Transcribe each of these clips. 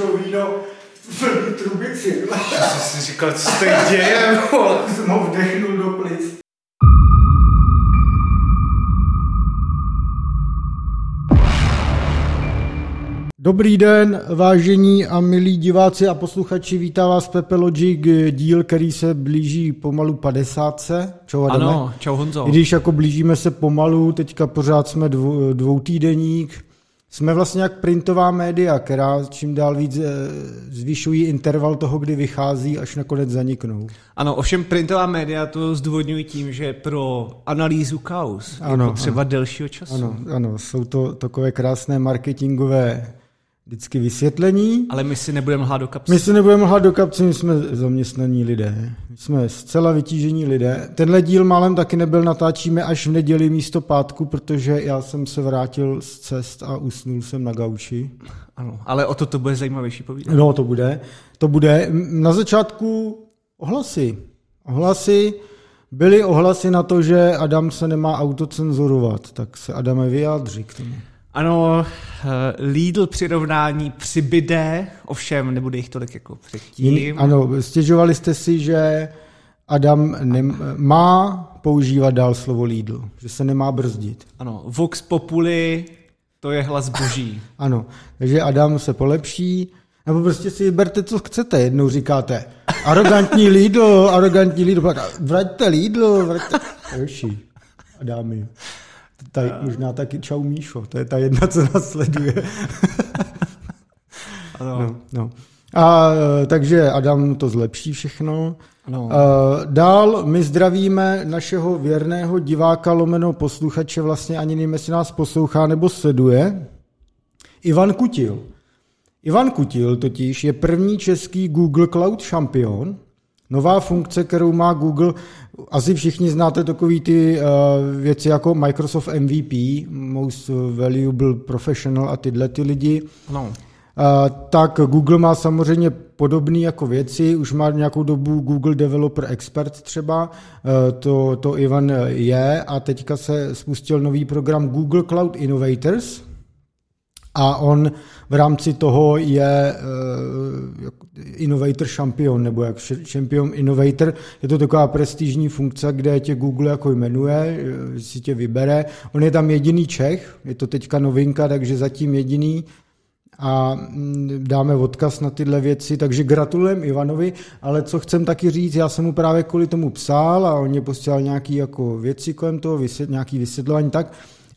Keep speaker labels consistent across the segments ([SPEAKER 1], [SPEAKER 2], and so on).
[SPEAKER 1] vypršelo víno v plný trubici.
[SPEAKER 2] Já jsem si říkal, co se tady děje?
[SPEAKER 1] jsem ho vdechnul do plic. Dobrý den, vážení a milí diváci a posluchači, vítá vás Pepe Logic, díl, který se blíží pomalu 50.
[SPEAKER 2] Čau Adame. Ano, čau Honzo.
[SPEAKER 1] I když jako blížíme se pomalu, teďka pořád jsme dvou, dvoutýdeník, jsme vlastně jak printová média, která čím dál víc eh, zvyšují interval toho, kdy vychází, až nakonec zaniknou.
[SPEAKER 2] Ano, ovšem printová média to zdůvodňují tím, že pro analýzu kaus ano, je potřeba ano. delšího času.
[SPEAKER 1] Ano, ano, jsou to takové krásné marketingové vždycky vysvětlení.
[SPEAKER 2] Ale my si nebudeme lhát do kapsy.
[SPEAKER 1] My si nebudeme lhát do kapsy, my jsme zaměstnaní lidé. My jsme zcela vytížení lidé. Tenhle díl málem taky nebyl, natáčíme až v neděli místo pátku, protože já jsem se vrátil z cest a usnul jsem na gauči.
[SPEAKER 2] Ano, ale o to to bude zajímavější povídat.
[SPEAKER 1] No, to bude. To bude. Na začátku ohlasy. Ohlasy. Byly ohlasy na to, že Adam se nemá autocenzurovat, tak se Adame vyjádří k tomu.
[SPEAKER 2] Ano, eh, Lidl přirovnání přibyde, ovšem nebude jich tolik jako předtím.
[SPEAKER 1] Ano, stěžovali jste si, že Adam nem, má používat dál slovo Lidl, že se nemá brzdit.
[SPEAKER 2] Ano, Vox Populi, to je hlas boží.
[SPEAKER 1] ano, takže Adam se polepší, nebo prostě si vyberte, co chcete. Jednou říkáte, arrogantní Lidl, arrogantní Lidl, vraťte Lidl, vraťte... Joši, Adámy. Tady, možná taky čau Míšo, to je ta jedna, co nás sleduje. no, no. A, takže Adam to zlepší všechno. No. Dál my zdravíme našeho věrného diváka lomeno posluchače, vlastně ani nevím, jestli nás poslouchá nebo sleduje. Ivan Kutil. Ivan Kutil totiž je první český Google Cloud šampion, Nová funkce, kterou má Google, asi všichni znáte takový ty uh, věci jako Microsoft MVP, Most Valuable Professional a tyhle ty lidi. No. Uh, tak Google má samozřejmě podobné jako věci, už má nějakou dobu Google Developer Expert třeba, uh, to, to Ivan je a teďka se spustil nový program Google Cloud Innovators, a on v rámci toho je uh, Innovator Champion, nebo jak Champion Innovator. Je to taková prestižní funkce, kde tě Google jako jmenuje, eh, si tě vybere. On je tam jediný Čech, je to teďka novinka, takže zatím jediný a mm, dáme odkaz na tyhle věci, takže gratulujem Ivanovi, ale co chcem taky říct, já jsem mu právě kvůli tomu psal a on mě posílal nějaký jako věci kolem toho, vysvět, nějaký vysvětlování tak,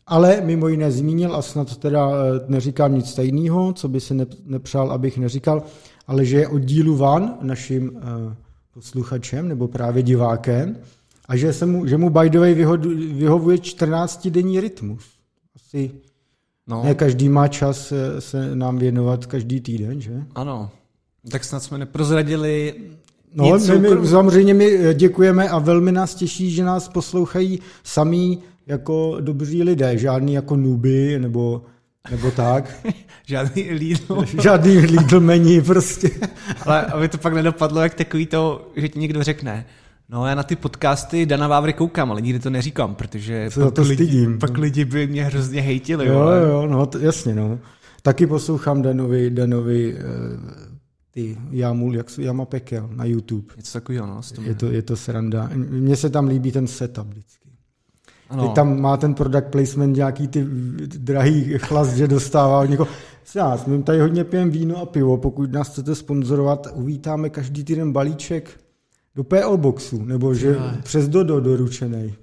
[SPEAKER 1] ale mimo jiné zmínil, a snad teda eh, neříkám nic stejného, co by se nepřál, abych neříkal, ale že je od dílu van naším eh, posluchačem nebo právě divákem a že, se mu, že mu by the way vyhovuje 14-denní rytmus. Asi no. ne každý má čas se, se nám věnovat každý týden, že?
[SPEAKER 2] Ano. Tak snad jsme neprozradili
[SPEAKER 1] No, my, my, samozřejmě my eh, děkujeme a velmi nás těší, že nás poslouchají samý jako dobří lidé, žádný jako nuby nebo, nebo tak.
[SPEAKER 2] žádný Lidl.
[SPEAKER 1] žádný Lidl mení prostě.
[SPEAKER 2] Ale aby to pak nedopadlo jak takový to, že ti někdo řekne, No já na ty podcasty Dana Vávry koukám, ale nikdy to neříkám, protože
[SPEAKER 1] Se pak, to lidi,
[SPEAKER 2] pak lidi by mě hrozně hejtili.
[SPEAKER 1] Jo, ale... jo, no to, jasně, no. Taky poslouchám Danovi, Danovi uh, ty Jamul, jak jsou Jama Pekel na YouTube.
[SPEAKER 2] Něco takového, no.
[SPEAKER 1] Je to, je to sranda. Mně se tam líbí ten setup vždycky. Ano. Teď tam má ten product placement nějaký ty drahý chlas, že dostává od někoho. Nás, my tady hodně pijeme víno a pivo, pokud nás chcete sponzorovat, uvítáme každý týden balíček do PO Boxu, nebo že no. přes Dodo doručený.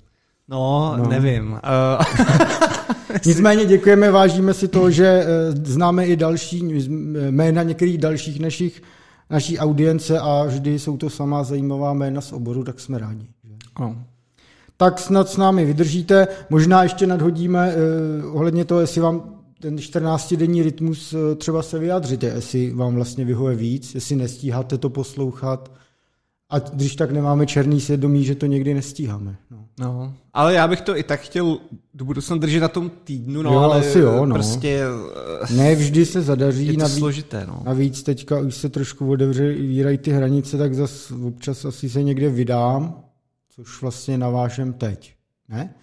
[SPEAKER 2] No, no, nevím.
[SPEAKER 1] Nicméně děkujeme, vážíme si to, že eh, známe i další jména některých dalších našich, naší audience a vždy jsou to samá zajímavá jména z oboru, tak jsme rádi.
[SPEAKER 2] No
[SPEAKER 1] tak snad s námi vydržíte. Možná ještě nadhodíme eh, ohledně toho, jestli vám ten 14-denní rytmus eh, třeba se vyjádříte, jestli vám vlastně vyhoje víc, jestli nestíháte to poslouchat. A když tak nemáme černý svědomí, že to někdy nestíháme. No.
[SPEAKER 2] no. Ale já bych to i tak chtěl do budoucna držet na tom týdnu, no,
[SPEAKER 1] jo,
[SPEAKER 2] ale
[SPEAKER 1] asi jo, no.
[SPEAKER 2] prostě...
[SPEAKER 1] Ne vždy se zadaří.
[SPEAKER 2] Je to navíc, složité, no.
[SPEAKER 1] Navíc teďka už se trošku otevřejí ty hranice, tak zase občas asi se někde vydám, což vlastně navážem teď. Ne?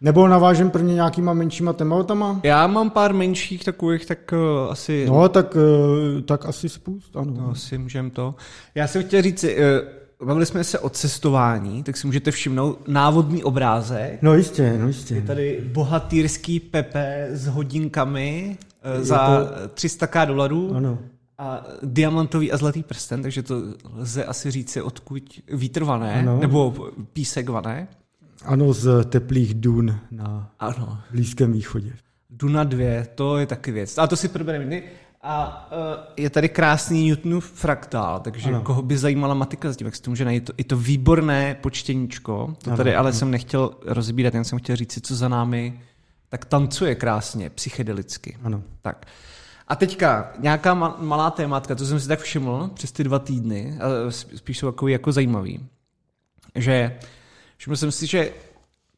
[SPEAKER 1] Nebo navážem prvně nějakýma menšíma tématama?
[SPEAKER 2] Já mám pár menších takových, tak uh, asi...
[SPEAKER 1] No, tak, uh, tak asi spust, ano.
[SPEAKER 2] No, asi můžem to. Já jsem chtěl říct, uh, bavili jsme se o cestování, tak si můžete všimnout návodný obrázek.
[SPEAKER 1] No jistě, no jistě.
[SPEAKER 2] Je tady bohatýrský Pepe s hodinkami uh, za to... 300 dolarů.
[SPEAKER 1] Ano.
[SPEAKER 2] A diamantový a zlatý prsten, takže to lze asi říct, odkud vítr vané, ano. nebo písek vané.
[SPEAKER 1] Ano, z teplých dun na ano. Blízkém východě.
[SPEAKER 2] Duna 2, to je taky věc. A to si probereme A uh, je tady krásný Newtonův fraktál, takže ano. koho by zajímala matika s tím, jak si to může najít. Je to výborné počtěníčko, to ano, tady ale ano. jsem nechtěl rozbírat, jen jsem chtěl říct si, co za námi tak tancuje krásně, psychedelicky.
[SPEAKER 1] Ano.
[SPEAKER 2] Tak. A teďka nějaká malá tématka, to jsem si tak všiml přes ty dva týdny, a spíš jsou takový jako zajímavý, že všiml jsem si, že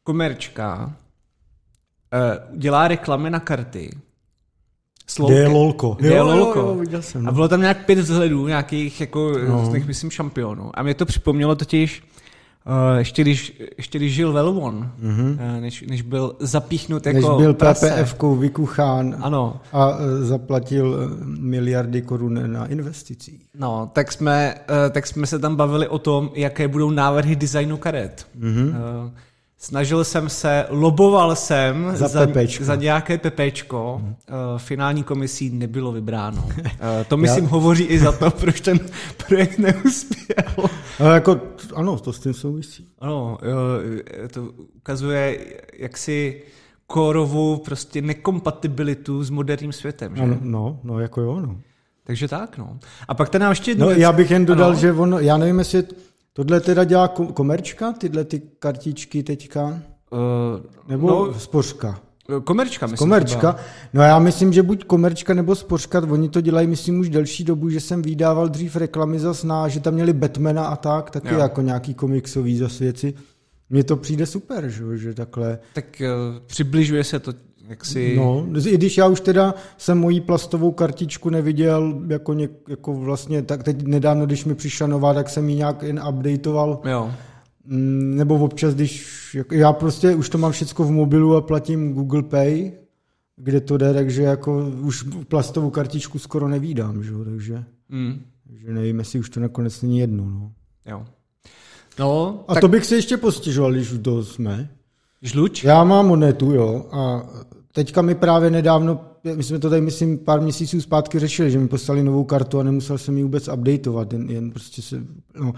[SPEAKER 2] komerčka uh, dělá reklamy na karty.
[SPEAKER 1] Kde je lolko.
[SPEAKER 2] Kde je lolko. Jo, jo, viděl jsem. A bylo tam nějak pět vzhledů, nějakých jako, no. z těch, myslím, šampionů. A mě to připomnělo totiž Uh, ještě, když, ještě když žil Velvon, mm-hmm. uh, než, než byl zapíchnut jako
[SPEAKER 1] Než byl PPF-kou vykuchán
[SPEAKER 2] ano.
[SPEAKER 1] a uh, zaplatil miliardy korun na investicích.
[SPEAKER 2] No, tak jsme, uh, tak jsme se tam bavili o tom, jaké budou návrhy designu karet. Mm-hmm. Uh, Snažil jsem se, loboval jsem
[SPEAKER 1] za, za,
[SPEAKER 2] za nějaké pepečko. Hmm. Uh, finální komisí nebylo vybráno. Uh, to myslím Já... hovoří i za to, proč ten projekt neuspěl.
[SPEAKER 1] Ale jako, ano, to s tím souvisí.
[SPEAKER 2] Ano, uh, to ukazuje jaksi kórovou prostě nekompatibilitu s moderním světem. Že?
[SPEAKER 1] Ano, no, no, jako jo, no.
[SPEAKER 2] Takže tak, no. A pak ten ještě jednu
[SPEAKER 1] no. Já bych jen dodal, ano. že on, já nevím, jestli Tohle teda dělá komerčka, tyhle ty kartičky teďka? Uh, nebo no, spořka?
[SPEAKER 2] Eh, komerčka, myslím.
[SPEAKER 1] Komerčka. No já myslím, že buď komerčka nebo spořka, oni to dělají, myslím, už delší dobu, že jsem vydával dřív reklamy za sná, že tam měli Batmana a tak, taky jo. jako nějaký komiksový zase věci. Mně to přijde super, že, že takhle.
[SPEAKER 2] Tak uh, přibližuje se to jak si...
[SPEAKER 1] No, i když já už teda jsem moji plastovou kartičku neviděl jako, něk, jako vlastně, tak teď nedávno, když mi přišla nová, tak jsem ji nějak jen updateoval.
[SPEAKER 2] Jo.
[SPEAKER 1] Mm, nebo občas, když, já prostě už to mám všechno v mobilu a platím Google Pay, kde to jde, takže jako už plastovou kartičku skoro nevídám, že? takže, mm. takže nevím, jestli už to nakonec není jedno. No.
[SPEAKER 2] Jo.
[SPEAKER 1] No, a tak... to bych si ještě postěžoval, když už to jsme.
[SPEAKER 2] Žluč?
[SPEAKER 1] Já mám monetu, jo, a teďka mi právě nedávno, my jsme to tady, myslím, pár měsíců zpátky řešili, že mi poslali novou kartu a nemusel jsem ji vůbec updateovat, jen, jen prostě se, no.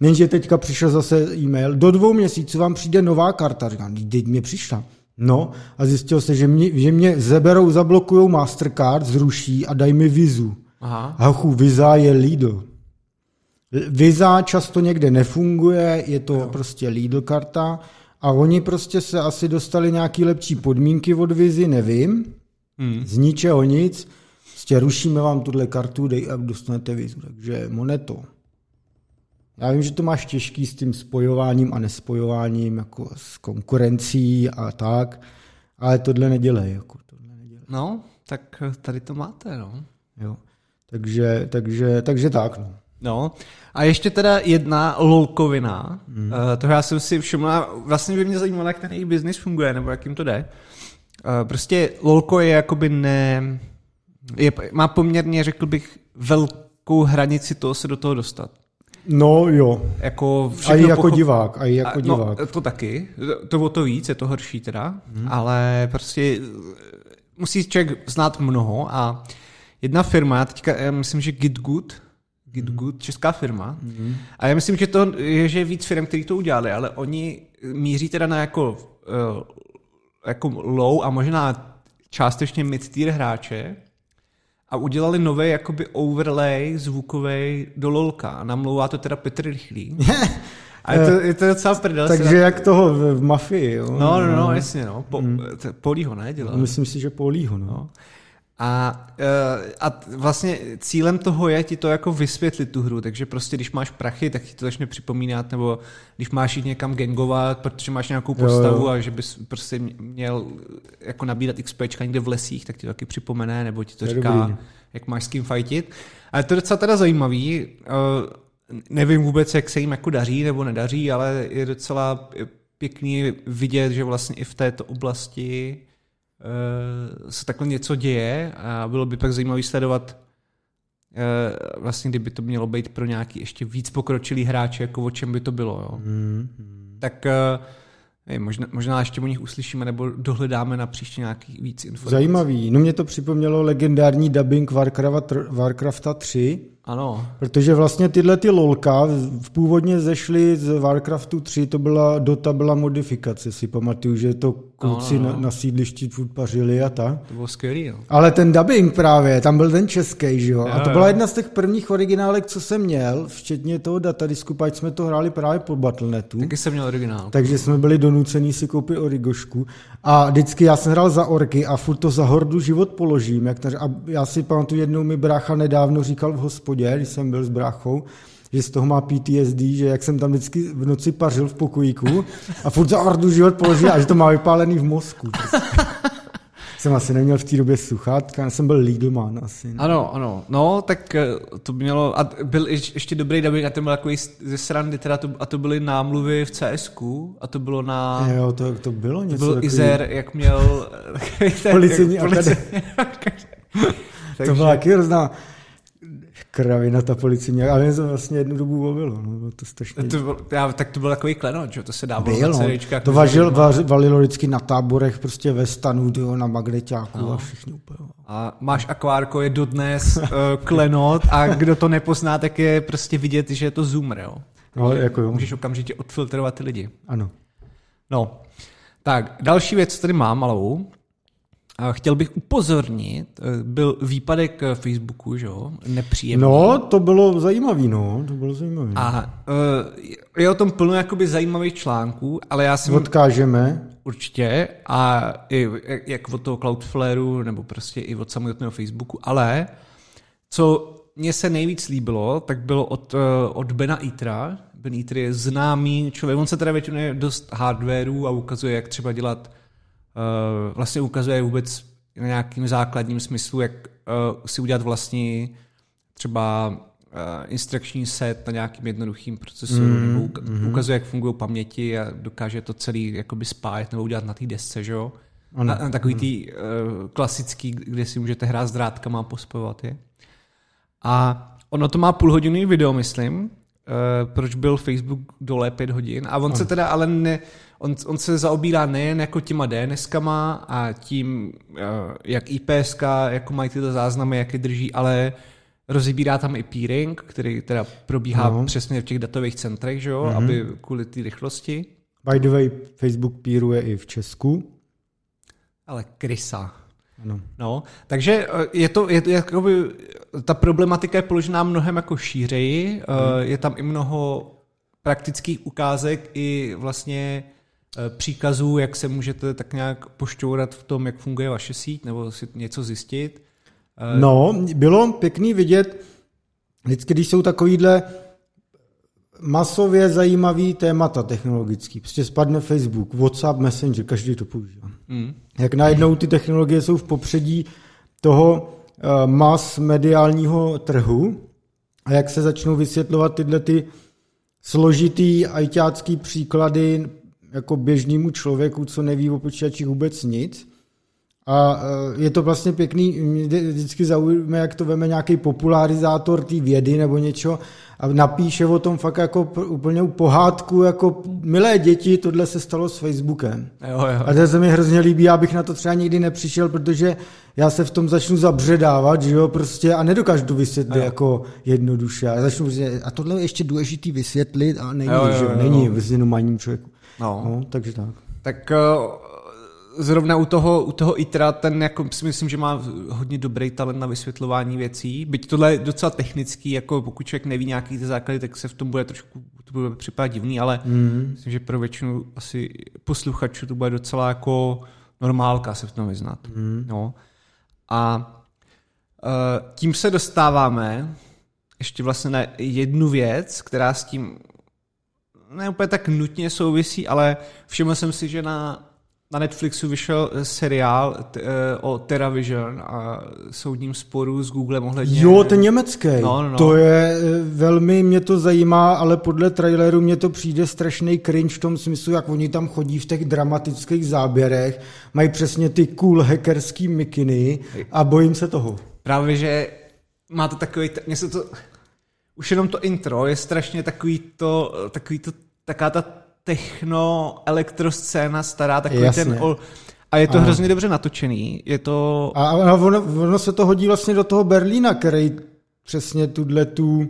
[SPEAKER 1] Jenže teďka přišel zase e-mail, do dvou měsíců vám přijde nová karta. Říkám, teď mě přišla. No a zjistil se, že mě, že mě zeberou, zablokujou Mastercard, zruší a dají mi vizu. Aha. Hachu, viza je Lidl. Viza často někde nefunguje, je to jo. prostě Lidl karta a oni prostě se asi dostali nějaký lepší podmínky od Vizi, nevím. Hmm. Z ničeho nic. Prostě rušíme vám tuhle kartu, dej a dostanete Vizu. Takže moneto. Já vím, že to máš těžký s tím spojováním a nespojováním, jako s konkurencí a tak, ale tohle nedělej. Jako tohle nedělej.
[SPEAKER 2] No, tak tady to máte, no.
[SPEAKER 1] Jo. Takže, takže, takže tak, no.
[SPEAKER 2] No, a ještě teda jedna lolkovina, mm. uh, toho já jsem si všiml, vlastně by mě zajímalo, jak ten její biznis funguje, nebo jak jim to jde. Uh, prostě lolko je jakoby ne... Je, má poměrně, řekl bych, velkou hranici toho se do toho dostat.
[SPEAKER 1] No jo.
[SPEAKER 2] Jako
[SPEAKER 1] a i jako pochop... divák. A i jako a, no, divák.
[SPEAKER 2] No, to taky. To o to víc, je to horší teda. Hmm. Ale prostě musí člověk znát mnoho a jedna firma, já teďka já myslím, že GitGood, GitGood, česká firma. Mm-hmm. A já myslím, že to je, že je víc firm, kteří to udělali, ale oni míří teda na jako, uh, jako low a možná částečně mid-tier hráče a udělali nový jakoby overlay zvukový do lolka a namlouvá to teda Petr Rychlý. A je to, je to docela prdel.
[SPEAKER 1] Takže jak toho v, v mafii, jo?
[SPEAKER 2] No, no, no, jasně, no. Po, mm. Polího, ne? Dělal.
[SPEAKER 1] Myslím si, že Polího, no.
[SPEAKER 2] A, eh, a vlastně cílem toho je ti to jako vysvětlit tu hru, takže prostě když máš prachy, tak ti to začne připomínat, nebo když máš jít někam gangovat, protože máš nějakou postavu jo, jo. a že bys prostě měl jako nabírat XP někde v lesích, tak ti to taky připomene, nebo ti to je říká, dobrý. jak máš s kým fightit. Ale to je docela teda zajímavý, eh, nevím vůbec, jak se jim jako daří nebo nedaří, ale je docela pěkný vidět, že vlastně i v této oblasti se takhle něco děje a bylo by pak zajímavé sledovat uh, vlastně, kdyby to mělo být pro nějaký ještě víc pokročilý hráče, jako o čem by to bylo. Jo. Mm. Tak je, možná, možná ještě o nich uslyšíme nebo dohledáme na příště nějaký víc informací.
[SPEAKER 1] Zajímavý. No mě to připomnělo legendární dubbing Warcraft, Warcrafta 3,
[SPEAKER 2] ano.
[SPEAKER 1] Protože vlastně tyhle ty lolka v původně zešly z Warcraftu 3, to byla, Dota byla modifikace, si pamatuju, že to kluci no, no, no. Na, na sídlišti furt pařili a tak.
[SPEAKER 2] To bylo skvělý, no.
[SPEAKER 1] Ale ten dubbing právě, tam byl ten český, že jo? A to byla jedna z těch prvních originálek, co jsem měl, včetně toho datadisku, pak jsme to hráli právě po Battlenetu.
[SPEAKER 2] Taky jsem měl originál.
[SPEAKER 1] Takže jsme byli donuceni si koupit origošku. A vždycky já jsem hrál za orky a furt to za hordu život položím. Jak a já si pamatuju, jednou mi brácha nedávno říkal v hospodě, když jsem byl s bráchou, že z toho má PTSD, že jak jsem tam vždycky v noci pařil v pokojíku a furt za ordu život položil a že to má vypálený v mozku. jsem asi neměl v té době sluchátka, jsem byl Lidlman asi. Ne?
[SPEAKER 2] Ano, ano. No, tak eh, to mělo, a byl ještě dobrý dubbing a ten byl takový ze srandy, teda to, a to byly námluvy v CSK a to bylo na...
[SPEAKER 1] Jo, to, to bylo něco
[SPEAKER 2] To byl takový... Izer, jak měl...
[SPEAKER 1] Policejní akademie. to byla taky hrozná kravina ta policie ale mě to vlastně jednu dobu bavilo. No, to strašně...
[SPEAKER 2] to byl, já, tak to byl takový klenot, že to se dávalo byl, na CDčkách.
[SPEAKER 1] No. To važil, vař, valilo vždycky na táborech, prostě ve stanu, tyjo, na magneťáku no. a všichni úplně.
[SPEAKER 2] A máš akvárko, je dodnes uh, klenot a kdo to nepozná, tak je prostě vidět, že je to Zoomer, jo.
[SPEAKER 1] No, jako jo.
[SPEAKER 2] Můžeš okamžitě odfiltrovat ty lidi.
[SPEAKER 1] Ano.
[SPEAKER 2] No, tak další věc, co tady mám malou, Chtěl bych upozornit, eh, byl výpadek eh, Facebooku, že jo, nepříjemný.
[SPEAKER 1] No, to bylo zajímavý, no, to bylo zajímavý.
[SPEAKER 2] A uh, je o tom plno jakoby zajímavých článků, ale já jsem...
[SPEAKER 1] Odkážeme.
[SPEAKER 2] Určitě, a i, jak od toho Cloudflareu, nebo prostě i od samotného Facebooku, ale co mně se nejvíc líbilo, tak bylo od, od Bena Itra. Ben Eater je známý člověk, on se teda většinou dost hardwareu a ukazuje, jak třeba dělat vlastně ukazuje vůbec na nějakým základním smyslu, jak uh, si udělat vlastní třeba uh, instrukční set na nějakým jednoduchým procesoru, mm, nebo mm. ukazuje, jak fungují paměti a dokáže to celý jakoby spájet nebo udělat na té desce, že jo? Ano. Na, na takový tý uh, klasický, kde si můžete hrát s drátkama a pospojovat je. A ono to má půlhodinový video, myslím, Uh, proč byl Facebook dole pět hodin. A on ano. se teda ale ne, on, on se zaobírá nejen jako těma DNSkama a tím, uh, jak IPSK, jako mají tyto záznamy, jak je drží, ale rozebírá tam i peering, který teda probíhá ano. přesně v těch datových centrech, že jo, mm-hmm. aby kvůli té rychlosti.
[SPEAKER 1] By the way, Facebook peeruje i v Česku.
[SPEAKER 2] Ale krysa.
[SPEAKER 1] Ano.
[SPEAKER 2] No, takže eh, je to, je to jakoby, ta problematika je položená mnohem jako šířeji, hmm. je tam i mnoho praktických ukázek i vlastně eh, příkazů, jak se můžete tak nějak pošťourat v tom, jak funguje vaše síť, nebo si něco zjistit.
[SPEAKER 1] No, bylo pěkný vidět, vždycky, když jsou takovýhle masově zajímavý témata technologický. Prostě spadne Facebook, WhatsApp, Messenger, každý to používá. Mm. Jak najednou ty technologie jsou v popředí toho uh, mas mediálního trhu a jak se začnou vysvětlovat tyhle ty složitý ajťácký příklady jako běžnému člověku, co neví o počítačích vůbec nic, a e, je to vlastně pěkný, mě vždycky zaujíme, jak to veme nějaký popularizátor té vědy nebo něco a napíše o tom fakt jako úplně pohádku, jako milé děti, tohle se stalo s Facebookem.
[SPEAKER 2] Jo, jo.
[SPEAKER 1] A to se mi hrozně líbí, abych na to třeba nikdy nepřišel, protože já se v tom začnu zabředávat, že jo, prostě a nedokážu to vysvětlit jo. jako jednoduše. A, začnu, a tohle je ještě důležitý vysvětlit a není, jo, jo, že jo, není, jo. jenom člověku. No. no. takže tak.
[SPEAKER 2] Tak uh zrovna u toho, u toho ITRA, ten jako si myslím, že má hodně dobrý talent na vysvětlování věcí. Byť tohle je docela technický, jako pokud člověk neví nějaký ty základy, tak se v tom bude trošku to bude připadat divný, ale mm. myslím, že pro většinu asi posluchačů to bude docela jako normálka se v tom vyznat. Mm. No. A uh, tím se dostáváme ještě vlastně na jednu věc, která s tím ne úplně tak nutně souvisí, ale všiml jsem si, že na na Netflixu vyšel seriál t, uh, o TerraVision a soudním sporu s Googlem ohledně...
[SPEAKER 1] Jo, ten německý.
[SPEAKER 2] No, no, no.
[SPEAKER 1] To je velmi, mě to zajímá, ale podle traileru mě to přijde strašný cringe v tom smyslu, jak oni tam chodí v těch dramatických záběrech, mají přesně ty cool hackerský mikiny a bojím se toho.
[SPEAKER 2] Právě, že má to takový, mně se to, už jenom to intro je strašně takový to, takový to, taká ta techno elektroscéna stará, takový
[SPEAKER 1] Jasně.
[SPEAKER 2] ten ol, a je to Aha. hrozně dobře natočený. Je to...
[SPEAKER 1] A, a ono, ono se to hodí vlastně do toho Berlína, který přesně tuhle tu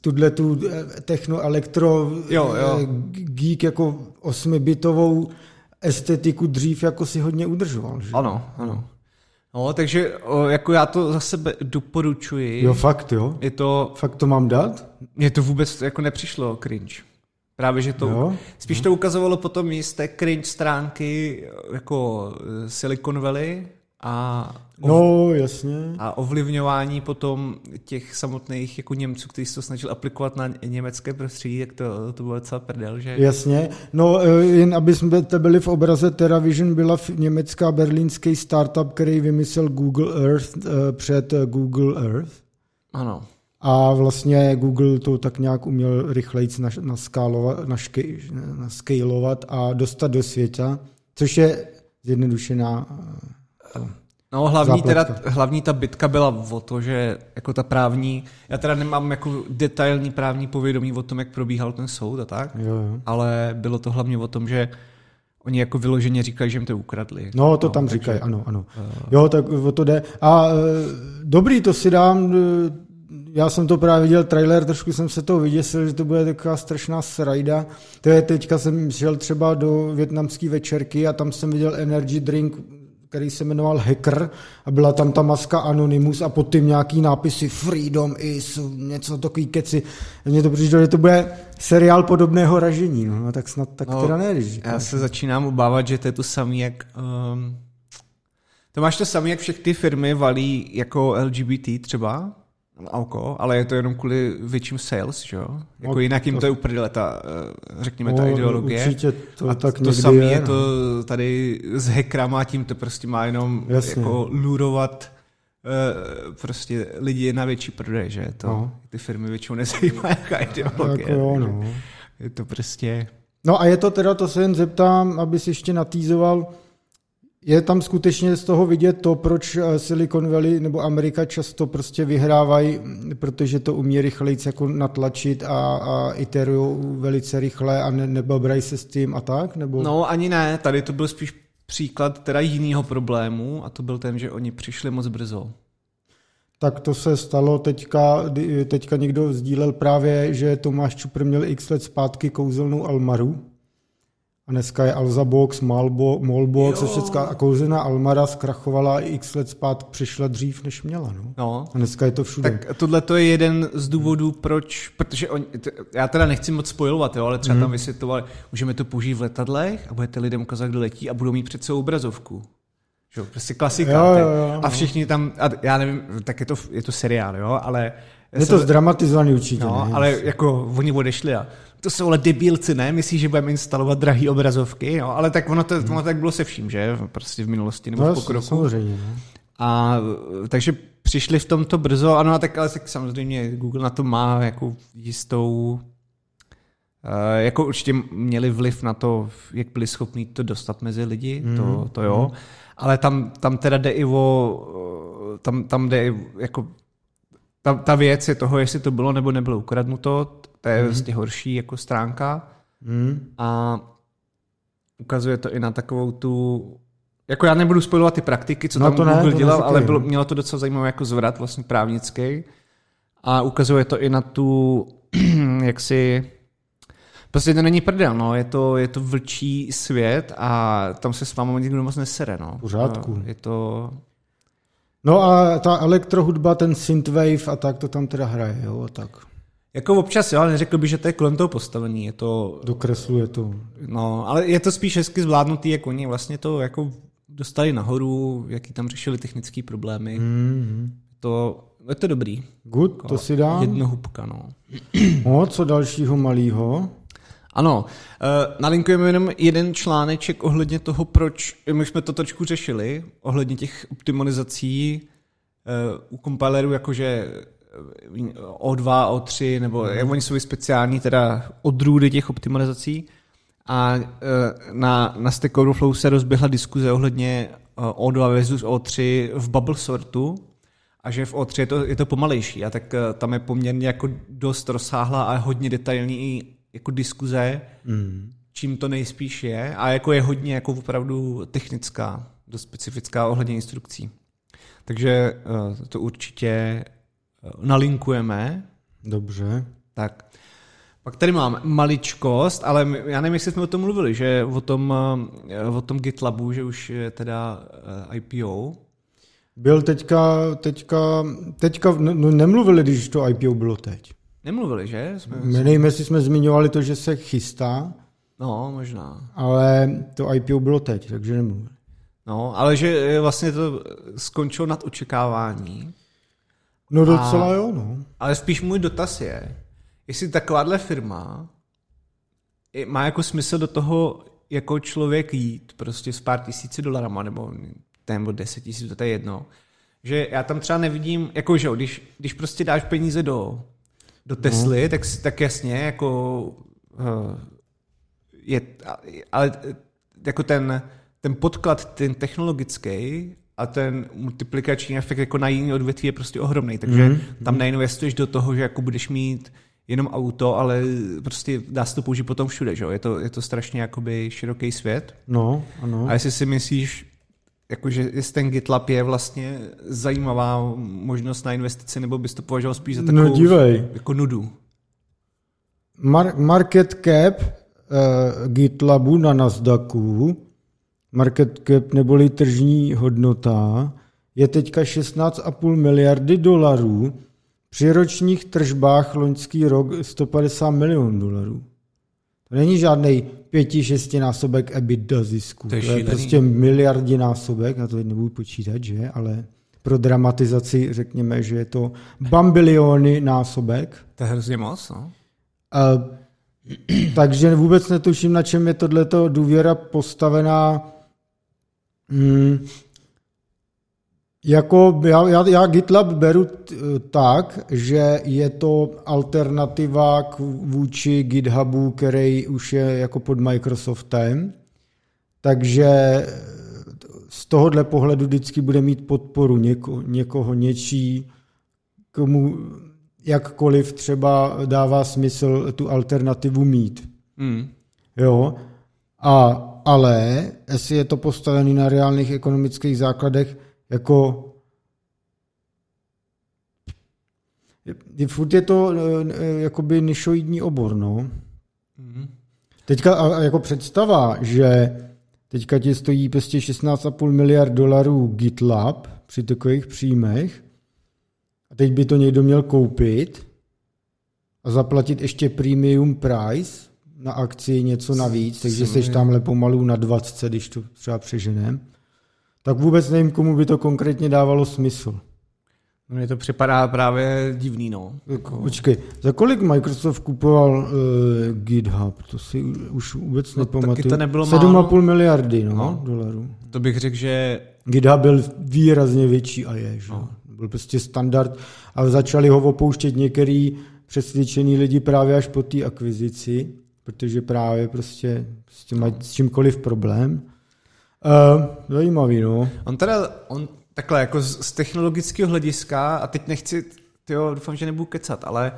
[SPEAKER 1] tuhle tu techno elektro
[SPEAKER 2] jo, jo.
[SPEAKER 1] geek jako osmibitovou estetiku dřív jako si hodně udržoval. Že?
[SPEAKER 2] Ano, ano. No, takže o, jako já to za sebe doporučuji.
[SPEAKER 1] Jo, fakt, jo?
[SPEAKER 2] Je to...
[SPEAKER 1] Fakt to mám dát?
[SPEAKER 2] Mně to vůbec jako nepřišlo cringe. Právě, že to... Jo? Spíš to ukazovalo potom jisté cringe stránky jako Silicon Valley a...
[SPEAKER 1] Ov... No, jasně.
[SPEAKER 2] A ovlivňování potom těch samotných jako Němců, kteří se to snažili aplikovat na německé prostředí, jak to, to bylo docela prdel, že?
[SPEAKER 1] Jasně. No, jen aby jsme byli v obraze, TerraVision byla německá berlínský startup, který vymyslel Google Earth před Google Earth.
[SPEAKER 2] Ano.
[SPEAKER 1] A vlastně Google to tak nějak uměl rychleji naskálovat, naskálovat a dostat do světa, což je zjednodušená
[SPEAKER 2] No hlavní, teda, hlavní ta bitka byla o to, že jako ta právní, já teda nemám jako detailní právní povědomí o tom, jak probíhal ten soud a tak,
[SPEAKER 1] jo, jo.
[SPEAKER 2] ale bylo to hlavně o tom, že oni jako vyloženě říkají, že jim to ukradli.
[SPEAKER 1] No, to
[SPEAKER 2] no,
[SPEAKER 1] tam takže, říkají, ano, ano. Uh, jo, tak o to jde. A uh, dobrý, to si dám, uh, já jsem to právě viděl trailer, trošku jsem se toho vyděsil, že to bude taková strašná srajda. To je teďka jsem šel třeba do větnamské večerky a tam jsem viděl energy drink který se jmenoval Hacker a byla tam ta maska Anonymous a pod tím nějaký nápisy Freedom is, něco takový keci. Mně to přišlo, že to bude seriál podobného ražení, no, tak snad tak no, teda ne, když
[SPEAKER 2] Já se začínám obávat, že to je to samé, jak... Um, to máš to samé, jak všechny ty firmy valí jako LGBT třeba, alko, ale je to jenom kvůli větším sales, že jo? Jako no, jinak jim to, to je úplně ta, eh, řekněme, ta no, ideologie.
[SPEAKER 1] Určitě to
[SPEAKER 2] a
[SPEAKER 1] tak
[SPEAKER 2] to samé je,
[SPEAKER 1] je
[SPEAKER 2] no. to tady s hackrama, tím to prostě má jenom
[SPEAKER 1] Jasně.
[SPEAKER 2] jako lurovat uh, prostě lidi na větší prodej, že? To no. ty firmy většinou nezajímá, jaká ideologie.
[SPEAKER 1] Jako jo, no.
[SPEAKER 2] Je to prostě...
[SPEAKER 1] No a je to teda, to se jen zeptám, aby si ještě natýzoval, je tam skutečně z toho vidět to, proč eh, Silicon Valley nebo Amerika často prostě vyhrávají, protože to umí rychleji jako natlačit a, a iterují velice rychle a ne, nebabrají se s tím a tak? Nebo?
[SPEAKER 2] No ani ne, tady to byl spíš příklad teda jiného problému a to byl ten, že oni přišli moc brzo.
[SPEAKER 1] Tak to se stalo teďka, teďka někdo sdílel právě, že Tomáš Čupr měl x let zpátky kouzelnou Almaru, a dneska je Alza Box, Malbo, Molbox a všechno. A kouzená Almara zkrachovala x let zpátky, přišla dřív, než měla. No.
[SPEAKER 2] no.
[SPEAKER 1] A dneska je to všude.
[SPEAKER 2] Tak tohle to je jeden z důvodů, proč, protože oni, t, já teda nechci moc spojovat, jo, ale třeba mm. tam vysvětlovali, můžeme to použít v letadlech a budete lidem ukázat, kdo letí a budou mít před sebou obrazovku. Že? Prostě klasika.
[SPEAKER 1] Jo, jo, jo,
[SPEAKER 2] a všichni tam, a já nevím, tak je to, je to seriál, jo, ale
[SPEAKER 1] je to zdramatizovaný určitě.
[SPEAKER 2] No, ne? ale jako oni odešli a to jsou ale debilci, ne? Myslíš, že budeme instalovat drahé obrazovky? No, ale tak ono, to, ono tak bylo se vším, že? Prostě v minulosti nebo
[SPEAKER 1] no,
[SPEAKER 2] v pokroku.
[SPEAKER 1] Samozřejmě. Ne?
[SPEAKER 2] A takže přišli v tomto brzo, ano, tak ale tak samozřejmě Google na to má jako jistou Uh, jako určitě měli vliv na to, jak byli schopni to dostat mezi lidi, mm. to, to jo, mm. ale tam, tam teda jde i o, tam, tam jde i jako ta, ta věc je toho, jestli to bylo nebo nebylo ukradnuto, to je mm. vlastně horší jako stránka.
[SPEAKER 1] Mm.
[SPEAKER 2] A ukazuje to i na takovou tu jako já nebudu spojovat ty praktiky, co no tam to Google ne, dělal, ale bylo, mělo to docela zajímavé jako zvrat vlastně právnický. A ukazuje to i na tu, jak si, prostě to není prdel, no, je to, je to vlčí svět a tam se s vámi nikdo moc nesere, no.
[SPEAKER 1] Pořádku.
[SPEAKER 2] Je to,
[SPEAKER 1] No a ta elektrohudba, ten synthwave a tak to tam teda hraje, jo, tak.
[SPEAKER 2] Jako občas, jo, ale neřekl bych, že to je kolem toho postavení, je to...
[SPEAKER 1] Dokresluje to.
[SPEAKER 2] No, ale je to spíš hezky zvládnutý, jak oni vlastně to jako dostali nahoru, jaký tam řešili technické problémy.
[SPEAKER 1] Mm-hmm.
[SPEAKER 2] To, je to dobrý.
[SPEAKER 1] Good, jako to si dám.
[SPEAKER 2] Jednohubka, no.
[SPEAKER 1] O, co dalšího malýho?
[SPEAKER 2] Ano, uh, nalinkujeme jenom jeden článeček ohledně toho, proč, my jsme to trošku řešili, ohledně těch optimalizací uh, u kompilerů, jakože O2, O3, nebo mm. oni jsou speciální teda odrůdy těch optimalizací. A na, na Stack Overflow se rozběhla diskuze ohledně uh, O2 versus O3 v bubble sortu, a že v O3 je to, je to pomalejší a tak tam je poměrně jako dost rozsáhlá a hodně detailní jako diskuze, mm. čím to nejspíš je a jako je hodně jako opravdu technická, dost specifická ohledně instrukcí. Takže uh, to určitě uh, nalinkujeme.
[SPEAKER 1] Dobře.
[SPEAKER 2] Tak. Pak tady mám maličkost, ale já nevím, jestli jsme o tom mluvili, že o tom, o tom GitLabu, že už je teda IPO.
[SPEAKER 1] Byl teďka, teďka, teďka no, no, nemluvili, když to IPO bylo teď.
[SPEAKER 2] Nemluvili, že? Jsme...
[SPEAKER 1] Nevím, jestli jsme zmiňovali to, že se chystá.
[SPEAKER 2] No, možná.
[SPEAKER 1] Ale to IPO bylo teď, takže nemluvili.
[SPEAKER 2] No, ale že vlastně to skončilo nad očekávání.
[SPEAKER 1] No docela a, jo, no.
[SPEAKER 2] Ale spíš můj dotaz je, jestli takováhle firma má jako smysl do toho jako člověk jít prostě s pár tisíci dolarama nebo nebo 10 tisíc, to je jedno. Že já tam třeba nevidím, jako že když, když prostě dáš peníze do, do Tesly, no. tak, tak jasně, jako uh, je, ale jako ten, ten podklad, ten technologický a ten multiplikační efekt jako na jiný odvětví je prostě ohromný, takže mm. tam neinvestuješ do toho, že jako budeš mít jenom auto, ale prostě dá se to použít potom všude, že? Je, to, je to strašně jakoby široký svět.
[SPEAKER 1] No, ano.
[SPEAKER 2] A jestli si myslíš, jakože jestli ten GitLab je vlastně zajímavá možnost na investici, nebo bys to považoval spíš za takovou
[SPEAKER 1] no, dívej.
[SPEAKER 2] jako nudu?
[SPEAKER 1] Mar- market cap uh, GitLabu na Nasdaqu, market cap neboli tržní hodnota, je teďka 16,5 miliardy dolarů, při ročních tržbách loňský rok 150 milionů dolarů. To není žádný pěti, šestinásobek EBITDA zisku. To je, to je prostě miliardinásobek, já to nebudu počítat, že, ale pro dramatizaci řekněme, že je to bambiliony násobek.
[SPEAKER 2] To je hrozně moc, no.
[SPEAKER 1] A, takže vůbec netuším, na čem je tohleto důvěra postavená. Hmm, jako já, já, já GitLab beru t, tak, že je to alternativa k vůči GitHubu, který už je jako pod Microsoftem. Takže z tohohle pohledu vždycky bude mít podporu něko, někoho, něčí, komu jakkoliv třeba dává smysl tu alternativu mít. Mm. Jo, a, ale jestli je to postavené na reálných ekonomických základech, jako je, furt je to e, jakoby nišoidní obor, no. Mm-hmm. Teďka a, jako představa, že teďka ti stojí prostě 16,5 miliard dolarů GitLab při takových příjmech a teď by to někdo měl koupit a zaplatit ještě premium price na akci něco navíc, takže seš tamhle pomalu na 20, když to třeba přeženem tak vůbec nevím, komu by to konkrétně dávalo smysl.
[SPEAKER 2] Mně to připadá právě divný, no.
[SPEAKER 1] Jako... Počkej, za kolik Microsoft kupoval uh, GitHub? To si už vůbec no, nepamatuju. to nebylo 7,5 miliardy no, no, dolarů.
[SPEAKER 2] To bych řekl, že...
[SPEAKER 1] GitHub byl výrazně větší a je, že? No. Byl prostě standard a začali ho opouštět některý přesvědčený lidi právě až po té akvizici, protože právě prostě s tím mají s čímkoliv problém. Uh, zajímavý, no.
[SPEAKER 2] On teda, on takhle jako z, z technologického hlediska, a teď nechci, tyjo, doufám, že nebudu kecat, ale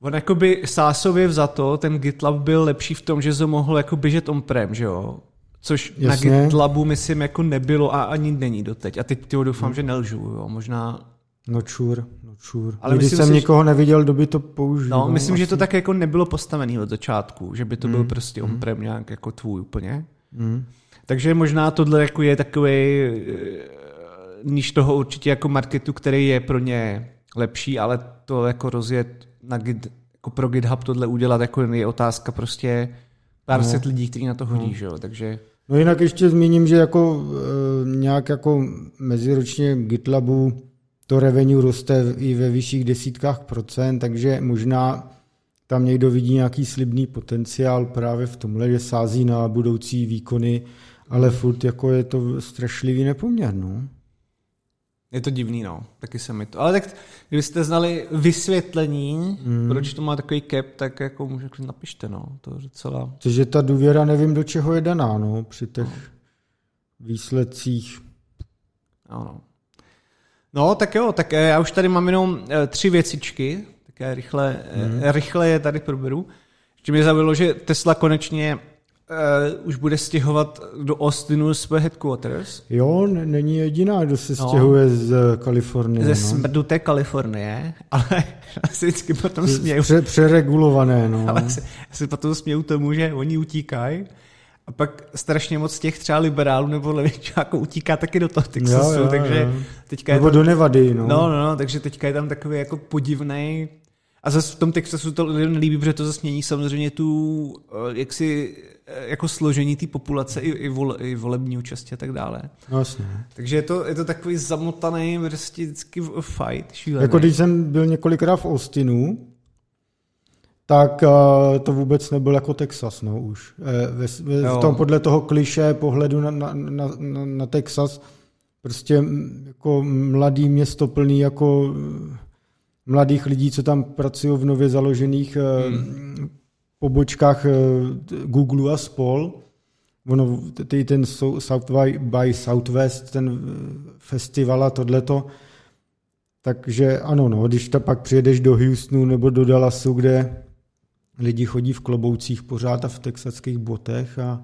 [SPEAKER 2] on jakoby sásově vzato, ten GitLab byl lepší v tom, že to mohl jako běžet on-prem, že jo? Což Jasně. na GitLabu myslím jako nebylo a ani není doteď. A teď tyjo, doufám, hmm. že nelžu, jo? Možná...
[SPEAKER 1] No čur, no čur. Ale Když jsem si, někoho neviděl, kdo by to použil.
[SPEAKER 2] No, myslím, asi. že to tak jako nebylo postavené od začátku, že by to hmm. byl prostě hmm. on-prem nějak jako tvůj úplně. Hmm. Takže možná tohle jako je takový eh, níž toho určitě jako marketu, který je pro ně lepší, ale to jako rozjet na Git, jako pro GitHub tohle udělat jako je otázka prostě pár no. set lidí, kteří na to hodí, no. že jo, takže...
[SPEAKER 1] No jinak ještě zmíním, že jako e, nějak jako meziročně GitLabu to revenue roste i ve vyšších desítkách procent, takže možná tam někdo vidí nějaký slibný potenciál právě v tomhle, že sází na budoucí výkony, ale furt jako je to strašlivý nepoměr, no.
[SPEAKER 2] Je to divný, no. Taky se mi to. Ale tak, kdybyste znali vysvětlení, mm. proč to má takový cap, tak jako může napište, no. To je docela...
[SPEAKER 1] Takže ta důvěra nevím, do čeho je daná, no, při těch no. výsledcích.
[SPEAKER 2] Ano. No, tak jo, tak eh, já už tady mám jenom eh, tři věcičky, tak já rychle, mm. rychle je tady proberu. Ještě mě zaujalo, že Tesla konečně uh, už bude stěhovat do Austinu své headquarters.
[SPEAKER 1] Jo, n- není jediná, kdo se no, stěhuje z Kalifornie.
[SPEAKER 2] Ze no. smrduté Kalifornie, ale já si vždycky potom směju.
[SPEAKER 1] Pře- přeregulované, no.
[SPEAKER 2] Ale si, si potom směju tomu, že oni utíkají a pak strašně moc těch třeba liberálů nebo levičáků utíká taky do toho Texasu, jo, jo, takže jo. teďka
[SPEAKER 1] nebo
[SPEAKER 2] je tam,
[SPEAKER 1] do Nevady, no.
[SPEAKER 2] No, no, no, takže teďka je tam takový jako podivný a zase v tom Texasu to lidem nelíbí, protože to zase mění samozřejmě tu, eh, jak si jako složení té populace i, i, vole, i volební účasti a tak dále.
[SPEAKER 1] Vlastně.
[SPEAKER 2] Takže je to, je to takový zamotaný prostě vždycky fight, šílený.
[SPEAKER 1] Jako když jsem byl několikrát v Austinu, tak uh, to vůbec nebyl jako Texas, no už. Ve, ve, v tom podle toho kliše pohledu na, na, na, na, na Texas, prostě jako mladý město plný jako mladých lidí, co tam pracují v nově založených hmm pobočkách eh, Google a spol. Ono, ty, ten South by Southwest, ten eh, festival a tohleto. Takže ano, no, když ta pak přijedeš do Houstonu nebo do Dallasu, kde lidi chodí v kloboucích pořád a v texaských botech a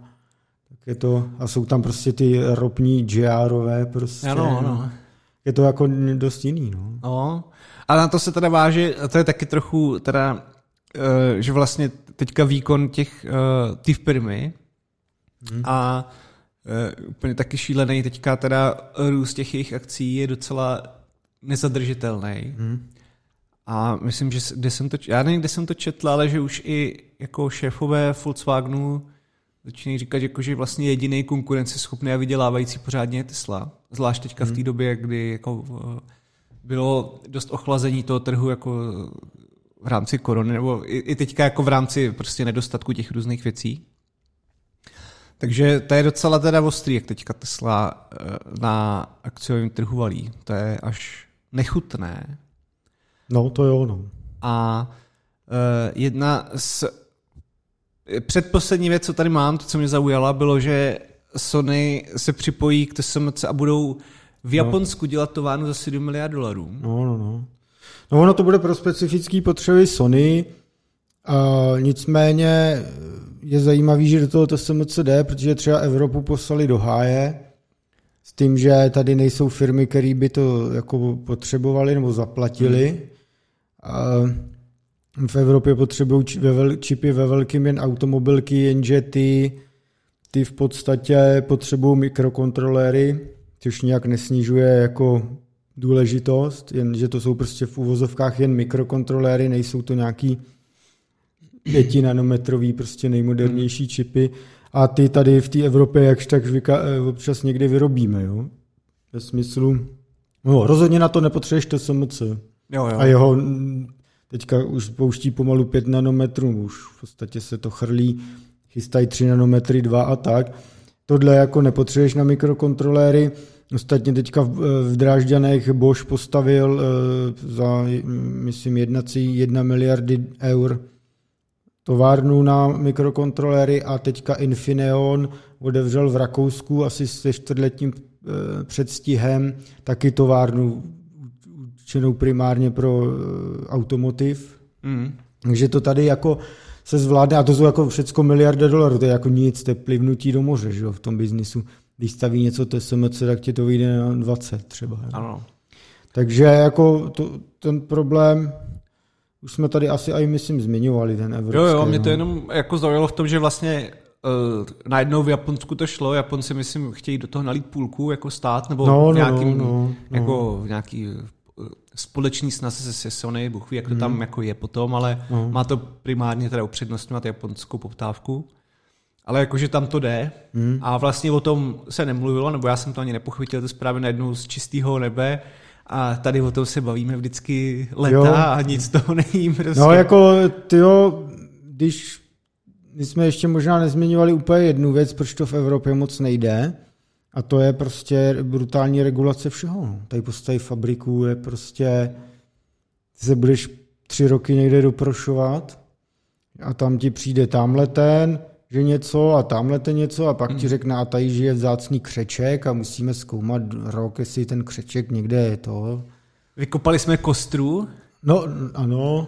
[SPEAKER 1] tak je to, a jsou tam prostě ty ropní GRové prostě.
[SPEAKER 2] Ano, ano.
[SPEAKER 1] Je to jako dost jiný, no.
[SPEAKER 2] no. A na to se teda váže, to je taky trochu teda Eh, že vlastně teďka výkon těch uh, té firmy hmm. a uh, úplně taky šílený teďka teda růst těch jejich akcí je docela nezadržitelný. Hmm. A myslím, že kde jsem to, já nevím, kde jsem to četl, ale že už i jako šéfové Volkswagenu začínají říkat, jako, že vlastně jediný konkurenceschopný a vydělávající pořádně je Tesla. Zvlášť teďka hmm. v té době, kdy jako bylo dost ochlazení toho trhu jako v rámci korony, nebo i, i teďka jako v rámci prostě nedostatku těch různých věcí. Takže to je docela teda ostrý, jak teďka Tesla eh, na akciovém trhu valí. To je až nechutné.
[SPEAKER 1] No, to jo, no.
[SPEAKER 2] A uh, jedna z... Předposlední věc, co tady mám, to, co mě zaujala, bylo, že Sony se připojí k TSMC a budou v Japonsku no. dělat továrnu za 7 miliard dolarů.
[SPEAKER 1] No, no, no. No ono to bude pro specifické potřeby Sony, uh, nicméně je zajímavý, že do toho TSMC jde, protože třeba Evropu poslali do háje s tím, že tady nejsou firmy, které by to jako potřebovali nebo zaplatili. Hmm. V Evropě potřebují čipy ve velkým jen automobilky, jenže ty, ty v podstatě potřebují mikrokontroléry, což nějak nesnižuje jako důležitost, jenže to jsou prostě v úvozovkách jen mikrokontroléry, nejsou to nějaký pětinanometrový, prostě nejmodernější čipy a ty tady v té Evropě jakž tak eh, občas někdy vyrobíme, jo? Ve smyslu, no rozhodně na to nepotřebuješ TSMC.
[SPEAKER 2] Jo, jo.
[SPEAKER 1] A jeho teďka už pouští pomalu 5 nanometrů, už v podstatě se to chrlí, chystají 3 nanometry, 2 a tak. Tohle jako nepotřebuješ na mikrokontroléry, Ostatně teďka v Drážďanech Bosch postavil eh, za, myslím, 1,1 miliardy eur továrnu na mikrokontroléry a teďka Infineon odevřel v Rakousku asi se čtvrtletním eh, předstihem taky továrnu určenou primárně pro eh, automotiv. Mm. Takže to tady jako se zvládne, a to jsou jako všecko miliardy dolarů, to je jako nic, to je plivnutí do moře že jo, v tom biznisu když staví něco TSMC, tak ti to vyjde na 20 třeba.
[SPEAKER 2] Ano.
[SPEAKER 1] Takže jako to, ten problém, už jsme tady asi i myslím zmiňovali ten evropský.
[SPEAKER 2] Jo, jo, mě to no. jenom jako zaujalo v tom, že vlastně uh, najednou v Japonsku to šlo, Japonci myslím chtějí do toho nalít půlku jako stát, nebo
[SPEAKER 1] no,
[SPEAKER 2] v
[SPEAKER 1] no,
[SPEAKER 2] nějakým,
[SPEAKER 1] no, no,
[SPEAKER 2] jako v nějaký eh, společný snaze se Sony, Bůh ví, jak to hmm. tam jako je potom, ale no. má to primárně teda upřednostňovat japonskou poptávku. Ale jakože tam to jde hmm. a vlastně o tom se nemluvilo, nebo já jsem to ani nepochytil, to zprávě najednou z čistého nebe A tady o tom se bavíme vždycky leta jo. a nic toho není. Prostě.
[SPEAKER 1] No jako, tyjo, když my jsme ještě možná nezmiňovali úplně jednu věc, proč to v Evropě moc nejde, a to je prostě brutální regulace všeho. No. Tady postaví fabriku, je prostě, ty se budeš tři roky někde doprošovat a tam ti přijde tamhle ten, že něco a tamhle ten něco a pak hmm. ti řekne, a tady žije vzácný křeček a musíme zkoumat rok, jestli ten křeček někde je to.
[SPEAKER 2] Vykopali jsme kostru?
[SPEAKER 1] No, ano.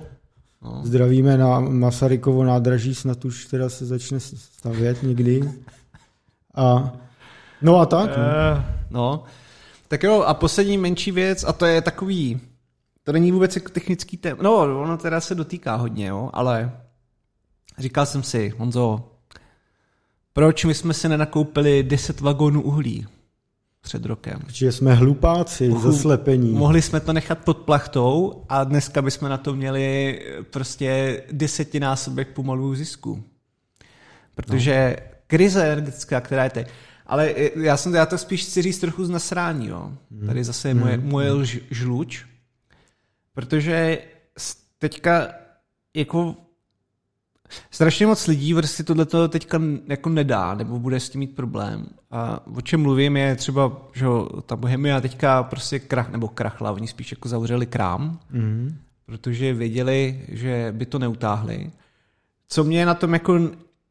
[SPEAKER 1] No. Zdravíme na Masarykovo nádraží, snad už teda se začne stavět někdy. A, no a tak. No. Uh,
[SPEAKER 2] no. Tak jo, a poslední menší věc, a to je takový, to není vůbec jako technický téma, no ono teda se dotýká hodně, jo, ale říkal jsem si, Honzo, proč my jsme si nenakoupili 10 vagónů uhlí před rokem?
[SPEAKER 1] Protože jsme hlupáci, Uchu, zaslepení.
[SPEAKER 2] Mohli jsme to nechat pod plachtou a dneska bychom na to měli prostě desetinásobek pomalu zisku. Protože no. krize energetická, která je teď, ale já jsem já to spíš chci říct trochu z nasrání, jo. Hmm. Tady zase je moje, hmm. moje lž, žluč, protože teďka jako strašně moc lidí prostě tohle teďka jako nedá, nebo bude s tím mít problém. A o čem mluvím je třeba, že ta Bohemia teďka prostě krach, nebo krachla, oni spíš jako zavřeli krám, mm. protože věděli, že by to neutáhli. Co mě je na tom jako,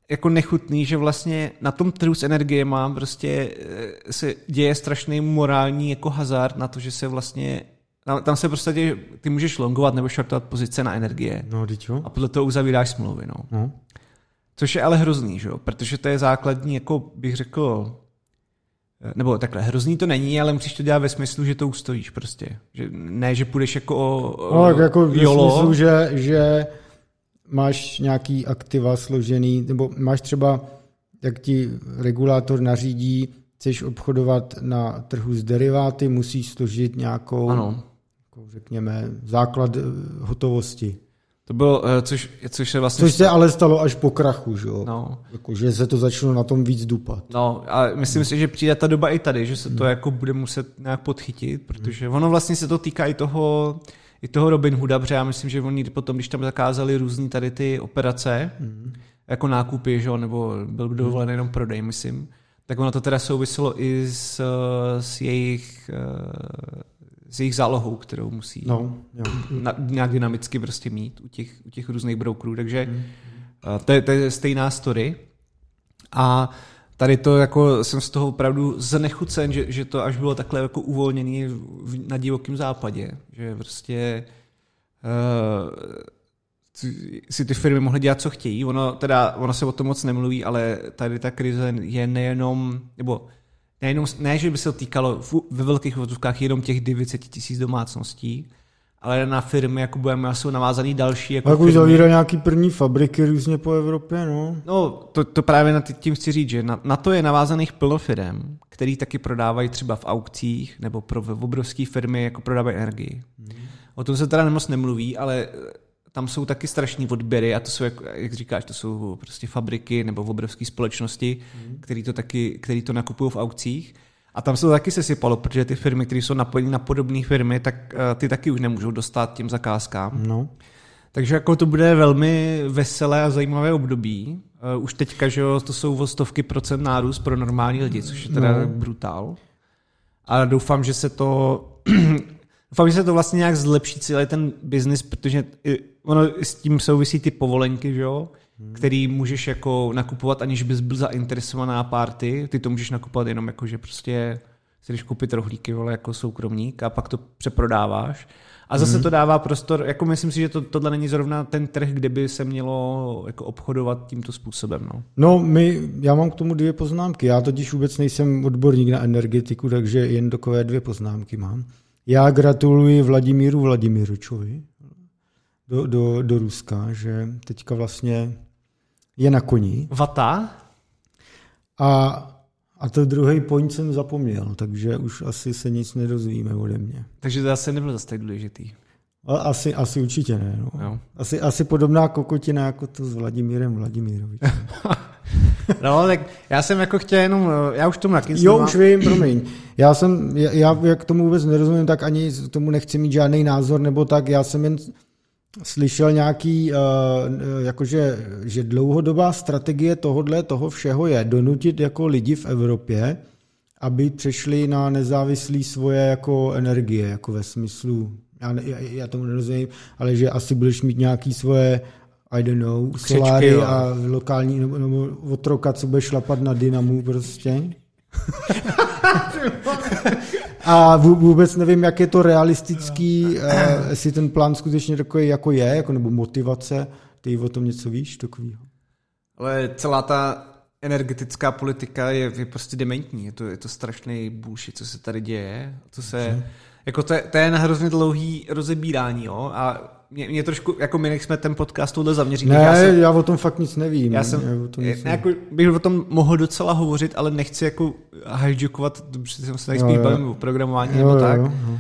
[SPEAKER 2] jako nechutný, že vlastně na tom trhu s mám prostě eh, se děje strašný morální jako hazard na to, že se vlastně tam, tam se prostě ty můžeš longovat nebo shortovat pozice na energie.
[SPEAKER 1] No, jo.
[SPEAKER 2] A podle toho uzavíráš smlouvy, no. no. Což je ale hrozný, že jo? Protože to je základní, jako bych řekl, eh, nebo takhle, hrozný to není, ale musíš to dělat ve smyslu, že to ustojíš prostě. Že, ne, že půjdeš jako o,
[SPEAKER 1] no, tak jako v jolo. smyslu, že, že máš nějaký aktiva složený, nebo máš třeba, jak ti regulátor nařídí, chceš obchodovat na trhu s deriváty, musíš složit nějakou ano jako řekněme, základ eh, hotovosti.
[SPEAKER 2] To bylo, eh, což, což se vlastně...
[SPEAKER 1] Což se ale stalo až po krachu, že jo? No. Jako, že se to začalo na tom víc dupat.
[SPEAKER 2] No a myslím no. si, že přijde ta doba i tady, že se to hmm. jako bude muset nějak podchytit, protože ono vlastně se to týká i toho, i toho Robin Hooda, protože já myslím, že oni potom, když tam zakázali různý tady ty operace, hmm. jako nákupy, že jo, nebo byl dovolen jenom prodej, myslím, tak ono to teda souviselo i s, s jejich eh, s jejich zálohou, kterou musí no, jo. Na, nějak dynamicky prostě mít u těch, u těch různých brokerů, takže mm. to, je, to je stejná story. A tady to jako jsem z toho opravdu znechucen, že, že to až bylo takhle jako uvolněný na divokém západě, že prostě uh, si ty firmy mohly dělat, co chtějí. Ono, teda, ono se o tom moc nemluví, ale tady ta krize je nejenom, nebo nejenom, ne, že by se to týkalo ve velkých vozovkách jenom těch 900 tisíc domácností, ale na firmy, jako budeme, jsou navázaný další. Jako
[SPEAKER 1] tak už zavírají nějaký první fabriky různě po Evropě, no.
[SPEAKER 2] No, to, to právě na tím chci říct, že na, na to je navázaných plno firm, který taky prodávají třeba v aukcích nebo pro obrovské firmy, jako prodávají energii. Hmm. O tom se teda nemoc nemluví, ale tam jsou taky strašní odběry a to jsou, jak, jak říkáš, to jsou prostě fabriky nebo obrovské společnosti, mm. který to taky, který to nakupují v aukcích. A tam se to taky sesypalo, protože ty firmy, které jsou napojeny na podobné firmy, tak uh, ty taky už nemůžou dostat těm zakázkám. No. Takže jako to bude velmi veselé a zajímavé období. Uh, už teďka, že jo, to jsou o stovky procent nárůst pro normální lidi, což je teda no. brutál. A doufám, že se to Doufám, že se to vlastně nějak zlepší celý ten biznis, protože ono s tím souvisí ty povolenky, že jo? Hmm. který můžeš jako nakupovat, aniž bys byl zainteresovaná party. Ty to můžeš nakupovat jenom jako, že prostě si jdeš koupit rohlíky vole, jako soukromník a pak to přeprodáváš. A zase hmm. to dává prostor, jako myslím si, že to, tohle není zrovna ten trh, kde by se mělo jako obchodovat tímto způsobem. No.
[SPEAKER 1] no, my, já mám k tomu dvě poznámky. Já totiž vůbec nejsem odborník na energetiku, takže jen takové dvě poznámky mám. Já gratuluji Vladimíru Vladimiročovi do, do, do Ruska, že teďka vlastně je na koni.
[SPEAKER 2] Vata?
[SPEAKER 1] A, a to druhý point jsem zapomněl, takže už asi se nic nedozvíme ode mě.
[SPEAKER 2] Takže to asi nebyl zase tak důležitý.
[SPEAKER 1] Asi, asi určitě ne. No. Asi, asi podobná kokotina jako to s Vladimírem Vladimírovičem.
[SPEAKER 2] No, tak já jsem jako chtěl jenom, já už tomu taky
[SPEAKER 1] Jo, už vím, promiň. Já jsem, já, já jak tomu vůbec nerozumím, tak ani tomu nechci mít žádný názor, nebo tak, já jsem jen slyšel nějaký, uh, jakože, že dlouhodobá strategie tohodle, toho všeho je donutit jako lidi v Evropě, aby přešli na nezávislý svoje jako energie, jako ve smyslu, já, já, já tomu nerozumím, ale že asi budeš mít nějaký svoje i don't know, soláry a lokální nebo, nebo otroka, co bude šlapat na dynamu prostě. a vůbec nevím, jak je to realistický, uh, jestli ten plán skutečně takový jako je, jako nebo motivace, ty o tom něco víš, takovýho.
[SPEAKER 2] Ale celá ta energetická politika je, je prostě dementní, je to, je to strašný bullshit, co se tady děje, co se, hmm. jako to, je, to je na hrozně dlouhý rozebírání, jo, a mě, mě trošku, jako my jsme ten podcast tohle zaměřili.
[SPEAKER 1] Ne, já, jsem, já o tom fakt nic nevím.
[SPEAKER 2] Já jsem, já o tom nic jako, bych o tom mohl docela hovořit, ale nechci jako hijackovat, protože jsem se tady spíš bavím o programování jo, nebo tak. Jo, jo.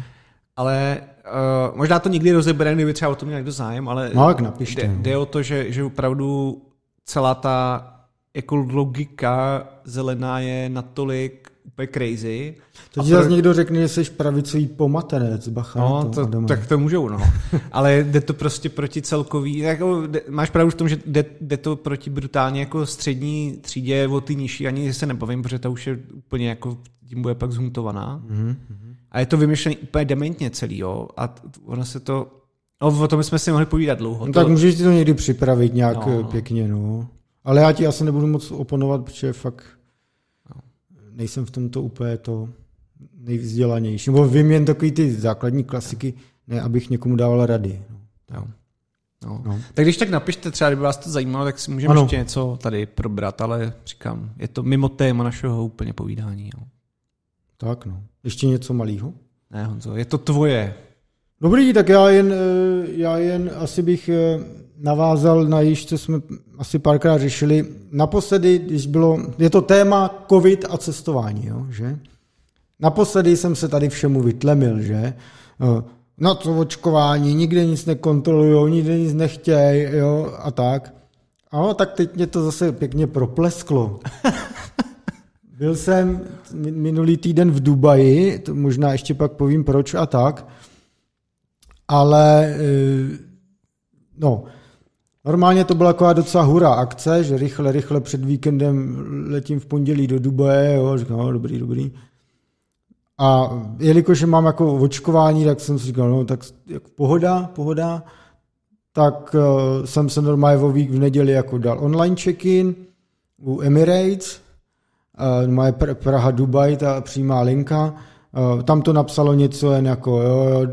[SPEAKER 2] Ale uh, možná to někdy rozebereme, kdyby třeba o tom měl někdo zájem, ale
[SPEAKER 1] no, jak napište.
[SPEAKER 2] Jde, jde o to, že, že opravdu celá ta jako logika zelená je natolik úplně crazy.
[SPEAKER 1] To ti pro... zase někdo řekne, že jsi pravicový pomatenec, bacha.
[SPEAKER 2] No, to, to tak to můžou, no. Ale jde to prostě proti celkový, jako, jde, máš pravdu v tom, že jde, jde, to proti brutálně jako střední třídě, o ty nižší, ani se nebavím, protože ta už je úplně jako, tím bude pak zhuntovaná. Mm-hmm. A je to vymyšlené úplně dementně celý, jo. A ono se to, no, o tom jsme si mohli povídat dlouho.
[SPEAKER 1] No, to... tak můžeš si to někdy připravit nějak no. pěkně, no. Ale já ti asi nebudu moc oponovat, protože fakt nejsem v tomto úplně to nejvzdělanější. Nebo vím jen takový ty základní klasiky, ne abych někomu dával rady.
[SPEAKER 2] Jo. No. No. Tak když tak napište třeba, kdyby vás to zajímalo, tak si můžeme ještě něco tady probrat, ale říkám, je to mimo téma našeho úplně povídání. Jo.
[SPEAKER 1] Tak no. Ještě něco malého?
[SPEAKER 2] Ne, Honzo, je to tvoje.
[SPEAKER 1] Dobrý, tak já jen, eh, já jen asi bych eh, navázal na již, co jsme asi párkrát řešili. Naposledy, když bylo, je to téma covid a cestování, jo, že? Naposledy jsem se tady všemu vytlemil, že? Na to očkování, nikde nic nekontrolují, nikde nic nechtějí, jo, a tak. A tak teď mě to zase pěkně proplesklo. Byl jsem minulý týden v Dubaji, to možná ještě pak povím proč a tak, ale eh, no, Normálně to byla taková docela hurá akce, že rychle, rychle před víkendem letím v pondělí do Dubaje, jo, říkám, no, dobrý, dobrý. A jelikož mám jako očkování, tak jsem si říkal, no tak jak pohoda, pohoda, tak uh, jsem se normálně vík v neděli jako dal online check-in u Emirates, uh, moje Pr- Praha Dubaj, ta přímá linka, uh, tam to napsalo něco jen jako, jo, jo,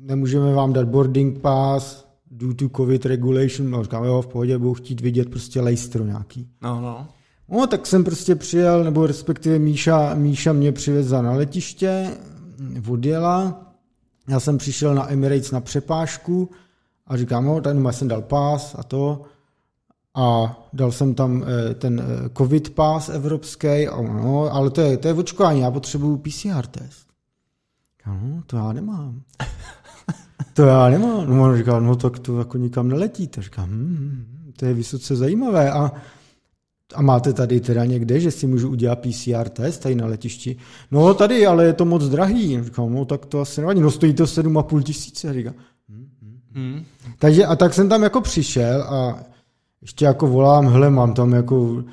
[SPEAKER 1] nemůžeme vám dát boarding pass, due to covid regulation, no říkám, jo, v pohodě, budu chtít vidět prostě lejstro nějaký.
[SPEAKER 2] No, no.
[SPEAKER 1] No, tak jsem prostě přijel, nebo respektive Míša, Míša mě přivezla na letiště, odjela, já jsem přišel na Emirates na přepážku a říkám, no, tady jsem dal pás a to, a dal jsem tam eh, ten eh, covid pás evropský, no, ale to je, to je očkování, já potřebuju PCR test. No, to já nemám. To já nemám. No on říkal, no tak to jako nikam neletí. To říkám, hmm, to je vysoce zajímavé. A, a máte tady teda někde, že si můžu udělat PCR test tady na letišti? No tady, ale je to moc drahý. Říkám, no tak to asi nevadí. No stojí to 7,5 tisíce. Říkám, hmm. Hmm. Takže a tak jsem tam jako přišel a ještě jako volám, hele, mám tam jako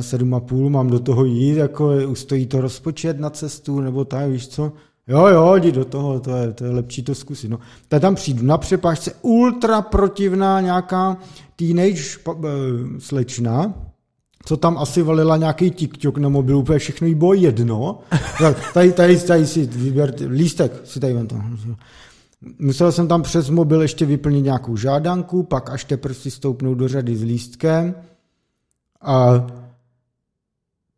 [SPEAKER 1] sedm a půl, mám do toho jít, jako ustojí to rozpočet na cestu, nebo tak, víš co? Jo, jo, jdi do toho, to je, to je lepší to zkusit. No. Tak tam přijdu na přepážce, ultra protivná nějaká teenage uh, slečna, co tam asi valila nějaký TikTok na mobilu, úplně všechno jí bylo jedno. tady, tady, tady si vyber, lístek si tady vem to. Musel jsem tam přes mobil ještě vyplnit nějakou žádanku, pak až teprve si stoupnout do řady s lístkem. A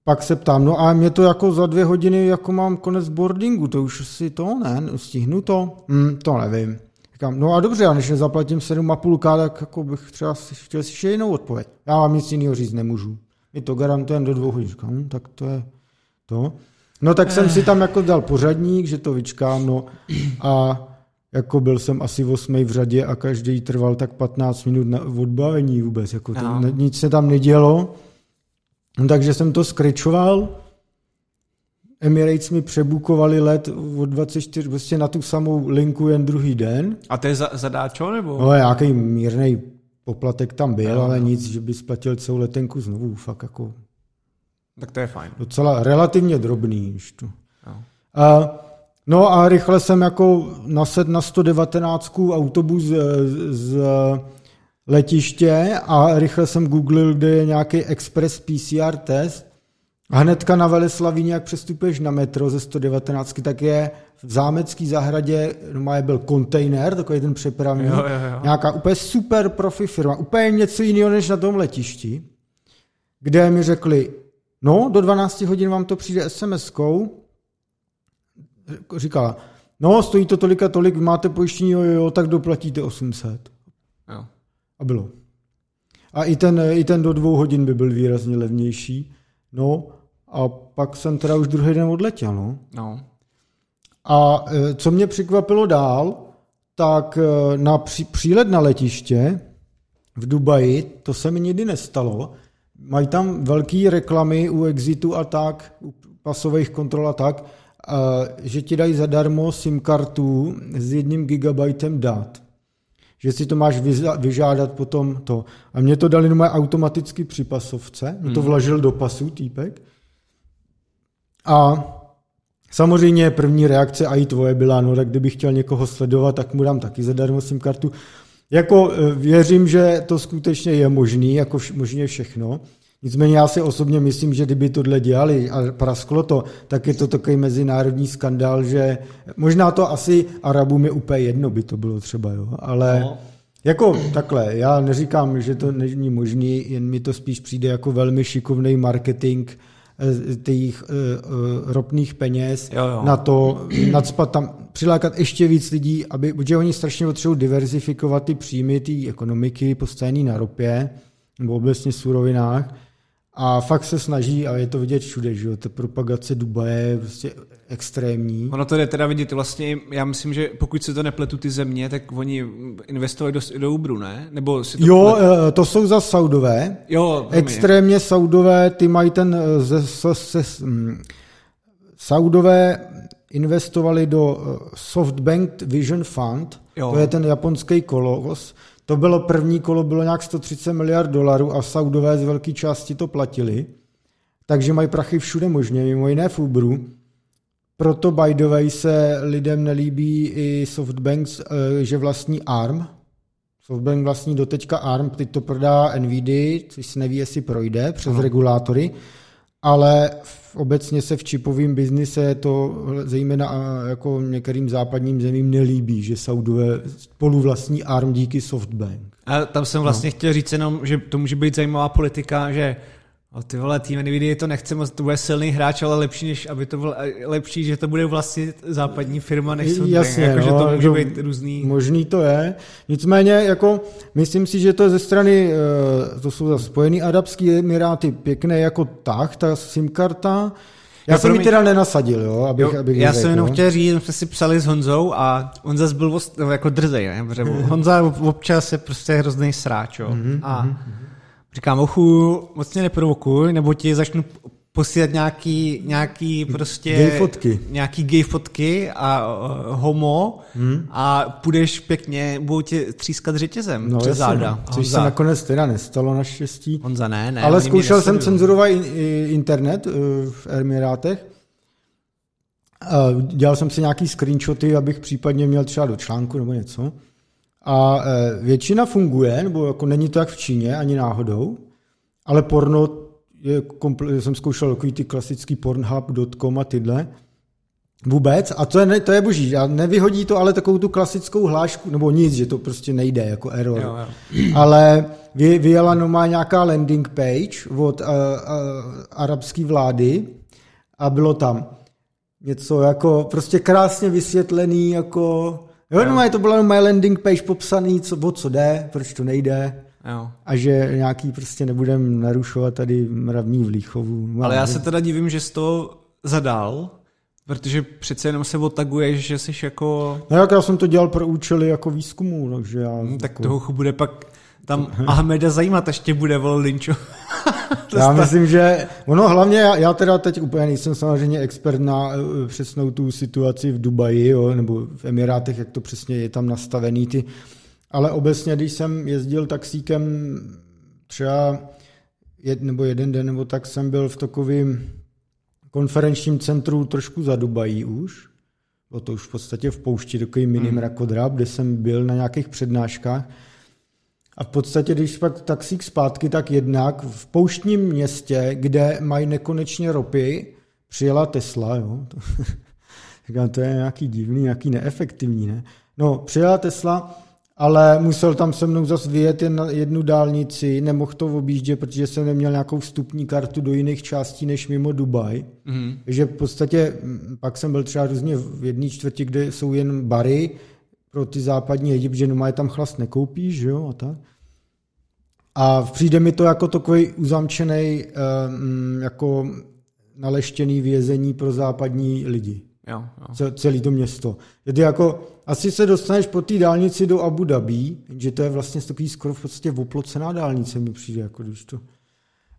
[SPEAKER 1] pak se ptám, no a mě to jako za dvě hodiny jako mám konec boardingu, to už si to ne, stihnu to? Hm, to nevím. Říkám, no a dobře, já než nezaplatím 7,5k, tak jako bych třeba si, chtěl si ještě jinou odpověď. Já vám nic jiného říct nemůžu. My to garantujeme do dvou hodin. Říkám, hm, tak to je to. No tak jsem si tam jako dal pořadník, že to vyčkám, no a jako byl jsem asi 8 v řadě a každý trval tak 15 minut na odbavení vůbec, jako to, nic se tam nedělo. No, takže jsem to skryčoval, Emirates mi přebukovali let od 24 prostě na tu samou linku jen druhý den.
[SPEAKER 2] A to je za, zadáčo nebo?
[SPEAKER 1] No, nějaký mírný poplatek tam byl, no, ale no. nic, že by splatil celou letenku znovu, fakt jako...
[SPEAKER 2] Tak to je fajn.
[SPEAKER 1] Docela relativně drobný. Už to. No. A, no a rychle jsem jako nased na 119 autobus z, z letiště a rychle jsem googlil, kde je nějaký express PCR test a hnedka na Veleslavíně, jak přestupuješ na metro ze 119, tak je v zámecký zahradě no, byl kontejner, takový ten přepravní, jo, jo, jo. nějaká úplně super profi firma, úplně něco jiného než na tom letišti, kde mi řekli, no, do 12 hodin vám to přijde SMS-kou, říkala, no, stojí to tolik a tolik, máte pojištění, jo, jo, tak doplatíte 800. A bylo. A i ten, i ten do dvou hodin by byl výrazně levnější. No, a pak jsem teda už druhý den odletěl. No. no. A e, co mě překvapilo dál, tak e, na pří, přílet na letiště v Dubaji, to se mi nikdy nestalo. Mají tam velké reklamy u exitu a tak, u pasových kontrol a tak, že ti dají zadarmo SIM kartu s jedním gigabytem dat. Že si to máš vyžádat potom to. A mě to dali jenom automaticky při pasovce, mě to hmm. vložil do pasu týpek a samozřejmě první reakce a i tvoje byla, no tak kdybych chtěl někoho sledovat, tak mu dám taky zadarmo SIM kartu. Jako e, věřím, že to skutečně je možný, jako možně všechno. Nicméně já si osobně myslím, že kdyby tohle dělali a prasklo to, tak je to takový mezinárodní skandál, že možná to asi Arabům je úplně jedno, by to bylo třeba, jo, ale no. jako takhle, já neříkám, že to není možný, jen mi to spíš přijde jako velmi šikovný marketing, Eh, těch uh, ropných peněz jo, jo. na to nadspat tam, přilákat ještě víc lidí, aby, protože oni strašně potřebují diverzifikovat ty příjmy té ekonomiky postavené na ropě nebo obecně surovinách a fakt se snaží, a je to vidět všude, že jo, ta propagace Dubaje je prostě extrémní.
[SPEAKER 2] Ono to jde teda vidět vlastně, já myslím, že pokud se to nepletu ty země, tak oni investovali do, do Uberu, ne? Nebo si to
[SPEAKER 1] jo, pletu? Eh, to jsou za Saudové. Jo, Extrémně Saudové, ty mají ten, eh, ze, se, se, hm, Saudové investovali do eh, SoftBank Vision Fund, jo. to je ten japonský kolos, to bylo první kolo, bylo nějak 130 miliard dolarů a Saudové z velké části to platili, takže mají prachy všude možně, mimo jiné v Uberu. Proto by the way se lidem nelíbí i Softbank, eh, že vlastní ARM. Softbank vlastní doteďka ARM, teď to prodá NVIDIA, což se neví, jestli projde přes Aha. regulátory, ale obecně se v čipovém biznise to zejména jako některým západním zemím nelíbí, že Saudové spolu vlastní ARM díky SoftBank.
[SPEAKER 2] A tam jsem vlastně no. chtěl říct jenom, že to může být zajímavá politika, že O ty vole, tým NVIDIA to nechce moc, to bude silný hráč, ale lepší, než aby to bylo lepší, že to bude vlastně západní firma než Softbank. Jasně, jako, no, že to může jako být různý.
[SPEAKER 1] Možný to je. Nicméně, jako, myslím si, že to je ze strany, eh, to jsou za Spojený Arabský Emiráty pěkné jako tak, ta SIM karta. Já, já jsem ji teda nenasadil, jo, abych, jo, abych
[SPEAKER 2] Já jsem jenom chtěl říct, jsme si psali s Honzou a on zase byl jako drzej, ne? Honza občas je prostě hrozný sráč, jo. Mm-hmm, a mm-hmm Říkám, ochu, moc mě neprovokuj, nebo ti začnu posílat nějaký, nějaký prostě...
[SPEAKER 1] Gay fotky.
[SPEAKER 2] Nějaký gay fotky a uh, homo hmm. a půjdeš pěkně, budou tě třískat řetězem no, přes záda.
[SPEAKER 1] Což Honza. se nakonec teda nestalo naštěstí.
[SPEAKER 2] Honza ne, ne.
[SPEAKER 1] Ale zkoušel jsem cenzurovat internet uh, v Emirátech. Dělal jsem si nějaký screenshoty, abych případně měl třeba do článku nebo něco. A e, většina funguje, nebo jako není to jak v Číně, ani náhodou, ale porno je, jsem zkoušel takový ty klasický pornhub.com a tyhle, Vůbec. A to je, to je boží. A nevyhodí to ale takovou tu klasickou hlášku, nebo nic, že to prostě nejde jako error. Jo, jo. Ale vy, vyjela normálně nějaká landing page od uh, uh, arabské vlády a bylo tam něco jako prostě krásně vysvětlený jako Jo, no, to byla jenom landing page popsaný, co, o co jde, proč to nejde. Jo. A že nějaký prostě nebudem narušovat tady mravní vlíchovu.
[SPEAKER 2] No, Ale já se teda divím, že jsi to zadal, protože přece jenom se otaguješ, že jsi jako...
[SPEAKER 1] No jak já jsem to dělal pro účely jako výzkumu, takže já...
[SPEAKER 2] Hmm, tak jako... toho bude pak tam Ahmeda zajímat, až tě bude vol linčo.
[SPEAKER 1] já myslím, že ono hlavně, já, já teda teď úplně nejsem samozřejmě expert na uh, přesnou tu situaci v Dubaji, jo, nebo v Emirátech, jak to přesně je tam nastavený ty, ale obecně, když jsem jezdil taxíkem třeba jed, nebo jeden den, nebo tak jsem byl v takovém konferenčním centru trošku za Dubají už, bylo to už v podstatě v poušti, takový mini mm. mrakodrap, kde jsem byl na nějakých přednáškách a v podstatě, když pak taxík zpátky, tak jednak v pouštním městě, kde mají nekonečně ropy, přijela Tesla, jo. Říkám, to je nějaký divný, nějaký neefektivní, ne? No, přijela Tesla, ale musel tam se mnou zase vyjet jen na jednu dálnici, nemohl to objíždět, protože jsem neměl nějakou vstupní kartu do jiných částí než mimo Dubaj. Mm. Takže v podstatě pak jsem byl třeba různě v jedné čtvrti, kde jsou jen bary, pro ty západní lidi, protože doma je tam chlast nekoupíš, že jo, a tak. A přijde mi to jako takový uzamčený, um, jako naleštěný vězení pro západní lidi.
[SPEAKER 2] Jo, jo.
[SPEAKER 1] Celý to město. To jako, asi se dostaneš po té dálnici do Abu Dhabi, že to je vlastně takový skoro v podstatě oplocená dálnice mi přijde, jako když to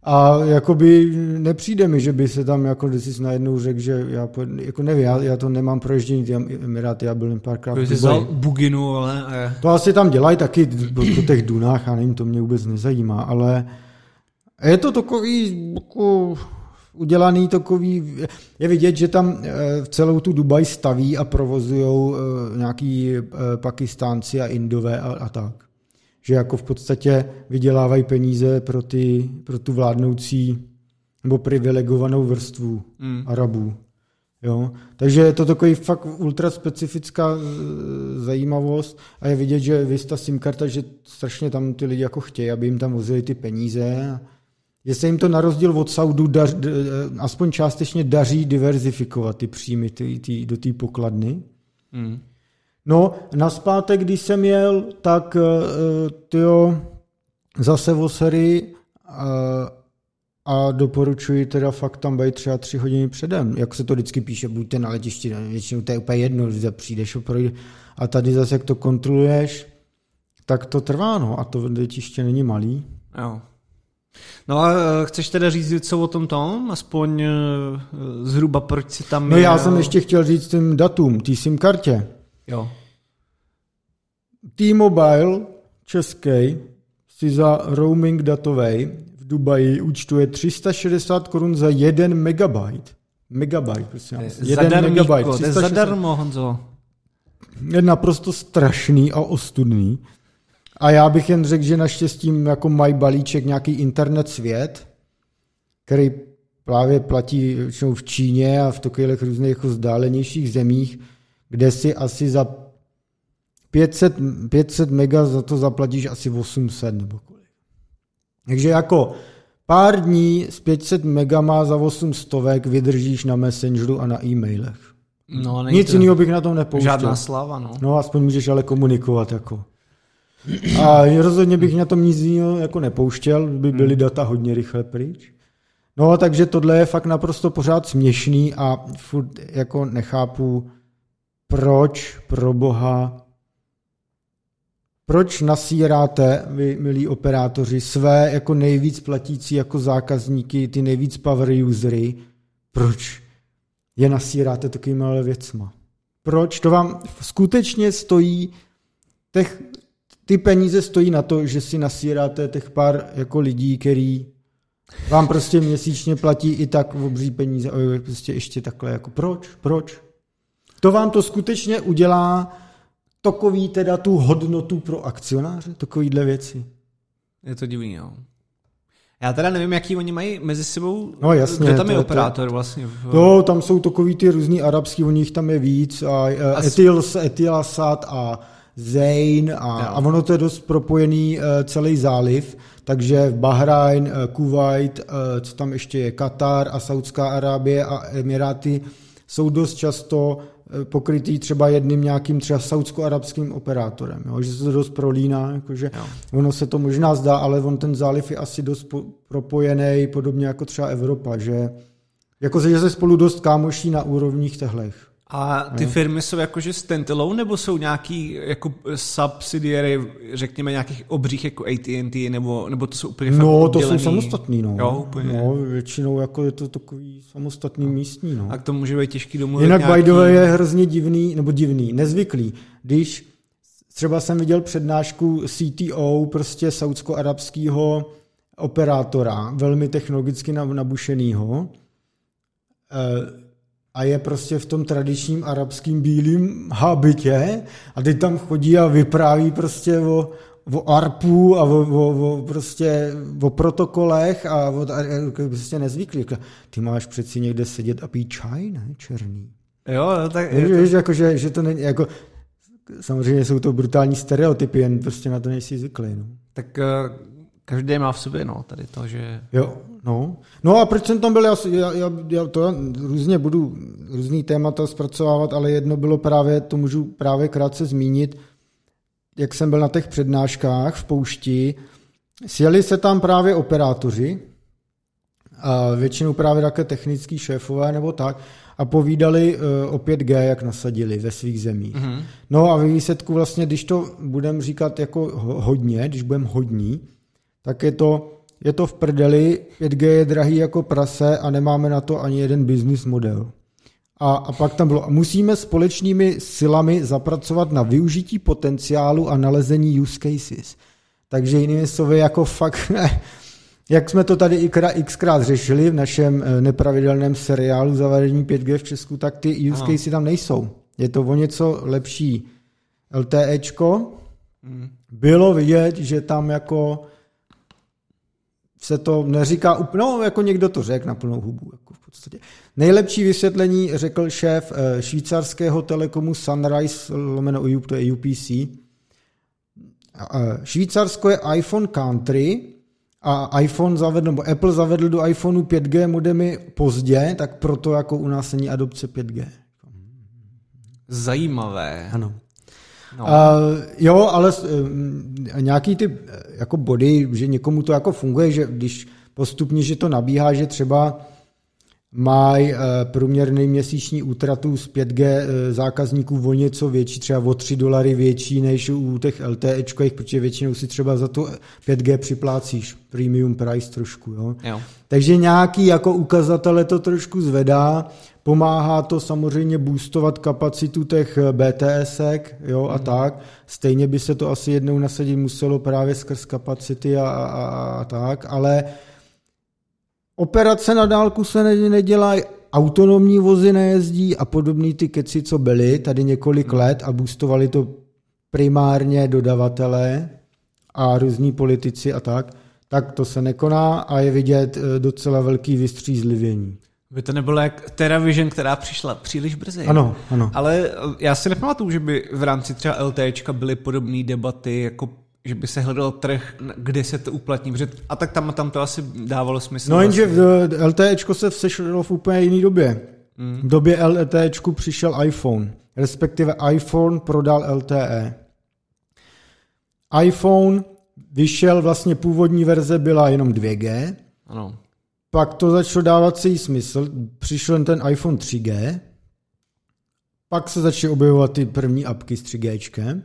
[SPEAKER 1] a jakoby nepřijde mi, že by se tam jako jsi najednou řekl, že já, jako nevím, já, já to nemám proježdění ty Emiráty, já byl jen párkrát
[SPEAKER 2] v Dubaji. buginu, ale...
[SPEAKER 1] To asi tam dělají taky po těch dunách, a nevím, to mě vůbec nezajímá, ale je to takový jako udělaný takový, je vidět, že tam eh, celou tu Dubaj staví a provozují eh, nějaký eh, Pakistánci a Indové a, a tak že jako v podstatě vydělávají peníze pro, ty, pro tu vládnoucí nebo privilegovanou vrstvu mm. Arabů. Jo? Takže je to takový fakt ultra specifická e, zajímavost a je vidět, že Vista SIM karta, že strašně tam ty lidi jako chtějí, aby jim tam vozili ty peníze. Že se jim to na rozdíl od Saudu dař, e, aspoň částečně daří diverzifikovat ty příjmy ty, ty, do té pokladny. Mm. No, naspátek, když jsem jel, tak uh, tyjo, zase v Osary uh, a doporučuji teda fakt tam být třeba tři hodiny předem. Jak se to vždycky píše, buďte na letišti, většinou to je úplně jedno, když přijdeš a tady zase, jak to kontroluješ, tak to trvá, no, a to letiště není malý.
[SPEAKER 2] Jo. No a chceš teda říct něco o tom tom? Aspoň zhruba proč si tam...
[SPEAKER 1] No já jsem ještě chtěl říct tím datum, tý SIM kartě.
[SPEAKER 2] Jo.
[SPEAKER 1] T-Mobile český si za roaming datový v Dubaji účtuje 360 korun za 1 megabyte. Megabyte, prosím.
[SPEAKER 2] Jeden megabyte. To je zadarmo, Honzo.
[SPEAKER 1] Je naprosto strašný a ostudný. A já bych jen řekl, že naštěstí jako mají balíček nějaký internet svět, který právě platí v Číně a v takových různých jako vzdálenějších zemích, kde si asi za 500, 500 mega za to zaplatíš asi 800 nebo kolik. Takže jako pár dní s 500 megama za 800 vydržíš na Messengeru a na e-mailech. No, Nic jiného bych na tom nepouštěl.
[SPEAKER 2] Žádná slava, no.
[SPEAKER 1] No, aspoň můžeš ale komunikovat jako. A rozhodně bych na tom nic jiného jako nepouštěl, by byly hmm. data hodně rychle pryč. No, takže tohle je fakt naprosto pořád směšný a furt jako nechápu, proč pro boha proč nasíráte, vy, milí operátoři, své jako nejvíc platící jako zákazníky, ty nejvíc power usery, proč je nasíráte takovými ale věcma? Proč? To vám skutečně stojí, těch, ty peníze stojí na to, že si nasíráte těch pár jako lidí, který vám prostě měsíčně platí i tak obří peníze a prostě ještě takhle jako proč? Proč? To vám to skutečně udělá takový teda tu hodnotu pro akcionáře, takovýhle věci.
[SPEAKER 2] Je to divný, jo. Já teda nevím, jaký oni mají mezi sebou,
[SPEAKER 1] no, jasně,
[SPEAKER 2] kde tam je to, operátor to, vlastně.
[SPEAKER 1] V... No, tam jsou takový ty různý arabský, u nich tam je víc, a, a Etil, Etilasat a Zain a, a ono to je dost propojený uh, celý záliv, takže Bahrajn, uh, Kuwait, uh, co tam ještě je, Katar a Saudská Arábie a Emiráty jsou dost často pokrytý třeba jedním nějakým třeba saudsko-arabským operátorem, jo? že se to dost prolíná, jakože jo. ono se to možná zdá, ale on ten záliv je asi dost po, propojený, podobně jako třeba Evropa, že jako že se spolu dost kámoší na úrovních tehlech.
[SPEAKER 2] A ty firmy jsou jakože standalone, nebo jsou nějaký jako subsidiary, řekněme nějakých obřích jako AT&T, nebo, nebo to jsou úplně
[SPEAKER 1] No, to jsou samostatný, no. Jo, úplně. No, většinou jako je to takový samostatný no. místní, no.
[SPEAKER 2] A to může být těžký domluvit
[SPEAKER 1] Jinak nějaký... by the way je hrozně divný, nebo divný, nezvyklý, když třeba jsem viděl přednášku CTO, prostě saudsko-arabského operátora, velmi technologicky nabušenýho, eh, a je prostě v tom tradičním arabským bílým habitě a ty tam chodí a vypráví prostě o, o ARPu a o, o, o, prostě o protokolech a o, a, prostě nezvyklý. Ty máš přeci někde sedět a pít čaj, ne? Černý.
[SPEAKER 2] Jo, tak...
[SPEAKER 1] Víš, to... víš jako, že, že to není, jako, samozřejmě jsou to brutální stereotypy, jen prostě na to nejsi zvyklý. No.
[SPEAKER 2] Tak uh, každý má v sobě, no, tady to, že...
[SPEAKER 1] Jo, No. no a proč jsem tam byl, já, já, já to různě budu různý témata zpracovávat, ale jedno bylo právě, to můžu právě krátce zmínit, jak jsem byl na těch přednáškách v poušti, sjeli se tam právě operátoři, a většinou právě také technický šéfové nebo tak, a povídali uh, o 5G, jak nasadili ve svých zemích. Mm-hmm. No a ve výsledku vlastně, když to budeme říkat jako hodně, když budeme hodní, tak je to je to v prdeli, 5G je drahý jako prase a nemáme na to ani jeden business model. A, a pak tam bylo, musíme společnými silami zapracovat na využití potenciálu a nalezení use cases. Takže jinými slovy, jako fakt, jak jsme to tady xkrát řešili v našem eh, nepravidelném seriálu zavedení 5G v Česku, tak ty use casey tam nejsou. Je to o něco lepší LTEčko. Hmm. Bylo vidět, že tam jako se to neříká úplně, no jako někdo to řekl na plnou hubu. Jako v podstatě. Nejlepší vysvětlení řekl šéf eh, švýcarského telekomu Sunrise, lomeno UP, to je UPC. Švýcarsko je iPhone country a iPhone zavedl, nebo Apple zavedl do iPhoneu 5G modemy pozdě, tak proto jako u nás není adopce 5G.
[SPEAKER 2] Zajímavé.
[SPEAKER 1] Ano. No. Uh, jo, ale uh, nějaký ty jako body, že někomu to jako funguje, že když postupně, že to nabíhá, že třeba mají uh, průměrný měsíční útratu z 5G uh, zákazníků o něco větší, třeba o 3 dolary větší než u těch LTEčkových, protože většinou si třeba za to 5G připlácíš premium price trošku. Jo? Jo. Takže nějaký jako ukazatele to trošku zvedá, Pomáhá to samozřejmě boostovat kapacitu těch BTSek jo, a mm. tak. Stejně by se to asi jednou nasadit muselo právě skrz kapacity a, a, a tak, ale operace na dálku se nedělají, autonomní vozy nejezdí a podobný ty keci, co byly tady několik mm. let a boostovali to primárně dodavatelé a různí politici a tak, tak to se nekoná a je vidět eh, docela velký vystřízlivění.
[SPEAKER 2] By to nebylo jak TeraVision, která přišla příliš brzy.
[SPEAKER 1] Ano, ano.
[SPEAKER 2] Ale já si nepamatuju, že by v rámci třeba LTEčka byly podobné debaty, jako že by se hledal trh, kde se to uplatní, protože a tak tam, tam to asi dávalo smysl.
[SPEAKER 1] No jenže vlastně. LTEčko se sešlo v úplně jiné době. Mm. V době LTEčku přišel iPhone, respektive iPhone prodal LTE. iPhone vyšel, vlastně původní verze byla jenom 2G.
[SPEAKER 2] Ano.
[SPEAKER 1] Pak to začalo dávat si smysl, přišel ten iPhone 3G, pak se začaly objevovat ty první apky s 3G,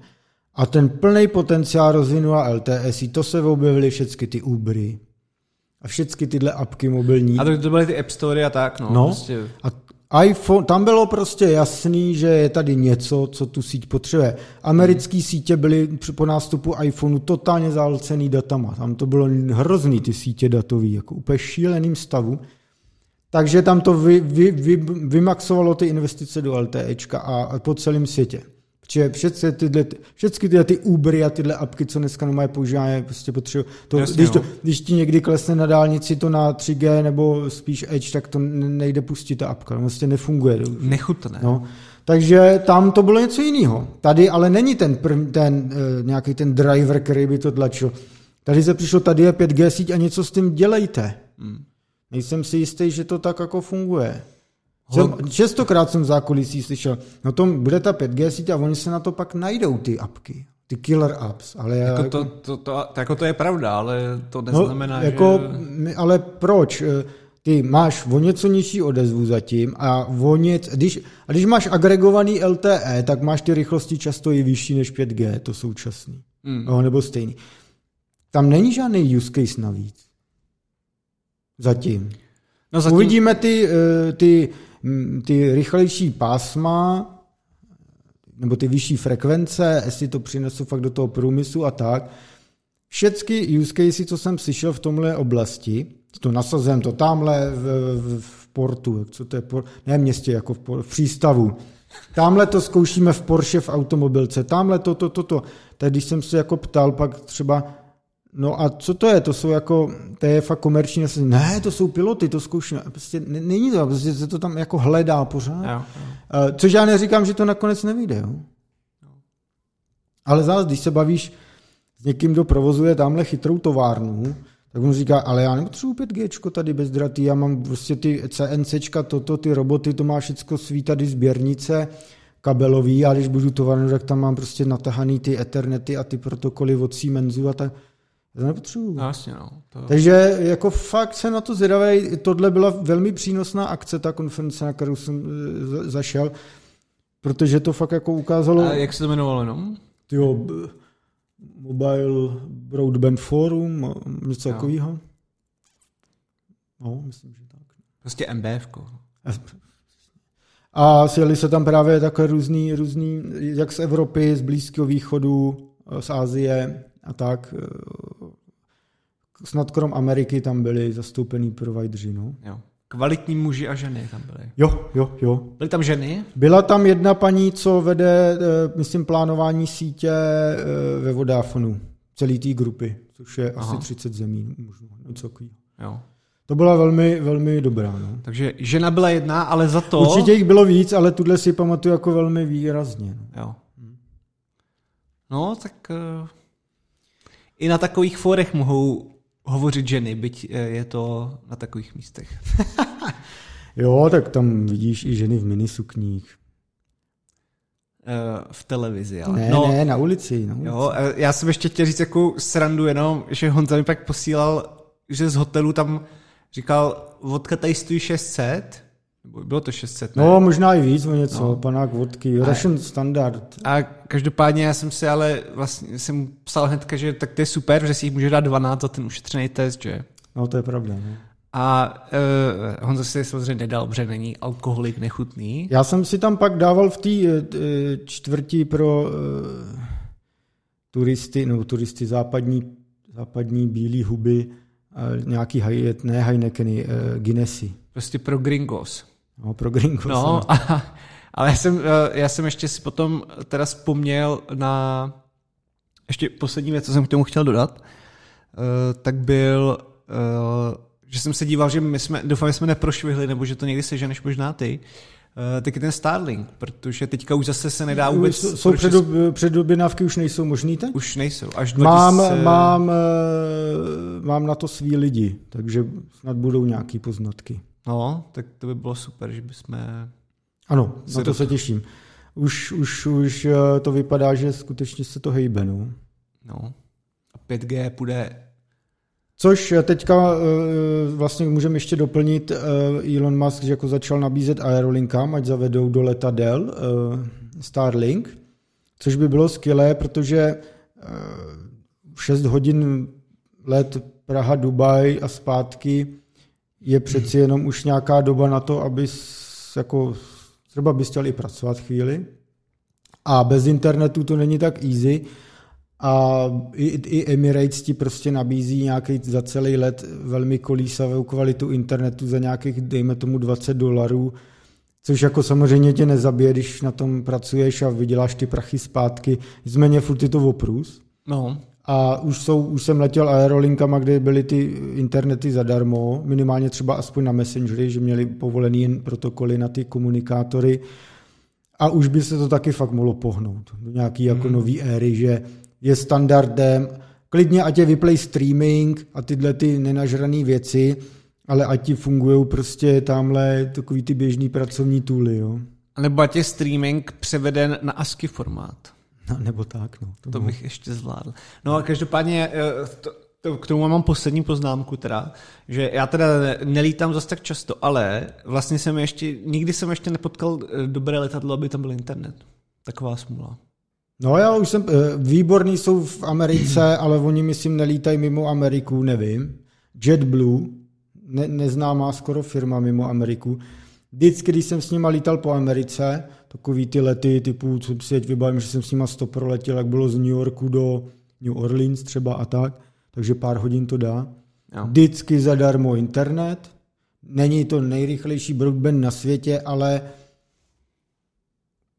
[SPEAKER 1] a ten plný potenciál rozvinula LTS, to se objevily všechny ty Ubery a všechny tyhle apky mobilní.
[SPEAKER 2] A to, to byly ty App Store a tak, no.
[SPEAKER 1] no prostě. A iPhone, tam bylo prostě jasný, že je tady něco, co tu síť potřebuje. Americké sítě byly po nástupu iPhoneu totálně zálcený datama. Tam to bylo hrozný, ty sítě datový, jako úplně šíleným stavu. Takže tam to vy, vy, vy, vymaxovalo ty investice do LTEčka a, a po celém světě. Protože všechny tyhle, všechny tyhle ty Ubery a tyhle apky, co dneska mají používání, prostě potřebují. To, Jasně, když, to, když ti někdy klesne na dálnici to na 3G nebo spíš Edge, tak to nejde pustit ta apka. To prostě nefunguje.
[SPEAKER 2] Nechutné.
[SPEAKER 1] No. Takže tam to bylo něco jiného. Tady ale není ten, prv, ten uh, nějaký ten driver, který by to tlačil. Tady se přišlo, tady je 5G síť a něco s tím dělejte. Hmm. Nejsem si jistý, že to tak jako funguje. Jsem, častokrát jsem v zákulisí slyšel, no to bude ta 5G síť a oni se na to pak najdou ty apky, ty killer apps. Ale
[SPEAKER 2] jako to, to, to, to, jako to je pravda, ale to no, neznamená,
[SPEAKER 1] no, jako,
[SPEAKER 2] že...
[SPEAKER 1] Ale proč? Eh, ty máš o něco nižší odezvu zatím a o něco, když, a když máš agregovaný LTE, tak máš ty rychlosti často i vyšší než 5G, to současný. Mm. No, nebo stejný. Tam není žádný use case navíc. Zatím. No zatím... Uvidíme ty, eh, ty, ty rychlejší pásma, nebo ty vyšší frekvence, jestli to přinesu fakt do toho průmyslu a tak. Všechny use cases, co jsem slyšel v tomhle oblasti, to nasazujeme to tamhle v, v, v portu, co to je, por, ne v městě, jako v, v přístavu. Tamhle to zkoušíme v Porsche v automobilce, tamhle to, to, to, to. Tak když jsem se jako ptal pak třeba, no a co to je, to jsou jako, to je fakt komerční, ne, to jsou piloty, to zkoušíme. Prostě není to, prostě se to tam jako hledá pořád. Jo, jo. Eh, což já neříkám, že to nakonec nevyjde, jo. Ale zase, když se bavíš s někým, kdo provozuje tamhle chytrou továrnu, tak on říká, ale já nepotřebuji 5G tady bez dratý, já mám prostě ty CNCčka, toto, ty roboty, to má všechno svý tady sběrnice kabelový a když budu továrnu, tak tam mám prostě natahaný ty Ethernety a ty protokoly od Siemensu a tak. Já to nepotřebuji.
[SPEAKER 2] No, jasně, no.
[SPEAKER 1] To... Takže jako fakt se na to zvědavý. Tohle byla velmi přínosná akce, ta konference, na kterou jsem e, zašel, protože to fakt jako ukázalo...
[SPEAKER 2] A jak se to jmenovalo, no?
[SPEAKER 1] Jo, Mobile Broadband Forum, něco takového. No, myslím, že tak.
[SPEAKER 2] Prostě MBF.
[SPEAKER 1] A sjeli se tam právě takové různý, různý, jak z Evropy, z Blízkého východu, z Asie a tak. Snad krom Ameriky tam byli zastoupený provideři, no.
[SPEAKER 2] Jo. Kvalitní muži a ženy tam byly.
[SPEAKER 1] Jo, jo, jo.
[SPEAKER 2] Byly tam ženy?
[SPEAKER 1] Byla tam jedna paní, co vede, eh, myslím, plánování sítě eh, ve Vodafonu, celý té grupy, což je Aha. asi 30 zemí, možná něco Jo. To byla velmi, velmi dobrá. No.
[SPEAKER 2] Takže žena byla jedna, ale za to...
[SPEAKER 1] Určitě jich bylo víc, ale tuhle si pamatuju jako velmi výrazně.
[SPEAKER 2] No. Jo. No, tak i na takových forech mohou hovořit ženy, byť eh, je to na takových místech.
[SPEAKER 1] jo, tak tam vidíš i ženy v minisukních.
[SPEAKER 2] Eh, v televizi, ale...
[SPEAKER 1] Ne, no, ne, na ulici, na ulici.
[SPEAKER 2] Jo, eh, já jsem ještě chtěl říct jako srandu jenom, že Honza mi pak posílal, že z hotelu tam říkal, vodka tady stojí 600, bylo to 600,
[SPEAKER 1] ne? No, možná i víc o něco, no. panák vodky, a, Russian standard.
[SPEAKER 2] A každopádně já jsem si ale vlastně jsem psal hnedka, že tak to je super, že si jich může dát 12 za ten ušetřený test, že?
[SPEAKER 1] No, to je pravda. No.
[SPEAKER 2] A uh, Honza si samozřejmě nedal, protože není alkoholik nechutný.
[SPEAKER 1] Já jsem si tam pak dával v té uh, čtvrti pro uh, turisty, no turisty západní, západní bílý huby, uh, nějaký ne Heinekeny, uh, Guinnessy.
[SPEAKER 2] Prostě pro gringos.
[SPEAKER 1] No, pro gringos.
[SPEAKER 2] No. A, ale já jsem, já jsem ještě si potom teda vzpomněl na ještě poslední věc, co jsem k tomu chtěl dodat, tak byl že jsem se díval, že my jsme, doufám, že jsme neprošvihli, nebo že to někdy seženeš možná ty, tak je ten Starlink, protože teďka už zase se nedá vůbec...
[SPEAKER 1] Jsou předob, předoběnávky už nejsou možný teď?
[SPEAKER 2] Už nejsou, až
[SPEAKER 1] 2000... Mám, mám, mám na to svý lidi, takže snad budou nějaký poznatky.
[SPEAKER 2] No, tak to by bylo super, že bychom...
[SPEAKER 1] Ano, na to se těším. Už, už, už eh, to vypadá, že skutečně se to hejbe, no.
[SPEAKER 2] No. A 5G půjde
[SPEAKER 1] Což teďka uh, vlastně můžeme ještě doplnit, Elon Musk že jako začal nabízet aerolinkám, ať zavedou do letadel Starlink, což by bylo skvělé, protože uh, 6 hodin let Praha, Dubaj a zpátky je přeci jenom už nějaká doba na to, aby jako třeba bys chtěl i pracovat chvíli. A bez internetu to není tak easy, a i, i Emirates ti prostě nabízí nějaký za celý let velmi kolísavou kvalitu internetu za nějakých, dejme tomu, 20 dolarů, což jako samozřejmě tě nezabije, když na tom pracuješ a vyděláš ty prachy zpátky. Nicméně furt je to oprus.
[SPEAKER 2] No.
[SPEAKER 1] A už, jsou, už jsem letěl aerolinkama, kde byly ty internety zadarmo, minimálně třeba aspoň na Messengery, že měli povolený jen protokoly na ty komunikátory. A už by se to taky fakt mohlo pohnout do nějaký jako hmm. nový éry, že je standardem. Klidně ať je vyplay streaming a tyhle ty nenažrané věci, ale ať ti fungují prostě tamhle takový ty běžný pracovní tooly, jo.
[SPEAKER 2] Nebo ať je streaming převeden na ASCII formát.
[SPEAKER 1] No, nebo tak, no.
[SPEAKER 2] To, to bych ještě zvládl. No a každopádně, eh, to, to, k tomu mám poslední poznámku teda, že já teda nelítám zase tak často, ale vlastně jsem ještě, nikdy jsem ještě nepotkal eh, dobré letadlo, aby tam byl internet. Taková smůla.
[SPEAKER 1] No já už jsem, eh, výborný jsou v Americe, ale oni myslím nelítají mimo Ameriku, nevím. JetBlue, ne, neznámá skoro firma mimo Ameriku. Vždycky, když jsem s nima lítal po Americe, takový ty lety typu, co si teď vybavím, že jsem s nima sto proletěl, jak bylo z New Yorku do New Orleans třeba a tak, takže pár hodin to dá. Jo. Vždycky zadarmo internet. Není to nejrychlejší broadband na světě, ale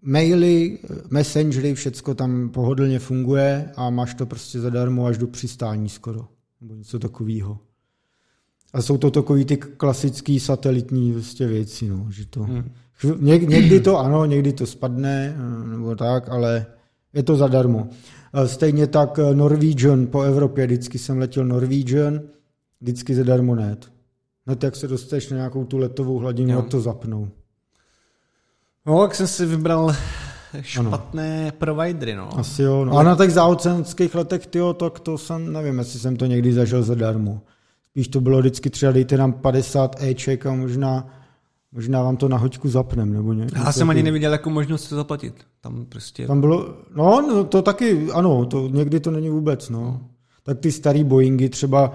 [SPEAKER 1] maily, messengery, všecko tam pohodlně funguje a máš to prostě zadarmo až do přistání skoro. Nebo něco takového. A jsou to takový ty klasický satelitní vlastně věci, no, že to... Hmm. Něk, někdy to ano, někdy to spadne, nebo tak, ale je to zadarmo. Stejně tak eh, Norwegian po Evropě, vždycky jsem letěl Norwegian, vždycky zadarmo net. Net, jak se dostaneš na nějakou tu letovou hladinu, jak to zapnou.
[SPEAKER 2] No, jak jsem si vybral špatné ano. providery, no.
[SPEAKER 1] Asi jo, no. A na těch záocenských letech, tyjo, tak to jsem, nevím, jestli jsem to někdy zažil zadarmo. Spíš to bylo vždycky třeba dejte nám 50 Eček a možná, možná vám to na hoďku zapnem, nebo ně,
[SPEAKER 2] Já jsem ani neviděl jako možnost to zaplatit. Tam prostě...
[SPEAKER 1] Tam bylo, no, no to taky, ano, to někdy to není vůbec, no. no. Tak ty starý Boeingy třeba,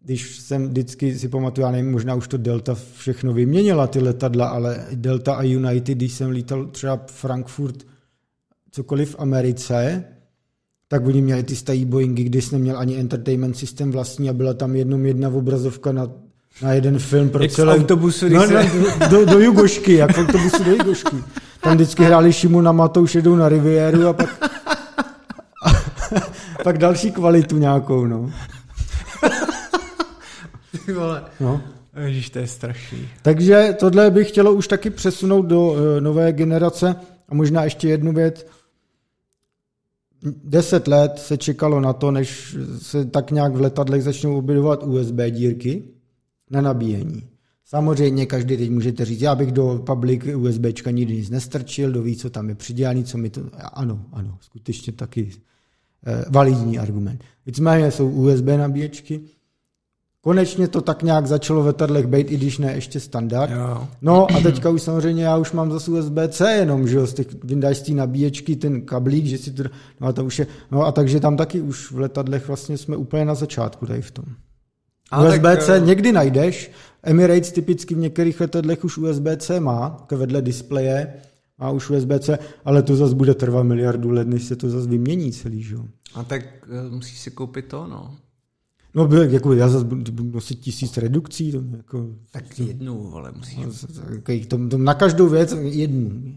[SPEAKER 1] když jsem vždycky si pamatuju, já nevím, možná už to Delta všechno vyměnila ty letadla, ale Delta a United, když jsem lítal třeba Frankfurt, cokoliv v Americe, tak oni měli ty stají Boeingy, když jsem neměl ani entertainment systém vlastní a byla tam jednom jedna obrazovka na, na jeden film pro
[SPEAKER 2] celé... autobusu,
[SPEAKER 1] no, no, do, do Jugošky, jak autobusu do Jugošky. Tam vždycky hráli Šimu na Matouš, jedou na Riviéru a pak, a, pak další kvalitu nějakou, no.
[SPEAKER 2] Ty vole. No. Ježíš, to je strašný.
[SPEAKER 1] Takže tohle bych chtělo už taky přesunout do uh, nové generace a možná ještě jednu věc. Deset let se čekalo na to, než se tak nějak v letadlech začnou objevovat USB dírky na nabíjení. Samozřejmě každý teď můžete říct, já bych do public USBčka nikdy nic nestrčil, do ví, co tam je přidělaný, co mi to... Ano, ano, skutečně taky eh, validní argument. Nicméně jsou USB nabíječky, Konečně to tak nějak začalo v letadlech být, i když ne ještě standard. Jo. No a teďka už samozřejmě já už mám zase USB-C jenom, že jo, z těch, vyndáš z té nabíječky ten kablík, že si to, no a to už je, no a takže tam taky už v letadlech vlastně jsme úplně na začátku tady v tom. USB-C tak, někdy najdeš, Emirates typicky v některých letadlech už USB-C má, vedle displeje, má už USB-C, ale to zase bude trvat miliardu let, než se to zase vymění celý, že jo.
[SPEAKER 2] A tak uh, musíš si koupit to, no.
[SPEAKER 1] No, jako já zase budu nosit tisíc redukcí. To jako,
[SPEAKER 2] tak jednu, vole, musíš.
[SPEAKER 1] To, to, na každou věc jednu.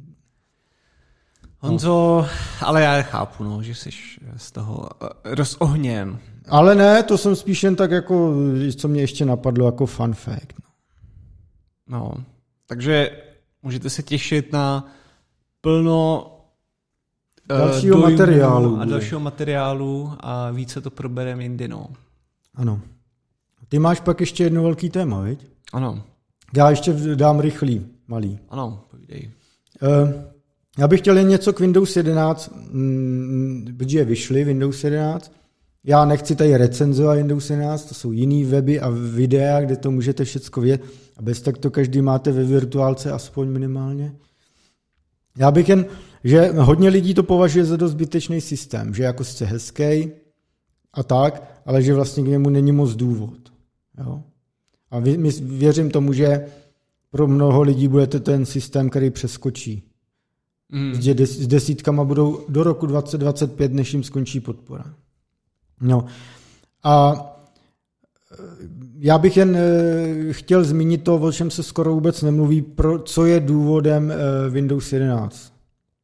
[SPEAKER 2] Honzo, no. ale já chápu, no, že jsi z toho eh, rozohněn.
[SPEAKER 1] Ale ne, to jsem spíš jen tak jako, co mě ještě napadlo jako fun fact. No,
[SPEAKER 2] no takže můžete se těšit na plno
[SPEAKER 1] eh, dalšího materiálu.
[SPEAKER 2] A dalšího materiálu a více to probereme jindy, no.
[SPEAKER 1] Ano. Ty máš pak ještě jedno velký téma, viď?
[SPEAKER 2] Ano.
[SPEAKER 1] Já ještě dám rychlý, malý.
[SPEAKER 2] Ano, povídej.
[SPEAKER 1] Uh, já bych chtěl jen něco k Windows 11, mm, protože vyšly Windows 11. Já nechci tady recenzovat Windows 11, to jsou jiný weby a videa, kde to můžete všechno vědět. A bez tak to každý máte ve virtuálce aspoň minimálně. Já bych jen, že hodně lidí to považuje za dost zbytečný systém, že jako jste hezký a tak, ale že vlastně k němu není moc důvod. Jo? A věřím tomu, že pro mnoho lidí bude to ten systém, který přeskočí. Mm. Že des, s desítkama budou do roku 2025, než jim skončí podpora. No. A e, já bych jen e, chtěl zmínit to, o čem se skoro vůbec nemluví, pro, co je důvodem e, Windows 11.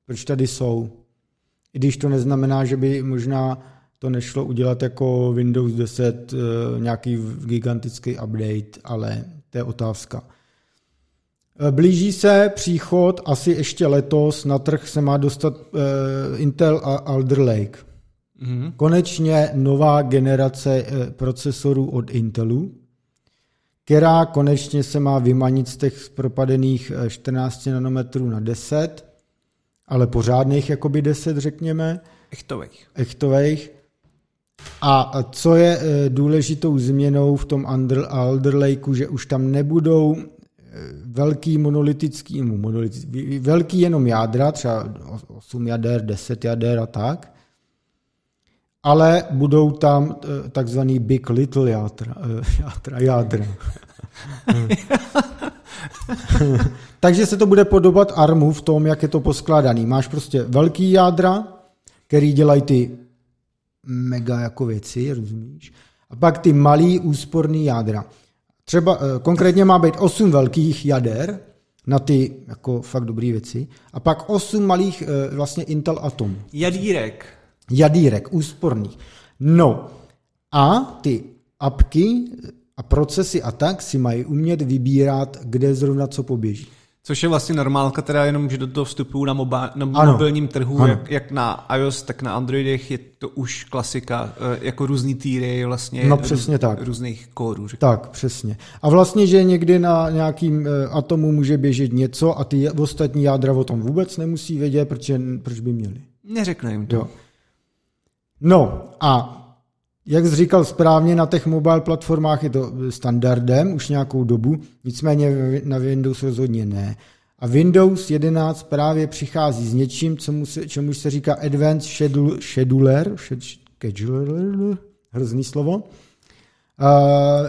[SPEAKER 1] Proč tady jsou. I když to neznamená, že by možná to nešlo udělat jako Windows 10 eh, nějaký gigantický update, ale to je otázka. Eh, blíží se příchod, asi ještě letos, na trh se má dostat uh, Intel a Alder Lake. Mm-hmm. Konečně nová generace uh, procesorů od Intelu, která konečně se má vymanit z těch propadených 14 nanometrů na 10, ale pořádných jakoby 10, řekněme.
[SPEAKER 2] Echtových.
[SPEAKER 1] Echtových. A co je eh, důležitou změnou v tom Alder Lakeu, že už tam nebudou eh, velký monolitický, monolitický, velký jenom jádra, třeba 8 jader, 10 jader a tak, ale budou tam eh, takzvaný big little jádra. jádra, jádra. Takže se to bude podobat ARMu v tom, jak je to poskládaný. Máš prostě velký jádra, který dělají ty mega jako věci, rozumíš? A pak ty malý úsporný jádra. Třeba eh, konkrétně má být 8 velkých jader na ty jako fakt dobré věci a pak 8 malých eh, vlastně Intel Atom.
[SPEAKER 2] Jadírek.
[SPEAKER 1] Jadírek, úsporných. No a ty apky a procesy a tak si mají umět vybírat, kde zrovna co poběží.
[SPEAKER 2] Což je vlastně normálka, teda jenom, že do toho vstupují na, mobi- na ano. mobilním trhu, jak, jak, na iOS, tak na Androidech, je to už klasika, eh, jako různý týry vlastně
[SPEAKER 1] no, přesně růz, tak.
[SPEAKER 2] různých kódů.
[SPEAKER 1] Řeknu. Tak, přesně. A vlastně, že někdy na nějakým eh, atomu může běžet něco a ty ostatní jádra o tom vůbec nemusí vědět, protože, proč by měli.
[SPEAKER 2] Neřekne jim to. Jo.
[SPEAKER 1] No a jak jsi říkal správně, na těch mobile platformách je to standardem už nějakou dobu, nicméně na Windows rozhodně ne. A Windows 11 právě přichází s něčím, čemu se, čemu se říká Advanced Scheduler, scheduler, hrozný slovo.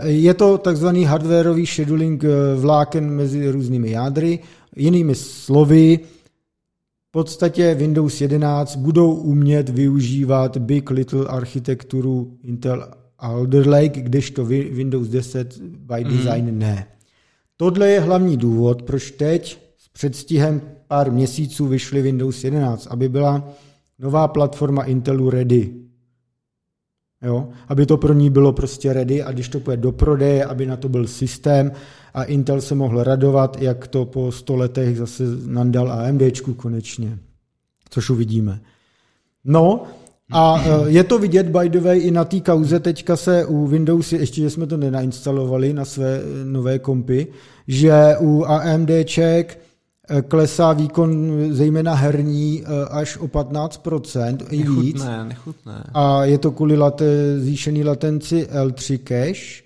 [SPEAKER 1] Je to takzvaný hardwareový scheduling eh, vláken mezi různými jádry. Jinými slovy, podstatě Windows 11 budou umět využívat Big Little architekturu Intel Alder Lake, kdežto Windows 10 by mhm. design mm. ne. Tohle je hlavní důvod, proč teď s předstihem pár měsíců vyšly Windows 11, aby byla nová platforma Intelu ready. Jo? Aby to pro ní bylo prostě ready a když to půjde do prodeje, aby na to byl systém a Intel se mohl radovat, jak to po 100 letech zase nandal AMDčku konečně. Což uvidíme. No, a e, je to vidět, by the way, i na té kauze, teďka se u Windows, ještě že jsme to nenainstalovali na své nové kompy, že u AMDček klesá výkon zejména herní e, až o 15% i víc.
[SPEAKER 2] Nechutné, nechutné.
[SPEAKER 1] A je to kvůli late, zvýšený latenci L3 cache.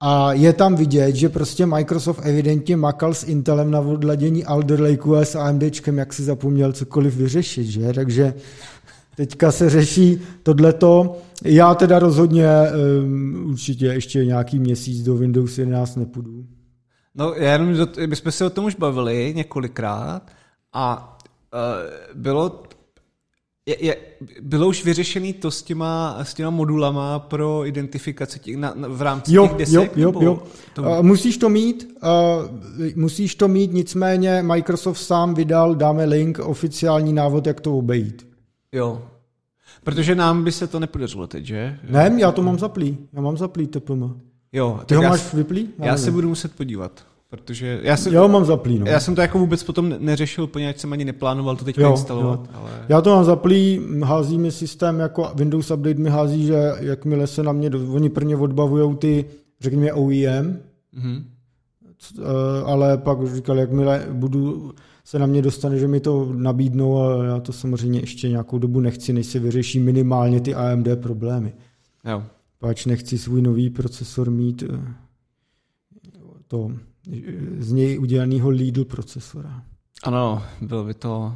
[SPEAKER 1] A je tam vidět, že prostě Microsoft evidentně makal s Intelem na odladění Alder Lakeu a s AMDčkem, jak si zapomněl cokoliv vyřešit, že? Takže teďka se řeší tohleto. Já teda rozhodně um, určitě ještě nějaký měsíc do Windows 11 nepůjdu.
[SPEAKER 2] No, já jenom, my jsme se o tom už bavili několikrát a uh, bylo je, je, bylo už vyřešený to s těma, s těma modulama pro identifikaci těch, na, na, v rámci
[SPEAKER 1] jo,
[SPEAKER 2] těch desek?
[SPEAKER 1] Jo, jo, jo. To... Uh, musíš to mít, uh, musíš to mít, nicméně Microsoft sám vydal, dáme link, oficiální návod, jak to obejít.
[SPEAKER 2] Jo, protože nám by se to nepodařilo teď, že?
[SPEAKER 1] Ne, já to mám zaplý, já mám zaplý TPM.
[SPEAKER 2] Jo,
[SPEAKER 1] Ty ho máš vyplý?
[SPEAKER 2] Já, já se budu muset podívat. Protože já jsem,
[SPEAKER 1] já mám zaplý, no.
[SPEAKER 2] Já jsem to jako vůbec potom neřešil ať jsem ani neplánoval to teď instalovat. Jo. Ale...
[SPEAKER 1] Já to mám zaplý, hází mi systém, jako Windows Update mi hází, že jakmile se na mě, oni prvně odbavují ty, řekněme OEM, mm-hmm. ale pak už říkal, jakmile budu, se na mě dostane, že mi to nabídnou a já to samozřejmě ještě nějakou dobu nechci, než se vyřeší minimálně ty AMD problémy.
[SPEAKER 2] Jo.
[SPEAKER 1] Pač nechci svůj nový procesor mít eh, to z něj udělaného Lidl procesora.
[SPEAKER 2] Ano, bylo by to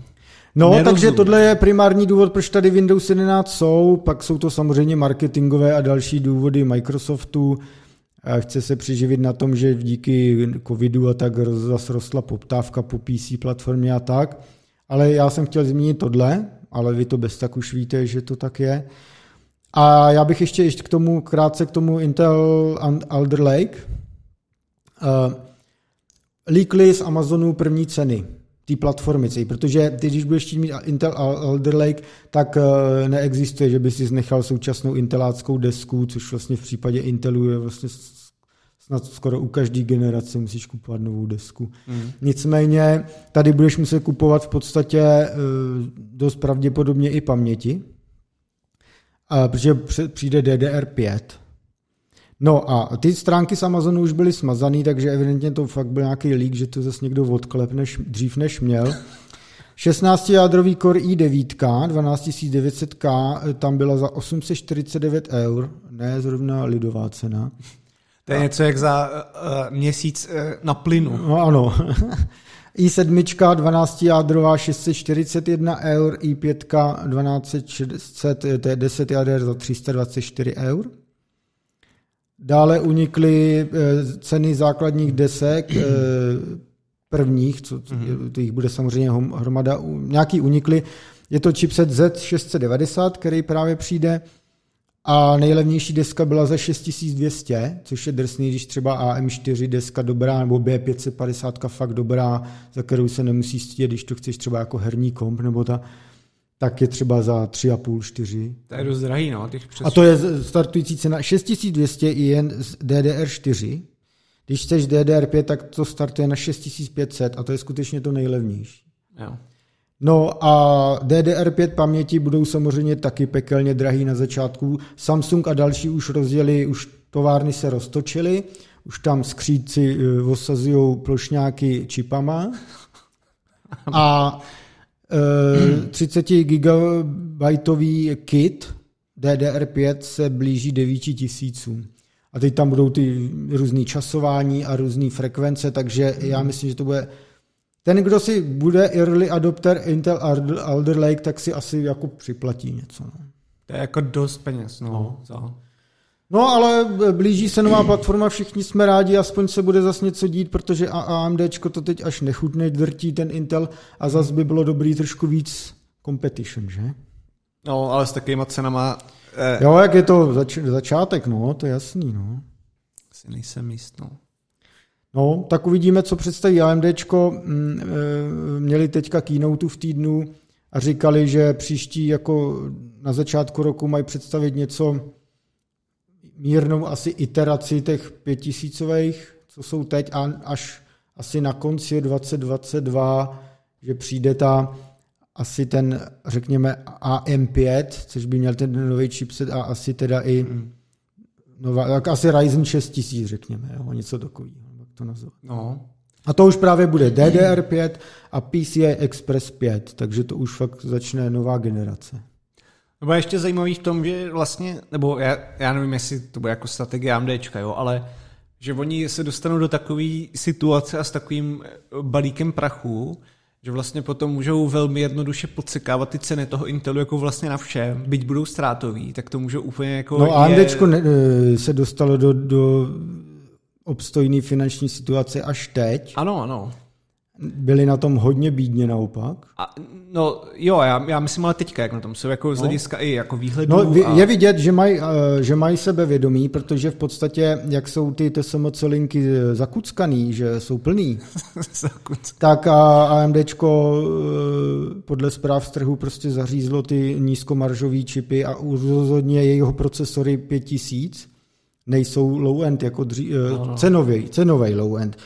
[SPEAKER 1] No, Nerozum. takže tohle je primární důvod, proč tady Windows 11 jsou, pak jsou to samozřejmě marketingové a další důvody Microsoftu. Chce se přiživit na tom, že díky covidu a tak zase rostla poptávka po PC platformě a tak. Ale já jsem chtěl zmínit tohle, ale vy to bez tak už víte, že to tak je. A já bych ještě, ještě k tomu, krátce k tomu Intel Alder Lake. Uh, líkly z Amazonu první ceny té platformy, protože ty, když budeš mít Intel Alder Lake, tak eh, neexistuje, že by si nechal současnou inteláckou desku, což vlastně v případě Intelu je vlastně snad skoro u každé generace musíš kupovat novou desku. Mm. Nicméně tady budeš muset kupovat v podstatě eh, dost pravděpodobně i paměti, protože přijde DDR5, No a ty stránky z Amazonu už byly smazané, takže evidentně to fakt byl nějaký leak, že to zase někdo odklep než, dřív než měl. 16-jádrový Core i9, 12900K, tam byla za 849 eur, ne zrovna lidová cena.
[SPEAKER 2] To je a... něco jak za uh, měsíc uh, na plynu.
[SPEAKER 1] No ano. I7 12-jádrová 641 eur, i5 1260, to je 10 jader za 324 eur. Dále unikly ceny základních desek, prvních, co, mm-hmm. to jich bude samozřejmě hromada, nějaký unikly. Je to chipset Z690, který právě přijde a nejlevnější deska byla za 6200, což je drsný, když třeba AM4 deska dobrá nebo B550 fakt dobrá, za kterou se nemusí stydět, když to chceš třeba jako herní komp nebo ta, tak je třeba za 3,5, 4.
[SPEAKER 2] To je dost drahý, no. Těch
[SPEAKER 1] přes... A to je startující cena 6200 i jen z DDR4, když chceš DDR5, tak to startuje na 6500 a to je skutečně to nejlevnější.
[SPEAKER 2] Jo.
[SPEAKER 1] No a DDR5 paměti budou samozřejmě taky pekelně drahý na začátku. Samsung a další už rozdělili, už továrny se roztočily, už tam skřídci eh, osazují plošňáky čipama a e, 30 gigabajtový kit DDR5 se blíží 9000. A teď tam budou ty různé časování a různé frekvence, takže já myslím, že to bude... Ten, kdo si bude early adopter Intel Alder Lake, tak si asi jako připlatí něco. No.
[SPEAKER 2] To je jako dost peněz, no. no.
[SPEAKER 1] No, ale blíží se nová platforma, všichni jsme rádi, aspoň se bude zase něco dít, protože AMD to teď až nechutně drtí ten Intel a zase by bylo dobrý trošku víc competition, že?
[SPEAKER 2] No, ale s takovýma cenama
[SPEAKER 1] Eh, jo, jak je to zač- začátek, no, to je jasný, no.
[SPEAKER 2] Asi nejsem jist, no.
[SPEAKER 1] No, tak uvidíme, co představí AMDčko. Mm, eh, měli teďka keynote v týdnu a říkali, že příští jako na začátku roku mají představit něco mírnou asi iteraci těch pětisícových, co jsou teď, a až asi na konci 2022, že přijde ta asi ten, řekněme, AM5, což by měl ten nový chipset a asi teda i mm. nová, tak asi Ryzen 6000, řekněme, jo, něco takového, to nazvat.
[SPEAKER 2] No.
[SPEAKER 1] A to už právě bude DDR5 a PCI Express 5, takže to už fakt začne nová generace.
[SPEAKER 2] Nebo ještě zajímavý v tom, že vlastně, nebo já, já nevím, jestli to bude jako strategie AMDčka, jo, ale že oni se dostanou do takové situace a s takovým balíkem prachu, že vlastně potom můžou velmi jednoduše podsekávat ty ceny toho Intelu jako vlastně na všem, byť budou ztrátový, tak to můžou úplně jako...
[SPEAKER 1] No AMD je... se dostalo do, do obstojné finanční situace až teď.
[SPEAKER 2] Ano, ano
[SPEAKER 1] byli na tom hodně bídně naopak.
[SPEAKER 2] A, no jo, já, já myslím ale teďka, jak na tom jsou jako z no. hlediska i jako výhledu.
[SPEAKER 1] No, a... Je vidět, že mají uh, že maj sebevědomí, protože v podstatě, jak jsou ty TSMC linky eh, zakuckaný, že jsou plný, tak a AMDčko uh, podle zpráv z trhu prostě zařízlo ty nízkomaržové čipy a rozhodně jeho procesory 5000 nejsou low-end, jako dří, uh, no, no. cenový, cenový low-end.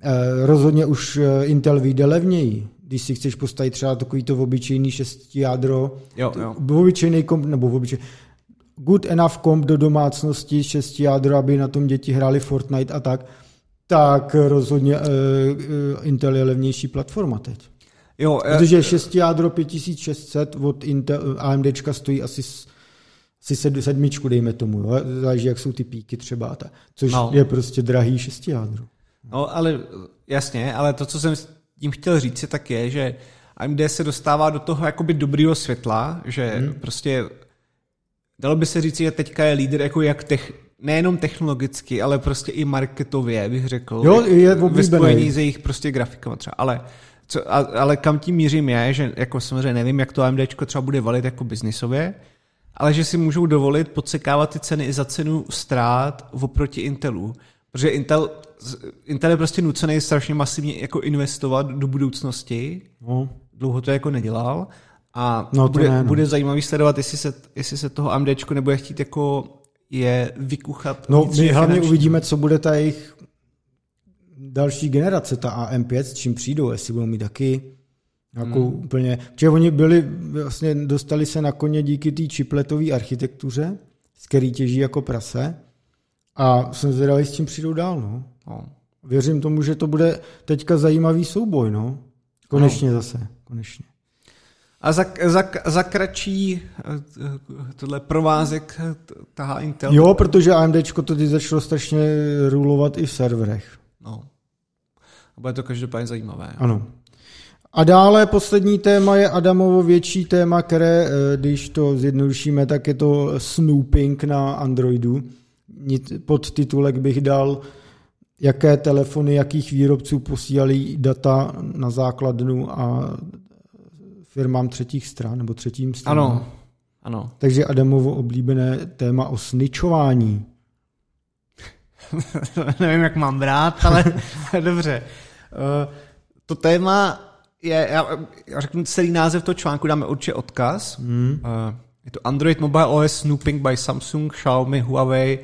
[SPEAKER 1] Eh, rozhodně už eh, Intel vyjde levněji, když si chceš postavit třeba takový to obyčejný šestijádro,
[SPEAKER 2] jo, jo.
[SPEAKER 1] obyčejný komp, nebo obyčejný, good enough komp do domácnosti šestijádro, aby na tom děti hráli Fortnite a tak, tak rozhodně uh, uh, Intel je levnější platforma teď.
[SPEAKER 2] Jo,
[SPEAKER 1] Protože šestijádro 5600 od Intel, AMDčka stojí asi asi sedmičku, dejme tomu, jo? záleží, jak jsou ty píky třeba, ta, což no. je prostě drahý šestijádro.
[SPEAKER 2] No, ale jasně, ale to, co jsem tím chtěl říct, je tak je, že AMD se dostává do toho jakoby dobrýho světla, že hmm. prostě dalo by se říct, že teďka je líder jako jak tech, nejenom technologicky, ale prostě i marketově, bych řekl.
[SPEAKER 1] Jo, je
[SPEAKER 2] ve spojení s jejich prostě grafikama třeba. Ale, co, ale kam tím mířím je, že jako samozřejmě nevím, jak to AMD třeba bude valit jako biznisově, ale že si můžou dovolit podsekávat ty ceny i za cenu ztrát oproti Intelu. Protože Intel, Intel je prostě nucený strašně masivně jako investovat do budoucnosti. No. Dlouho to jako nedělal. A no, bude, ne, no. bude zajímavý sledovat, jestli se, jestli se toho AMDčko nebude chtít jako je vykuchat.
[SPEAKER 1] No, my hlavně finanční. uvidíme, co bude ta jejich další generace, ta AM5, s čím přijdou, jestli budou mít taky nějakou hmm. úplně... Protože oni byli, vlastně dostali se na koně díky té čipletové architektuře, z který těží jako prase. A jsem zvědavý, s čím přijdou dál. No. no. Věřím tomu, že to bude teďka zajímavý souboj. No. Konečně no. zase, konečně.
[SPEAKER 2] A za, za, za kratší tohle provázek tahá Intel?
[SPEAKER 1] Jo, protože AMD to teď začalo strašně rulovat i v serverech.
[SPEAKER 2] No. A bude to každopádně zajímavé.
[SPEAKER 1] Ano. A dále poslední téma je Adamovo větší téma, které, eh, když to zjednodušíme, tak je to snooping na Androidu. Pod titulek bych dal, jaké telefony, jakých výrobců posílali data na základnu a firmám třetích stran nebo třetím stranám.
[SPEAKER 2] Ano, ano.
[SPEAKER 1] Takže Adamovo oblíbené téma o sničování.
[SPEAKER 2] Nevím, jak mám brát, ale dobře. Uh, to téma je, já, já řeknu celý název toho článku, dáme určitě odkaz. Hmm. Uh, je to Android Mobile OS Snooping by Samsung, Xiaomi, Huawei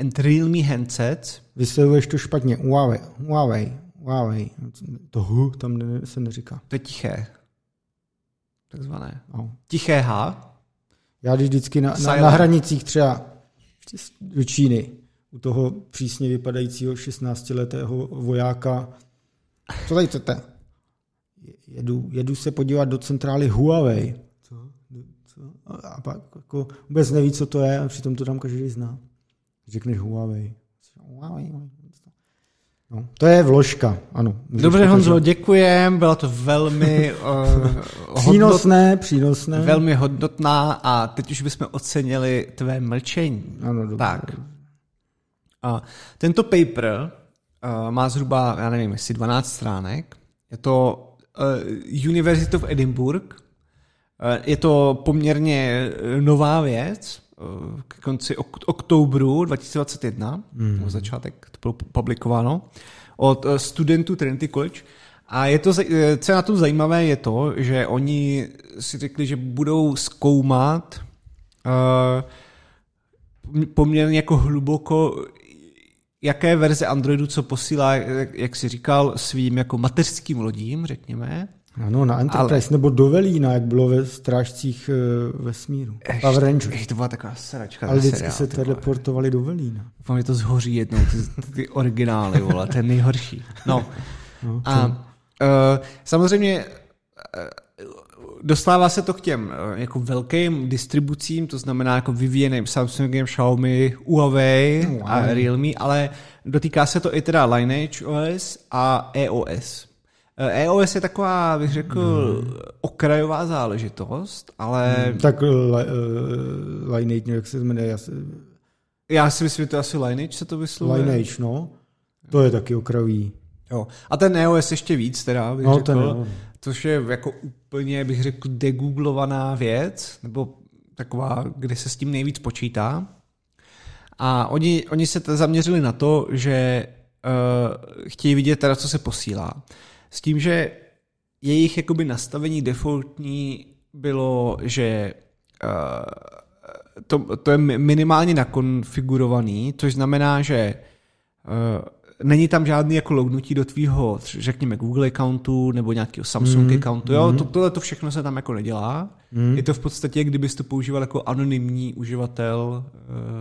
[SPEAKER 2] and Realme handsets.
[SPEAKER 1] Vysvětluješ to špatně. Huawei, Huawei, Huawei. To hu tam ne, se neříká.
[SPEAKER 2] To je tiché. Takzvané. No. Tiché H.
[SPEAKER 1] Já když vždycky na, na, na hranicích třeba do Číny, u toho přísně vypadajícího 16-letého vojáka, co tady chcete? Jedu, jedu se podívat do centrály Huawei. Co? co? A pak jako vůbec neví, co to je, a přitom to tam každý zná. Řekneš Huawei. Huawei. No, to je vložka, ano.
[SPEAKER 2] Dobře, Honzo, děkujem, bylo to velmi
[SPEAKER 1] uh, přínosné, hodnot, přínosné.
[SPEAKER 2] Velmi hodnotná a teď už bychom ocenili tvé mlčení.
[SPEAKER 1] Ano, dobře.
[SPEAKER 2] Tak. Uh, tento paper uh, má zhruba, já nevím, jestli 12 stránek. Je to University of Edinburgh. Uh, je to poměrně eh, nová věc, k konci ok- oktobru 2021, mm. nebo začátek to bylo publikováno, od studentů Trinity College. A je to, co je na tom zajímavé, je to, že oni si řekli, že budou zkoumat uh, poměrně jako hluboko, jaké verze Androidu co posílá, jak, jak si říkal, svým jako mateřským lodím, řekněme.
[SPEAKER 1] Ano, na Enterprise, ale... nebo do Velína, jak bylo ve strážcích uh, vesmíru.
[SPEAKER 2] Ještě, Power Rangers. Ještě, to byla taková sračka.
[SPEAKER 1] Ale vždycky seriál, se teleportovali do Velína.
[SPEAKER 2] Doufám, že to zhoří jednou, ty, ty originály, vole, ten nejhorší. No. no a uh, samozřejmě uh, dostává se to k těm uh, jako velkým distribucím, to znamená jako vyvíjeným Samsungem, Xiaomi, Huawei wow. a Realme, ale dotýká se to i teda Lineage OS a EOS. EOS je taková, bych řekl, hmm. okrajová záležitost, ale... Hmm,
[SPEAKER 1] tak uh, Lineage, jak se jmenuje? Já, se...
[SPEAKER 2] já si myslím, že to asi Lineage se to vyslovuje.
[SPEAKER 1] Lineage, no. To je taky okrajový.
[SPEAKER 2] Jo. A ten EOS ještě víc teda, bych no, řekl. Ten, no. Což je jako úplně, bych řekl, degooglovaná věc, nebo taková, kde se s tím nejvíc počítá. A oni, oni se zaměřili na to, že uh, chtějí vidět teda, co se posílá. S tím, že jejich jakoby nastavení defaultní bylo, že uh, to, to je minimálně nakonfigurovaný, což znamená, že uh, není tam žádný jako lognutí do tvýho, řekněme, Google accountu nebo nějakého Samsung mm, accountu, jo, mm. to, tohle to všechno se tam jako nedělá. Mm. Je to v podstatě, kdybys to používal jako anonymní uživatel,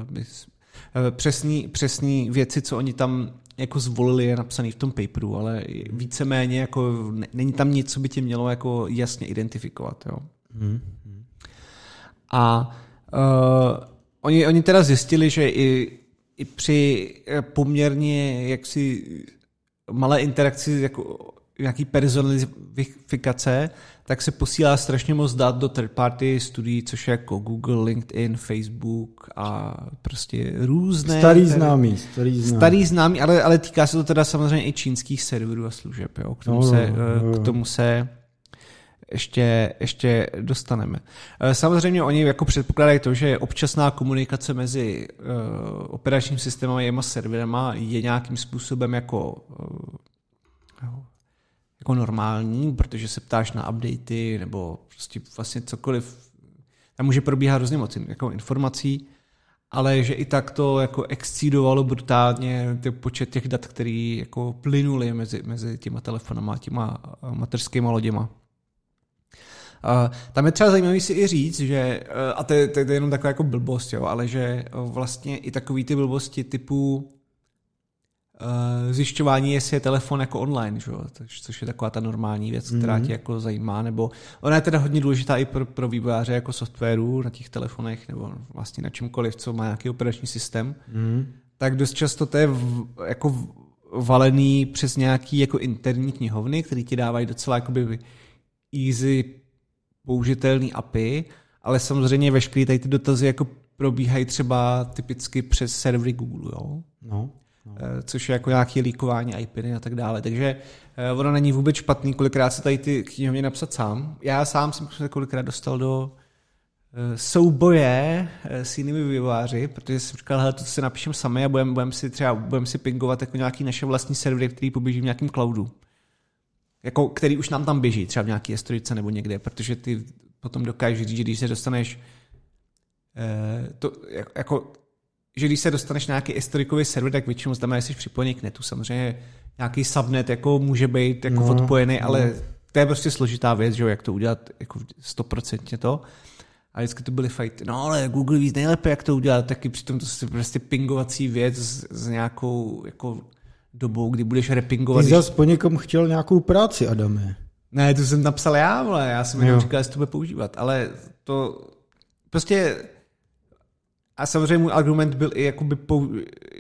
[SPEAKER 2] uh, bys, uh, přesný, přesný věci, co oni tam jako zvolili, je napsaný v tom paperu, ale víceméně jako není tam nic, co by tě mělo jako jasně identifikovat. Jo. Hmm. A uh, oni, oni teda zjistili, že i, i při eh, poměrně jaksi malé interakci jako nějaký personalifikace, tak se posílá strašně moc dat do third party studií, což je jako Google, LinkedIn, Facebook a prostě různé.
[SPEAKER 1] Starý známý. Starý
[SPEAKER 2] známý, starý známý ale, ale týká se to teda samozřejmě i čínských serverů a služeb. Jo? K, tomu no, se, no, no. k tomu se ještě, ještě dostaneme. Eh, samozřejmě oni jako předpokládají to, že občasná komunikace mezi uh, operačním systémem a jema serverama je nějakým způsobem jako uh, jako normální, protože se ptáš na updaty nebo prostě vlastně cokoliv. Tam může probíhat hrozně moc jako informací, ale že i tak to jako excedovalo brutálně ty počet těch dat, který jako plynuly mezi, mezi těma telefonama a těma mateřskýma loděma. Tam je třeba zajímavý si i říct, že, uh, a to je, to je jenom taková jako blbost, jo, ale že uh, vlastně i takový ty blbosti typu zjišťování, jestli je telefon jako online, že? což je taková ta normální věc, která tě jako zajímá, nebo ona je teda hodně důležitá i pro, pro vývojáře jako softwaru na těch telefonech, nebo vlastně na čemkoliv, co má nějaký operační systém, mm-hmm. tak dost často to je v, jako valený přes nějaký jako interní knihovny, které ti dávají docela jakoby easy použitelný API, ale samozřejmě veškeré tady ty dotazy jako probíhají třeba typicky přes servery Google, jo? No, no. Eh, což je jako nějaké líkování IPiny a tak dále. Takže eh, ono není vůbec špatný, kolikrát se tady ty knihovny napsat sám. Já sám jsem se kolikrát dostal do eh, souboje s jinými vývojáři, protože jsem říkal, hele, to si napíšem sami a budeme budem si třeba budem si pingovat jako nějaký naše vlastní servery, který poběží v nějakém cloudu. Jako, který už nám tam běží, třeba v nějaké historice nebo někde, protože ty potom dokážeš říct, že když se dostaneš Eh, to, jako, že když se dostaneš na nějaký historikový server, tak většinou znamená, že jsi připojený k netu. Samozřejmě nějaký subnet jako může být jako no, odpojený, no. ale to je prostě složitá věc, že jo, jak to udělat jako 100% to. A vždycky to byly fighty. No ale Google ví nejlépe, jak to udělat, taky přitom to je prostě pingovací věc s, s nějakou jako dobou, kdy budeš repingovat.
[SPEAKER 1] Ty zase po někom chtěl nějakou práci, Adame.
[SPEAKER 2] Ne, to jsem napsal já, vole, já jsem jenom říkal, jestli to bude používat, ale to prostě a samozřejmě můj argument byl i jakoby pou,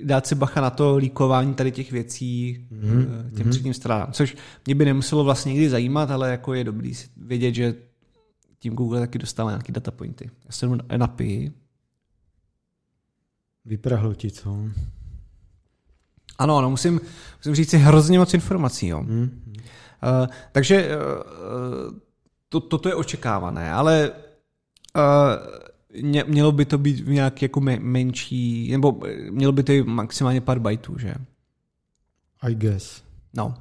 [SPEAKER 2] dát si bacha na to líkování tady těch věcí mm-hmm. těm mhm. třetím stranám, což mě by nemuselo vlastně nikdy zajímat, ale jako je dobrý vědět, že tím Google taky dostává nějaký data pointy. Já jsem na API.
[SPEAKER 1] Vyprahlo ti, co?
[SPEAKER 2] Ano, ano, musím, musím říct si hrozně moc informací. Jo. Mm-hmm. Uh, takže uh, to, toto je očekávané, ale uh, mělo by to být nějak jako menší, nebo mělo by to být maximálně pár bajtů, že?
[SPEAKER 1] I guess.
[SPEAKER 2] No.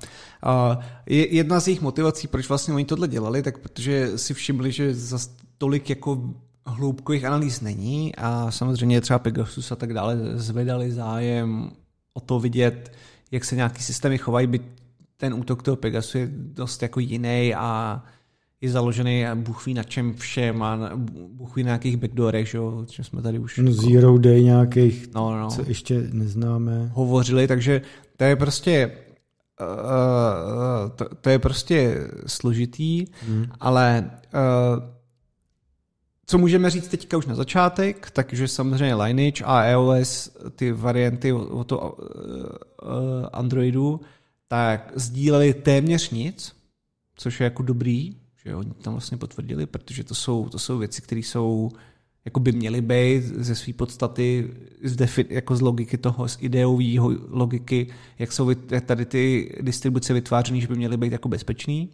[SPEAKER 2] Uh, jedna z jejich motivací, proč vlastně oni tohle dělali, tak protože si všimli, že za tolik jako hloubkových analýz není a samozřejmě třeba Pegasus a tak dále zvedali zájem o to vidět, jak se nějaký systémy chovají, byť ten útok toho Pegasu je dost jako jiný a je založený a Bůh ví na čem všem a Bůh ví na nějakých backdoorech, že jo, čem jsme tady už...
[SPEAKER 1] No jako, zero day nějakých, no, no. co ještě neznáme.
[SPEAKER 2] Hovořili, takže to je prostě uh, to, to je prostě složitý, hmm. ale uh, co můžeme říct teďka už na začátek, takže samozřejmě Lineage a iOS, ty varianty o to uh, Androidu, tak sdíleli téměř nic, což je jako dobrý, že oni tam vlastně potvrdili, protože to jsou, to jsou věci, které jsou jako by měly být ze své podstaty z defi, jako z logiky toho, z ideové logiky, jak jsou tady ty distribuce vytvářené, že by měly být jako bezpečný.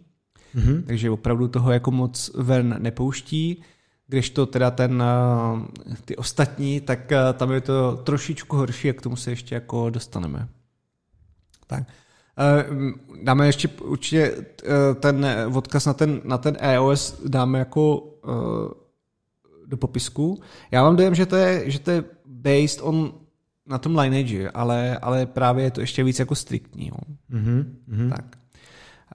[SPEAKER 2] Mm-hmm. Takže opravdu toho jako moc ven nepouští. Když to teda ten, eh, ty ostatní, tak eh, tam je to trošičku horší a k tomu se ještě jako dostaneme. Tak. Eh, dáme ještě určitě ten odkaz na ten, na ten EOS dáme jako do popisku. Já mám dojem, že to je, že to je based on na tom lineage, ale, ale právě je to ještě víc jako striktní. Jo. Mm-hmm. Tak.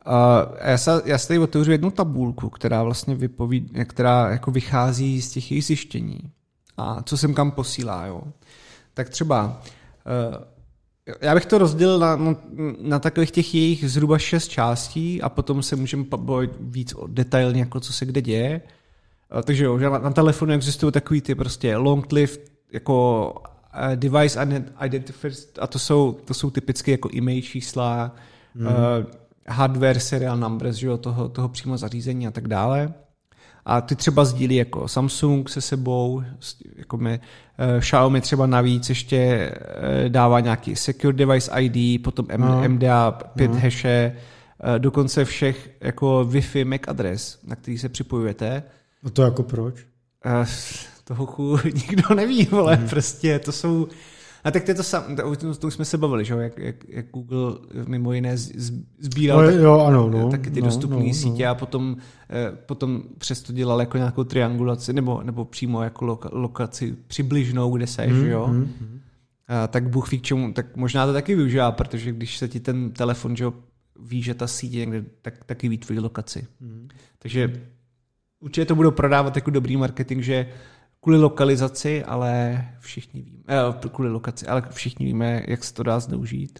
[SPEAKER 2] Uh, já, se, já se tady otevřu jednu tabulku, která vlastně vypoví, která jako vychází z těch jejich zjištění a co jsem kam posílá. Jo. Tak třeba uh, já bych to rozdělil na, na, na takových těch jejich zhruba šest částí a potom se můžeme bavit víc detailně, jako co se kde děje. Takže jo, že na, na telefonu existují takový ty prostě long-lived jako uh, device identifiers a to jsou, to jsou typicky jako e-mail čísla, mm. Hardware serial numbers, že jo, toho, toho přímo zařízení a tak dále. A ty třeba sdílí jako Samsung se sebou, jako my, uh, Xiaomi třeba navíc ještě uh, dává nějaký Secure Device ID, potom M- no. MDA 5 no. haše, uh, dokonce všech jako Wi-Fi MAC adres, na který se připojujete.
[SPEAKER 1] No to jako proč?
[SPEAKER 2] Uh, toho nikdo neví, ale hmm. prostě to jsou a tak to je to sam, to, to, to už jsme se bavili, že? Jak, jak, jak Google mimo jiné sbíral
[SPEAKER 1] no, jo, ano, no,
[SPEAKER 2] taky ty no, dostupné no, sítě no. a potom, eh, potom přesto dělal jako nějakou triangulaci nebo, nebo přímo jako loka, lokaci přibližnou, kde seš, mm, jo? Mm, mm. A, tak Bůh ví k čemu, tak možná to taky využívá, protože když se ti ten telefon, že ví, že ta síť někde, tak taky ví tvoji lokaci. Mm. Takže určitě to budou prodávat jako dobrý marketing, že kvůli lokalizaci, ale všichni víme, eh, kvůli lokaci, ale všichni víme, jak se to dá zneužít.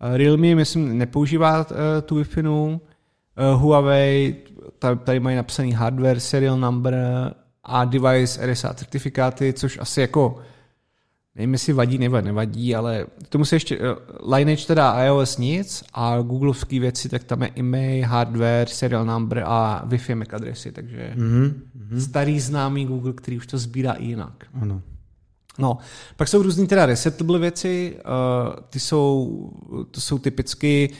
[SPEAKER 2] Realme, myslím, nepoužívá tu Wi-Fi. Huawei, tady mají napsaný hardware, serial number a device RSA certifikáty, což asi jako nevím, jestli vadí, nevadí, nevadí, ale tomu se ještě, Lineage teda iOS nic a Googleovský věci, tak tam je e-mail, hardware, serial number a Wi-Fi MAC adresy, takže mm-hmm. starý známý Google, který už to sbírá i jinak.
[SPEAKER 1] Ano.
[SPEAKER 2] No, pak jsou různý teda resetable věci, uh, ty jsou, to jsou typicky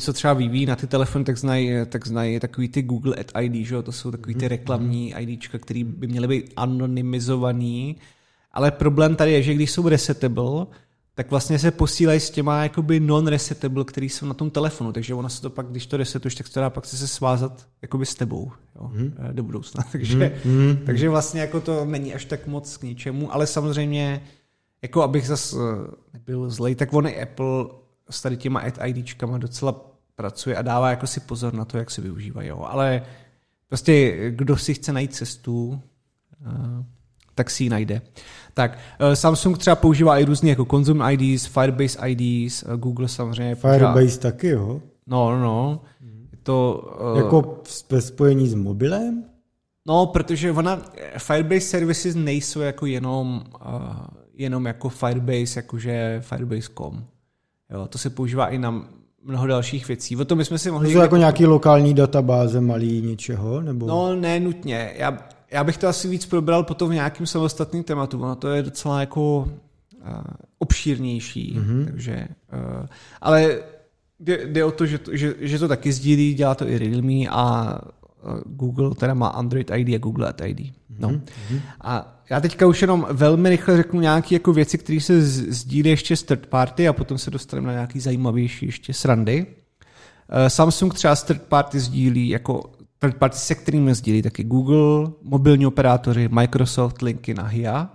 [SPEAKER 2] co třeba vyvíjí na ty telefony, tak znají, tak znají takový ty Google Ad ID, že? to jsou takový ty mhm. reklamní IDčka, které by měly být anonymizovaný, ale problém tady je, že když jsou resetable, tak vlastně se posílají s těma jakoby non-resetable, který jsou na tom telefonu, takže ona se to pak, když to resetuješ, tak se dá pak se svázat jakoby s tebou jo, hmm. do budoucna. Takže, hmm. takže vlastně jako to není až tak moc k ničemu, ale samozřejmě, jako abych zase nebyl zlej, tak on Apple s tady těma ad IDčkama docela pracuje a dává jako si pozor na to, jak se využívají. Jo. Ale prostě kdo si chce najít cestu, tak si ji najde. Tak, eh, Samsung třeba používá i různý jako Consume IDs, Firebase IDs, eh, Google samozřejmě
[SPEAKER 1] Firebase používá... taky, jo?
[SPEAKER 2] No, no, no. Je to...
[SPEAKER 1] Uh... Jako ve spojení s mobilem?
[SPEAKER 2] No, protože ona, Firebase services nejsou jako jenom, uh, jenom jako Firebase, jakože Firebase.com. Jo, to se používá i na mnoho dalších věcí. O tom jsme si mohli...
[SPEAKER 1] To jsou jako nějaký lokální databáze malý něčeho? Nebo...
[SPEAKER 2] No, ne nutně. Já, já bych to asi víc probral potom v nějakým samostatným tématu. Ono to je docela jako uh, obšírnější. Mm-hmm. Takže, uh, ale jde, jde o to, že, to, že, že to taky sdílí, dělá to i Realme a Google teda má Android ID a Google Ad ID. No. Mm-hmm. A já teďka už jenom velmi rychle řeknu nějaké jako věci, které se sdílí ještě z third party a potom se dostaneme na nějaký zajímavější ještě srandy. Samsung třeba z third party sdílí jako third party, se kterými sdílí taky Google, mobilní operátory, Microsoft, linky na HIA.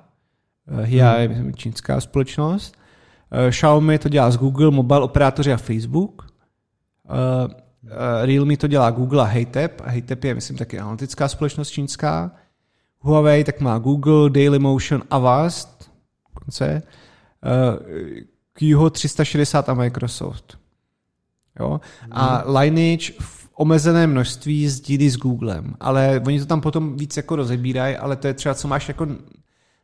[SPEAKER 2] HIA je myslím, čínská společnost. Xiaomi to dělá z Google, mobile operátoři a Facebook. Realme to dělá Google a Heytep. A Heytep je, myslím, taky analytická společnost čínská. Huawei tak má Google, Dailymotion, Avast, konce, uh, 360 a Microsoft. Jo? A hmm. Lineage omezené množství sdílí s Googlem, ale oni to tam potom víc jako rozebírají, ale to je třeba, co máš jako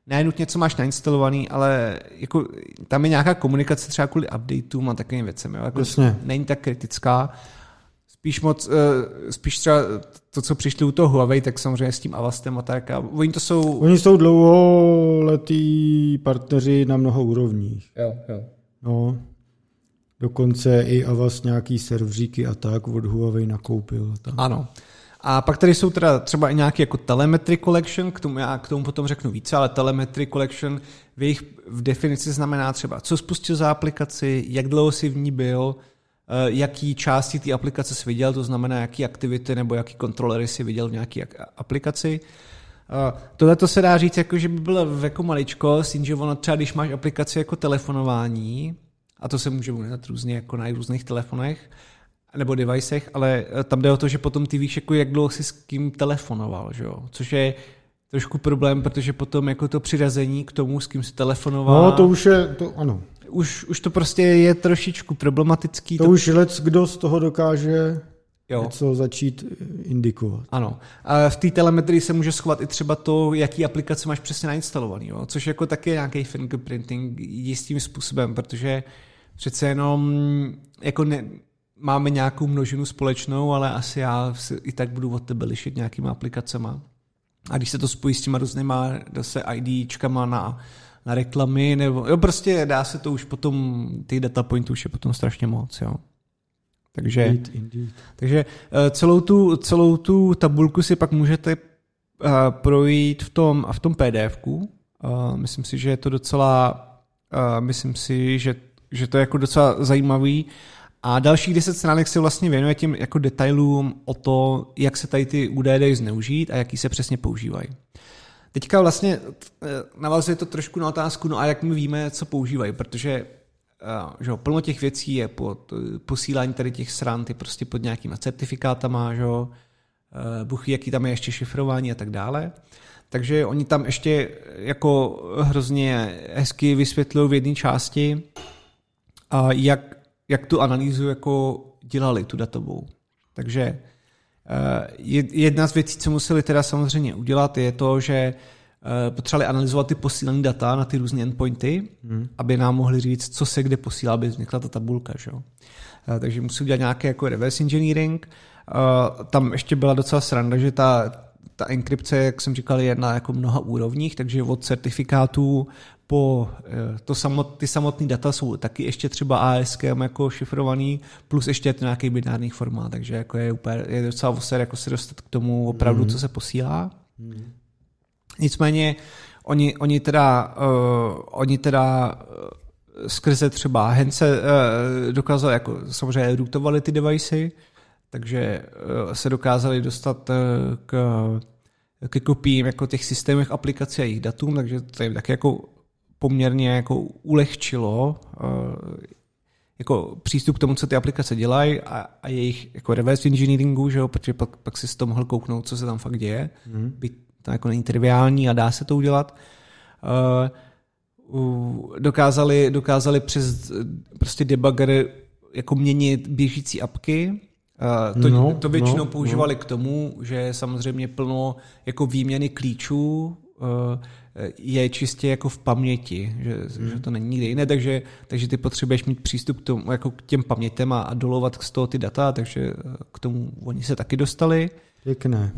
[SPEAKER 2] ne nutně, co máš nainstalovaný, ale jako, tam je nějaká komunikace třeba kvůli updateům a takovým věcem. Jo? Jako není tak kritická spíš moc, uh, spíš třeba to, co přišli u toho Huawei, tak samozřejmě s tím Avastem a tak. A oni to jsou...
[SPEAKER 1] Oni jsou dlouholetí partneři na mnoho úrovních.
[SPEAKER 2] Jo, jo.
[SPEAKER 1] No, dokonce i Avast nějaký serveříky a tak od Huawei nakoupil. Tak.
[SPEAKER 2] Ano. A pak tady jsou teda třeba i nějaký jako telemetry collection, k tomu já k tomu potom řeknu více, ale telemetry collection v jejich v definici znamená třeba, co spustil za aplikaci, jak dlouho si v ní byl, Eh, jaký části té aplikace jsi viděl, to znamená, jaký aktivity nebo jaký kontrolery si viděl v nějaké aplikaci. Eh, tohle to se dá říct, jako, že by bylo jako maličko, s tím, že ono třeba, když máš aplikaci jako telefonování, a to se může udělat různě jako na různých telefonech, nebo devicech, ale eh, tam jde o to, že potom ty víš, jako jak dlouho jsi s kým telefonoval, že jo? což je trošku problém, protože potom jako to přirazení k tomu, s kým jsi telefonoval.
[SPEAKER 1] No, to už je, to ano
[SPEAKER 2] už, už to prostě je trošičku problematický.
[SPEAKER 1] To, to už let, kdo z toho dokáže jo. něco začít indikovat.
[SPEAKER 2] Ano. A v té telemetrii se může schovat i třeba to, jaký aplikace máš přesně nainstalovaný, jo? což jako taky nějaký fingerprinting jistým způsobem, protože přece jenom jako ne, máme nějakou množinu společnou, ale asi já i tak budu od tebe lišit nějakýma aplikacema. A když se to spojí s těma různýma zase IDčkama na na reklamy, nebo jo, prostě dá se to už potom, těch data pointů už je potom strašně moc, jo. Takže, indeed, indeed. takže eh, celou tu, celou tu tabulku si pak můžete uh, projít v tom, v tom PDFku. Uh, myslím si, že je to docela, uh, myslím si, že, že to je jako docela zajímavý. A dalších 10 stránek se vlastně věnuje těm jako detailům o to, jak se tady ty údaje dají zneužít a jaký se přesně používají. Teďka vlastně eh, navazuje to trošku na otázku, no a jak my víme, co používají, protože eh, že jo, plno těch věcí je pod eh, posílání tady těch stran, ty prostě pod nějakýma certifikátama, že jo, buchy, jaký tam je ještě šifrování a tak dále. Takže oni tam ještě jako hrozně hezky vysvětlují v jedné části, jak jak tu analýzu jako dělali, tu datovou. Takže jedna z věcí, co museli teda samozřejmě udělat, je to, že potřebovali analyzovat ty posílené data na ty různé endpointy, hmm. aby nám mohli říct, co se kde posílá, aby vznikla ta tabulka. Že? Takže musí udělat nějaký jako reverse engineering. Tam ještě byla docela sranda, že ta, ta enkrypce, jak jsem říkal, je na jako mnoha úrovních, takže od certifikátů po eh, to samot, ty samotné data jsou taky ještě třeba ASK jako šifrovaný, plus ještě je to nějaký binární formát, takže jako je, úplně, je docela voser jako se dostat k tomu opravdu, mm. co se posílá. Mm. Nicméně oni, oni teda, uh, oni teda uh, skrze třeba Hence uh, dokázali, jako samozřejmě rootovali ty devicey, takže uh, se dokázali dostat uh, k ke kopiím jako těch systémech aplikací a jejich datům, takže to je tak jako poměrně jako ulehčilo uh, jako přístup k tomu, co ty aplikace dělají a, a jejich jako reverse engineeringu, že jo, protože pak, pak si z toho mohl kouknout, co se tam fakt děje. Mm. Byť to jako není triviální a dá se to udělat. Uh, dokázali, dokázali přes prostě debugger jako měnit běžící apky, Uh, to, no, to většinou no, používali no. k tomu, že samozřejmě plno jako výměny klíčů uh, je čistě jako v paměti, že, hmm. že to není nikde jiné, takže, takže ty potřebuješ mít přístup k, tomu, jako k těm pamětem a, a dolovat z toho ty data, takže eh, k tomu oni se taky dostali.
[SPEAKER 1] Pěkné.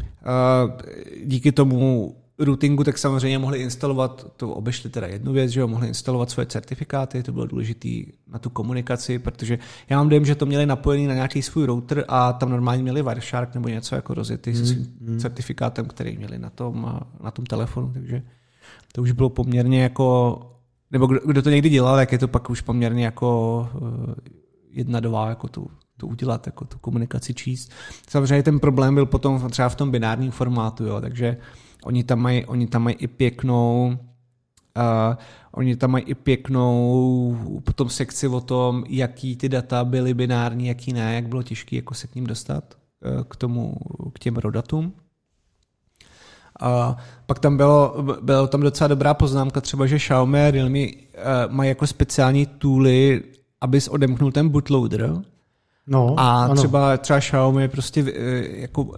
[SPEAKER 2] Díky tomu routingu, tak samozřejmě mohli instalovat, to obešli teda jednu věc, že jo, mohli instalovat svoje certifikáty, to bylo důležité na tu komunikaci, protože já mám dojem, že to měli napojený na nějaký svůj router a tam normálně měli Wireshark nebo něco jako rozjetý hmm. svým hmm. certifikátem, který měli na tom, na tom telefonu, takže to už bylo poměrně jako, nebo kdo, kdo to někdy dělal, tak je to pak už poměrně jako uh, jedna dva, jako tu, to udělat, jako tu komunikaci číst. Samozřejmě ten problém byl potom třeba v tom binárním formátu, jo, takže oni tam mají, oni tam mají i pěknou Uh, oni tam mají i pěknou potom sekci o tom, jaký ty data byly binární, jaký ne, jak bylo těžké jako se k ním dostat, uh, k tomu, k těm rodatům. A pak tam bylo, bylo tam docela dobrá poznámka třeba, že Xiaomi a Realme uh, mají jako speciální tooly, abys odemknul ten bootloader. No, a ano. třeba, třeba Xiaomi prostě uh, jako uh,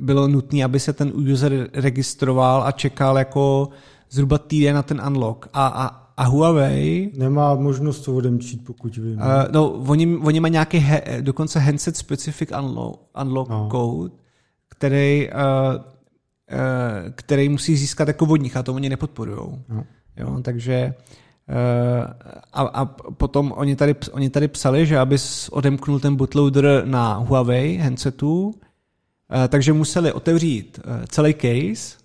[SPEAKER 2] bylo nutné, aby se ten user registroval a čekal jako zhruba týden na ten unlock. A, a, a Huawei...
[SPEAKER 1] Nemá možnost to odemčít, pokud vím. Uh,
[SPEAKER 2] no, oni, oni mají nějaký he, dokonce handset specific unlock, unlock no. code, který uh, Eh, který musí získat jako vodních a to oni nepodporují. No. Jo, takže eh, a, a potom oni tady, oni tady psali, že abys odemknul ten bootloader na Huawei handsetu, eh, takže museli otevřít celý case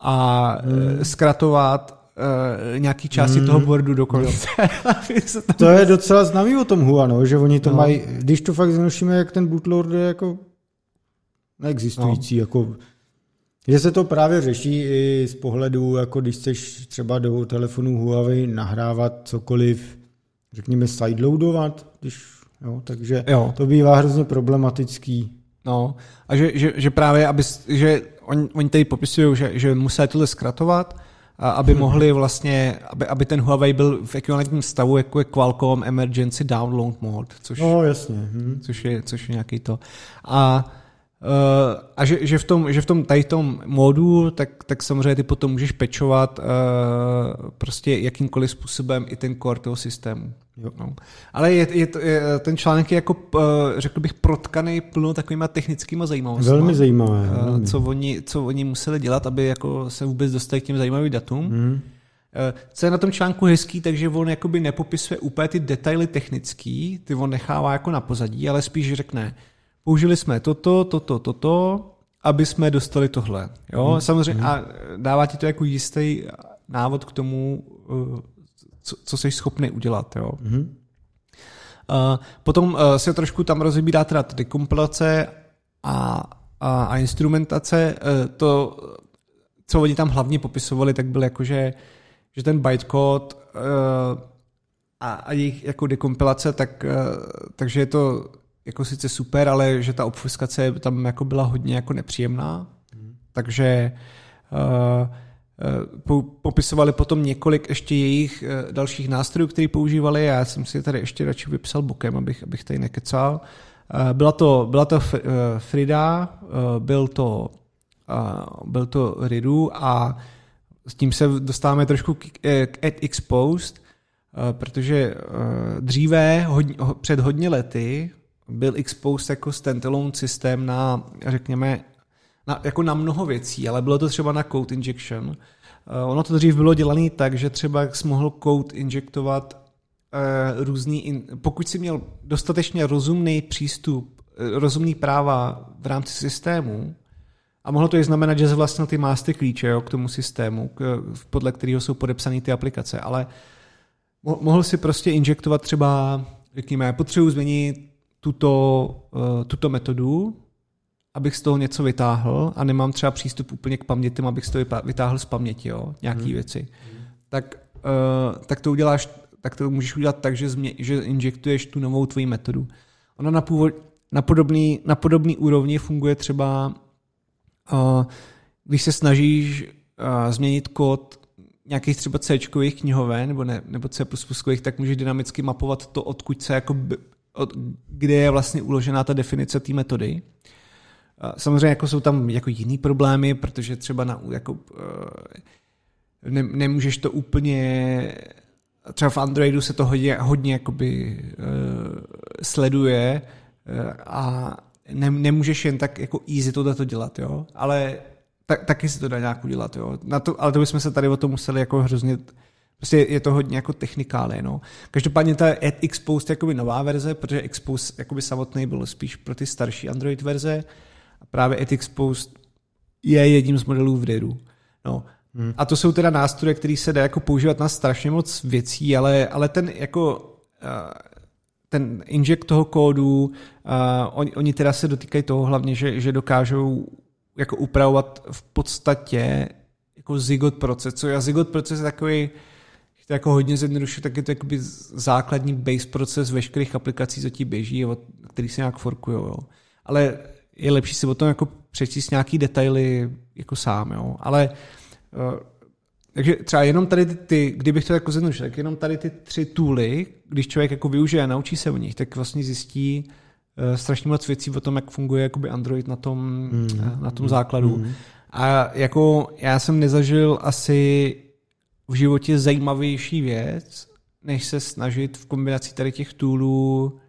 [SPEAKER 2] a hmm. zkratovat nějaký části hmm. toho boardu do konce.
[SPEAKER 1] to je docela známý o tom Hua, no, že oni to no. mají, když to fakt znošíme, jak ten bootloader je jako neexistující, no. jako že se to právě řeší i z pohledu, jako když chceš třeba do telefonu Huawei nahrávat cokoliv, řekněme, sideloadovat, když, jo, takže jo. to bývá hrozně problematický.
[SPEAKER 2] No, a že, že, že právě, aby, že oni, oni tady popisují, že, že museli tohle zkratovat, a aby hmm. mohli vlastně, aby, aby ten Huawei byl v ekvivalentním stavu, jako je Qualcomm Emergency Download Mode, což,
[SPEAKER 1] no, jasně. Hmm.
[SPEAKER 2] což, je, což je nějaký to. A a že, že, v tom, že v tom tady tom módu, tak, tak samozřejmě ty potom můžeš pečovat uh, prostě jakýmkoliv způsobem i ten core toho systému. Jo. No. Ale je, je, to, je, ten článek je jako, uh, řekl bych, protkaný plno takovýma technickýma zajímavostmi.
[SPEAKER 1] Velmi zajímavé.
[SPEAKER 2] Uh, co, oni, co oni museli dělat, aby jako se vůbec dostali k těm zajímavým datům. Hmm. Co je na tom článku hezký, takže on jakoby nepopisuje úplně ty detaily technický, ty on nechává jako na pozadí, ale spíš řekne, použili jsme toto, toto, toto, aby jsme dostali tohle. Jo? Hmm. Samozřejmě hmm. a dává ti to jako jistý návod k tomu, eh, co, co jsi schopný udělat. Jo? Hmm. Uh, potom uh, se trošku tam rozebírá teda dekompilace a, a, a instrumentace. Uh, to, co oni tam hlavně popisovali, tak byl jako, že, že ten bytecode uh, a, a jejich jako dekompilace, tak, uh, takže je to jako sice super, ale že ta obfuskace tam jako byla hodně jako nepříjemná. Hmm. Takže uh, popisovali potom několik ještě jejich dalších nástrojů, které používali. Já jsem si tady ještě radši vypsal bokem, abych, abych tady nekecal. Byla to, byla to Frida, byl to, byl to Ridu a s tím se dostáváme trošku k, Ad Exposed, protože dříve, hodně, před hodně lety, byl Exposed jako standalone systém na, řekněme, na, jako na mnoho věcí, ale bylo to třeba na code injection. Uh, ono to dřív bylo dělané tak, že třeba jsi mohl code injektovat uh, různý, in, pokud si měl dostatečně rozumný přístup, uh, rozumný práva v rámci systému, a mohlo to i znamenat, že vlastně ty master klíče jo, k tomu systému, k, podle kterého jsou podepsané ty aplikace, ale mohl si prostě injektovat třeba, řekněme, potřebuji změnit tuto, uh, tuto metodu, abych z toho něco vytáhl a nemám třeba přístup úplně k paměti, abych z toho vytáhl z paměti, jo, nějaký hmm. věci. Tak, uh, tak to uděláš, tak to můžeš udělat tak, že, změ, že injektuješ tu novou tvoji metodu. Ona na, původ, na, podobný, na podobný úrovni funguje třeba, uh, když se snažíš změnit kód nějakých třeba C knihoven nebo, ne, nebo C++, tak můžeš dynamicky mapovat to, odkud se jako kde je vlastně uložená ta definice té metody. Samozřejmě jako jsou tam jako jiný problémy, protože třeba na, jako, eh, ne, nemůžeš to úplně třeba v Androidu se to hodně, hodně jakoby, uh, sleduje uh, a ne, nemůžeš jen tak jako easy to to dělat, jo? ale tak, taky se to dá nějak udělat, jo? Na to, ale to bychom se tady o tom museli jako hrozně Prostě je to hodně jako technikály. No. Každopádně ta Exposed je jakoby nová verze, protože Exposed jakoby samotný byl spíš pro ty starší Android verze a právě Exposed je jedním z modelů v RIDu. No. Hmm. A to jsou teda nástroje, které se dá jako používat na strašně moc věcí, ale, ale ten jako uh, ten inject toho kódu, uh, oni, oni teda se dotýkají toho hlavně, že, že dokážou jako upravovat v podstatě jako zigot proces. Co je zigot proces je takový to jako hodně zjednodušit, tak je to jakoby základní base proces veškerých aplikací, co ti běží, který se nějak forkují. Jo. Ale je lepší si o tom jako přečíst nějaký detaily jako sám. Jo. Ale uh, takže třeba jenom tady ty, ty kdybych to jako zjednodušil, tak jenom tady ty tři tooly, když člověk jako využije a naučí se o nich, tak vlastně zjistí uh, strašně moc věcí o tom, jak funguje jakoby Android na tom, mm. na tom základu. Mm. A jako já jsem nezažil asi v životě zajímavější věc, než se snažit v kombinaci tady těch toolů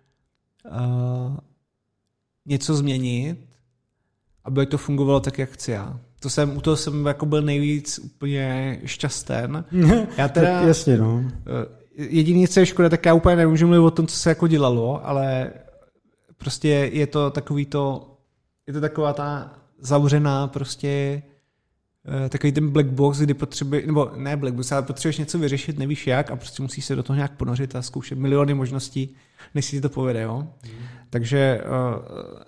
[SPEAKER 2] uh, něco změnit, aby to fungovalo tak, jak chci já. To jsem, u toho jsem jako byl nejvíc úplně šťasten.
[SPEAKER 1] Já teda, jasně, no.
[SPEAKER 2] Eh, jediný, co je škoda, tak já úplně nemůžu mluvit o tom, co se jako dělalo, ale prostě je to takový to, je to taková ta zavřená prostě takový ten black box, kdy potřebuje, nebo ne black box, ale potřebuješ něco vyřešit, nevíš jak a prostě musíš se do toho nějak ponořit a zkoušet miliony možností, než si ti to povede, jo. Mm. Takže uh,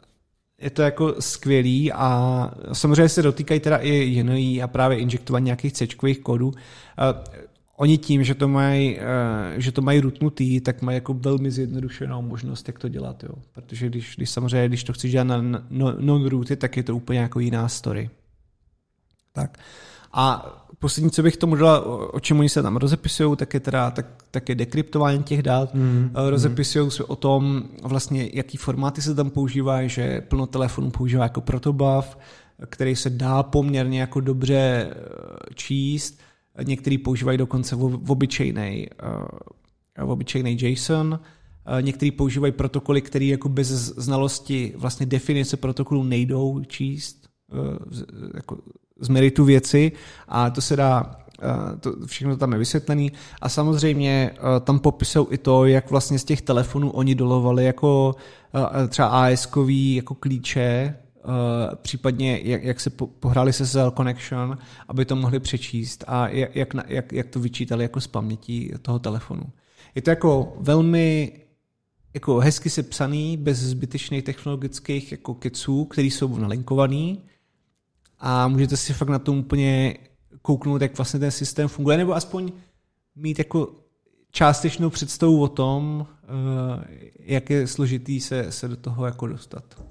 [SPEAKER 2] je to jako skvělý a samozřejmě se dotýkají teda i jiný a právě injektování nějakých c kódů. Uh, oni tím, že to mají, že to mají rutnutý, tak mají jako velmi zjednodušenou možnost, jak to dělat, jo. Protože když, když samozřejmě, když to chceš dělat na non-rooty, tak je to úplně jako jiná story. Tak. A poslední, co bych tomu dala, o čem oni se tam rozepisují, tak je teda tak, tak je dekryptování těch dat. Mm, rozepisují se o tom, vlastně, jaký formáty se tam používají, že plno telefonů používá jako protobuf, který se dá poměrně jako dobře eh, číst. Některý používají dokonce v obyčejný, eh, v obyčejný JSON. Některý používají protokoly, které jako bez znalosti vlastně definice protokolu nejdou číst jako z meritu věci a to se dá eh, to, všechno tam je vysvětlený a samozřejmě eh, tam popisují i to, jak vlastně z těch telefonů oni dolovali jako eh, třeba as jako klíče, případně jak, jak se pohráli se SSL Connection, aby to mohli přečíst a jak, jak, jak, jak to vyčítali jako z paměti toho telefonu. Je to jako velmi jako hezky sepsaný, bez zbytečných technologických jako keců, který jsou nalinkovaný, a můžete si fakt na tom úplně kouknout, jak vlastně ten systém funguje, nebo aspoň mít jako částečnou představu o tom, eh, jak je složitý se, se do toho jako dostat.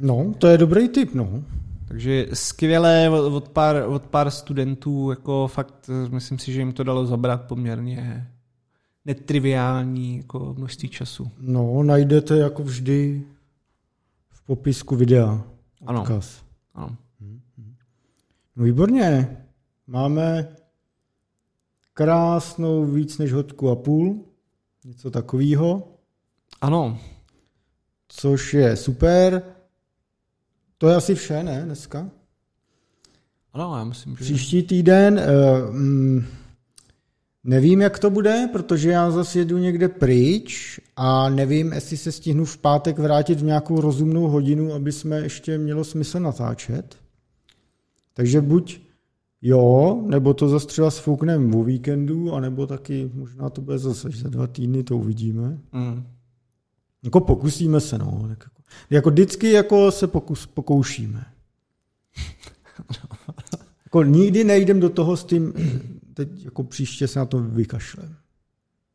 [SPEAKER 1] No, to je dobrý tip, no.
[SPEAKER 2] Takže skvělé od pár, od pár studentů, jako fakt myslím si, že jim to dalo zabrat poměrně netriviální jako množství času.
[SPEAKER 1] No, najdete jako vždy v popisku videa.
[SPEAKER 2] Odkaz. Ano. ano.
[SPEAKER 1] No výborně. Máme krásnou víc než hodku a půl. Něco takového.
[SPEAKER 2] Ano.
[SPEAKER 1] Což je super. To je asi vše, ne, dneska?
[SPEAKER 2] Ano, já myslím, že...
[SPEAKER 1] Příští týden, uh, mm, nevím, jak to bude, protože já zase jedu někde pryč a nevím, jestli se stihnu v pátek vrátit v nějakou rozumnou hodinu, aby jsme ještě mělo smysl natáčet. Takže buď jo, nebo to zase třeba sfoukneme o víkendu, anebo taky možná to bude zase za dva týdny, to uvidíme. Mm. Jako pokusíme se, no. Tak jako, jako vždycky jako se pokus, pokoušíme. jako nikdy nejdem do toho s tím, teď jako příště se na to vykašlem.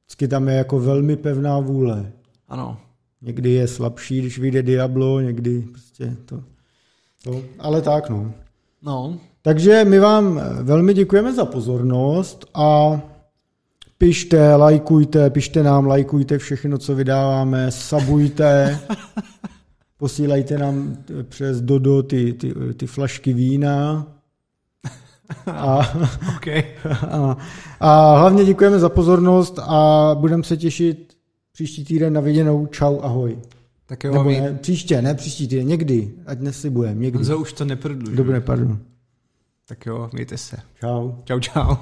[SPEAKER 1] Vždycky tam je jako velmi pevná vůle.
[SPEAKER 2] Ano.
[SPEAKER 1] Někdy je slabší, když vyjde Diablo, někdy prostě to. to ale tak, no.
[SPEAKER 2] No.
[SPEAKER 1] Takže my vám velmi děkujeme za pozornost a pište, lajkujte, pište nám, lajkujte všechno, co vydáváme, sabujte, posílejte nám přes Dodo ty, ty, ty flašky vína.
[SPEAKER 2] A, okay.
[SPEAKER 1] a, a hlavně děkujeme za pozornost a budeme se těšit příští týden na viděnou. Čau, ahoj.
[SPEAKER 2] Tak jo,
[SPEAKER 1] Nebo ne, příště, ne příští týden, někdy, ať neslibujeme, někdy.
[SPEAKER 2] Honzo už to neprodlužuje.
[SPEAKER 1] Dobře, pardon.
[SPEAKER 2] Tak jo, mějte se.
[SPEAKER 1] Čau.
[SPEAKER 2] Čau, čau.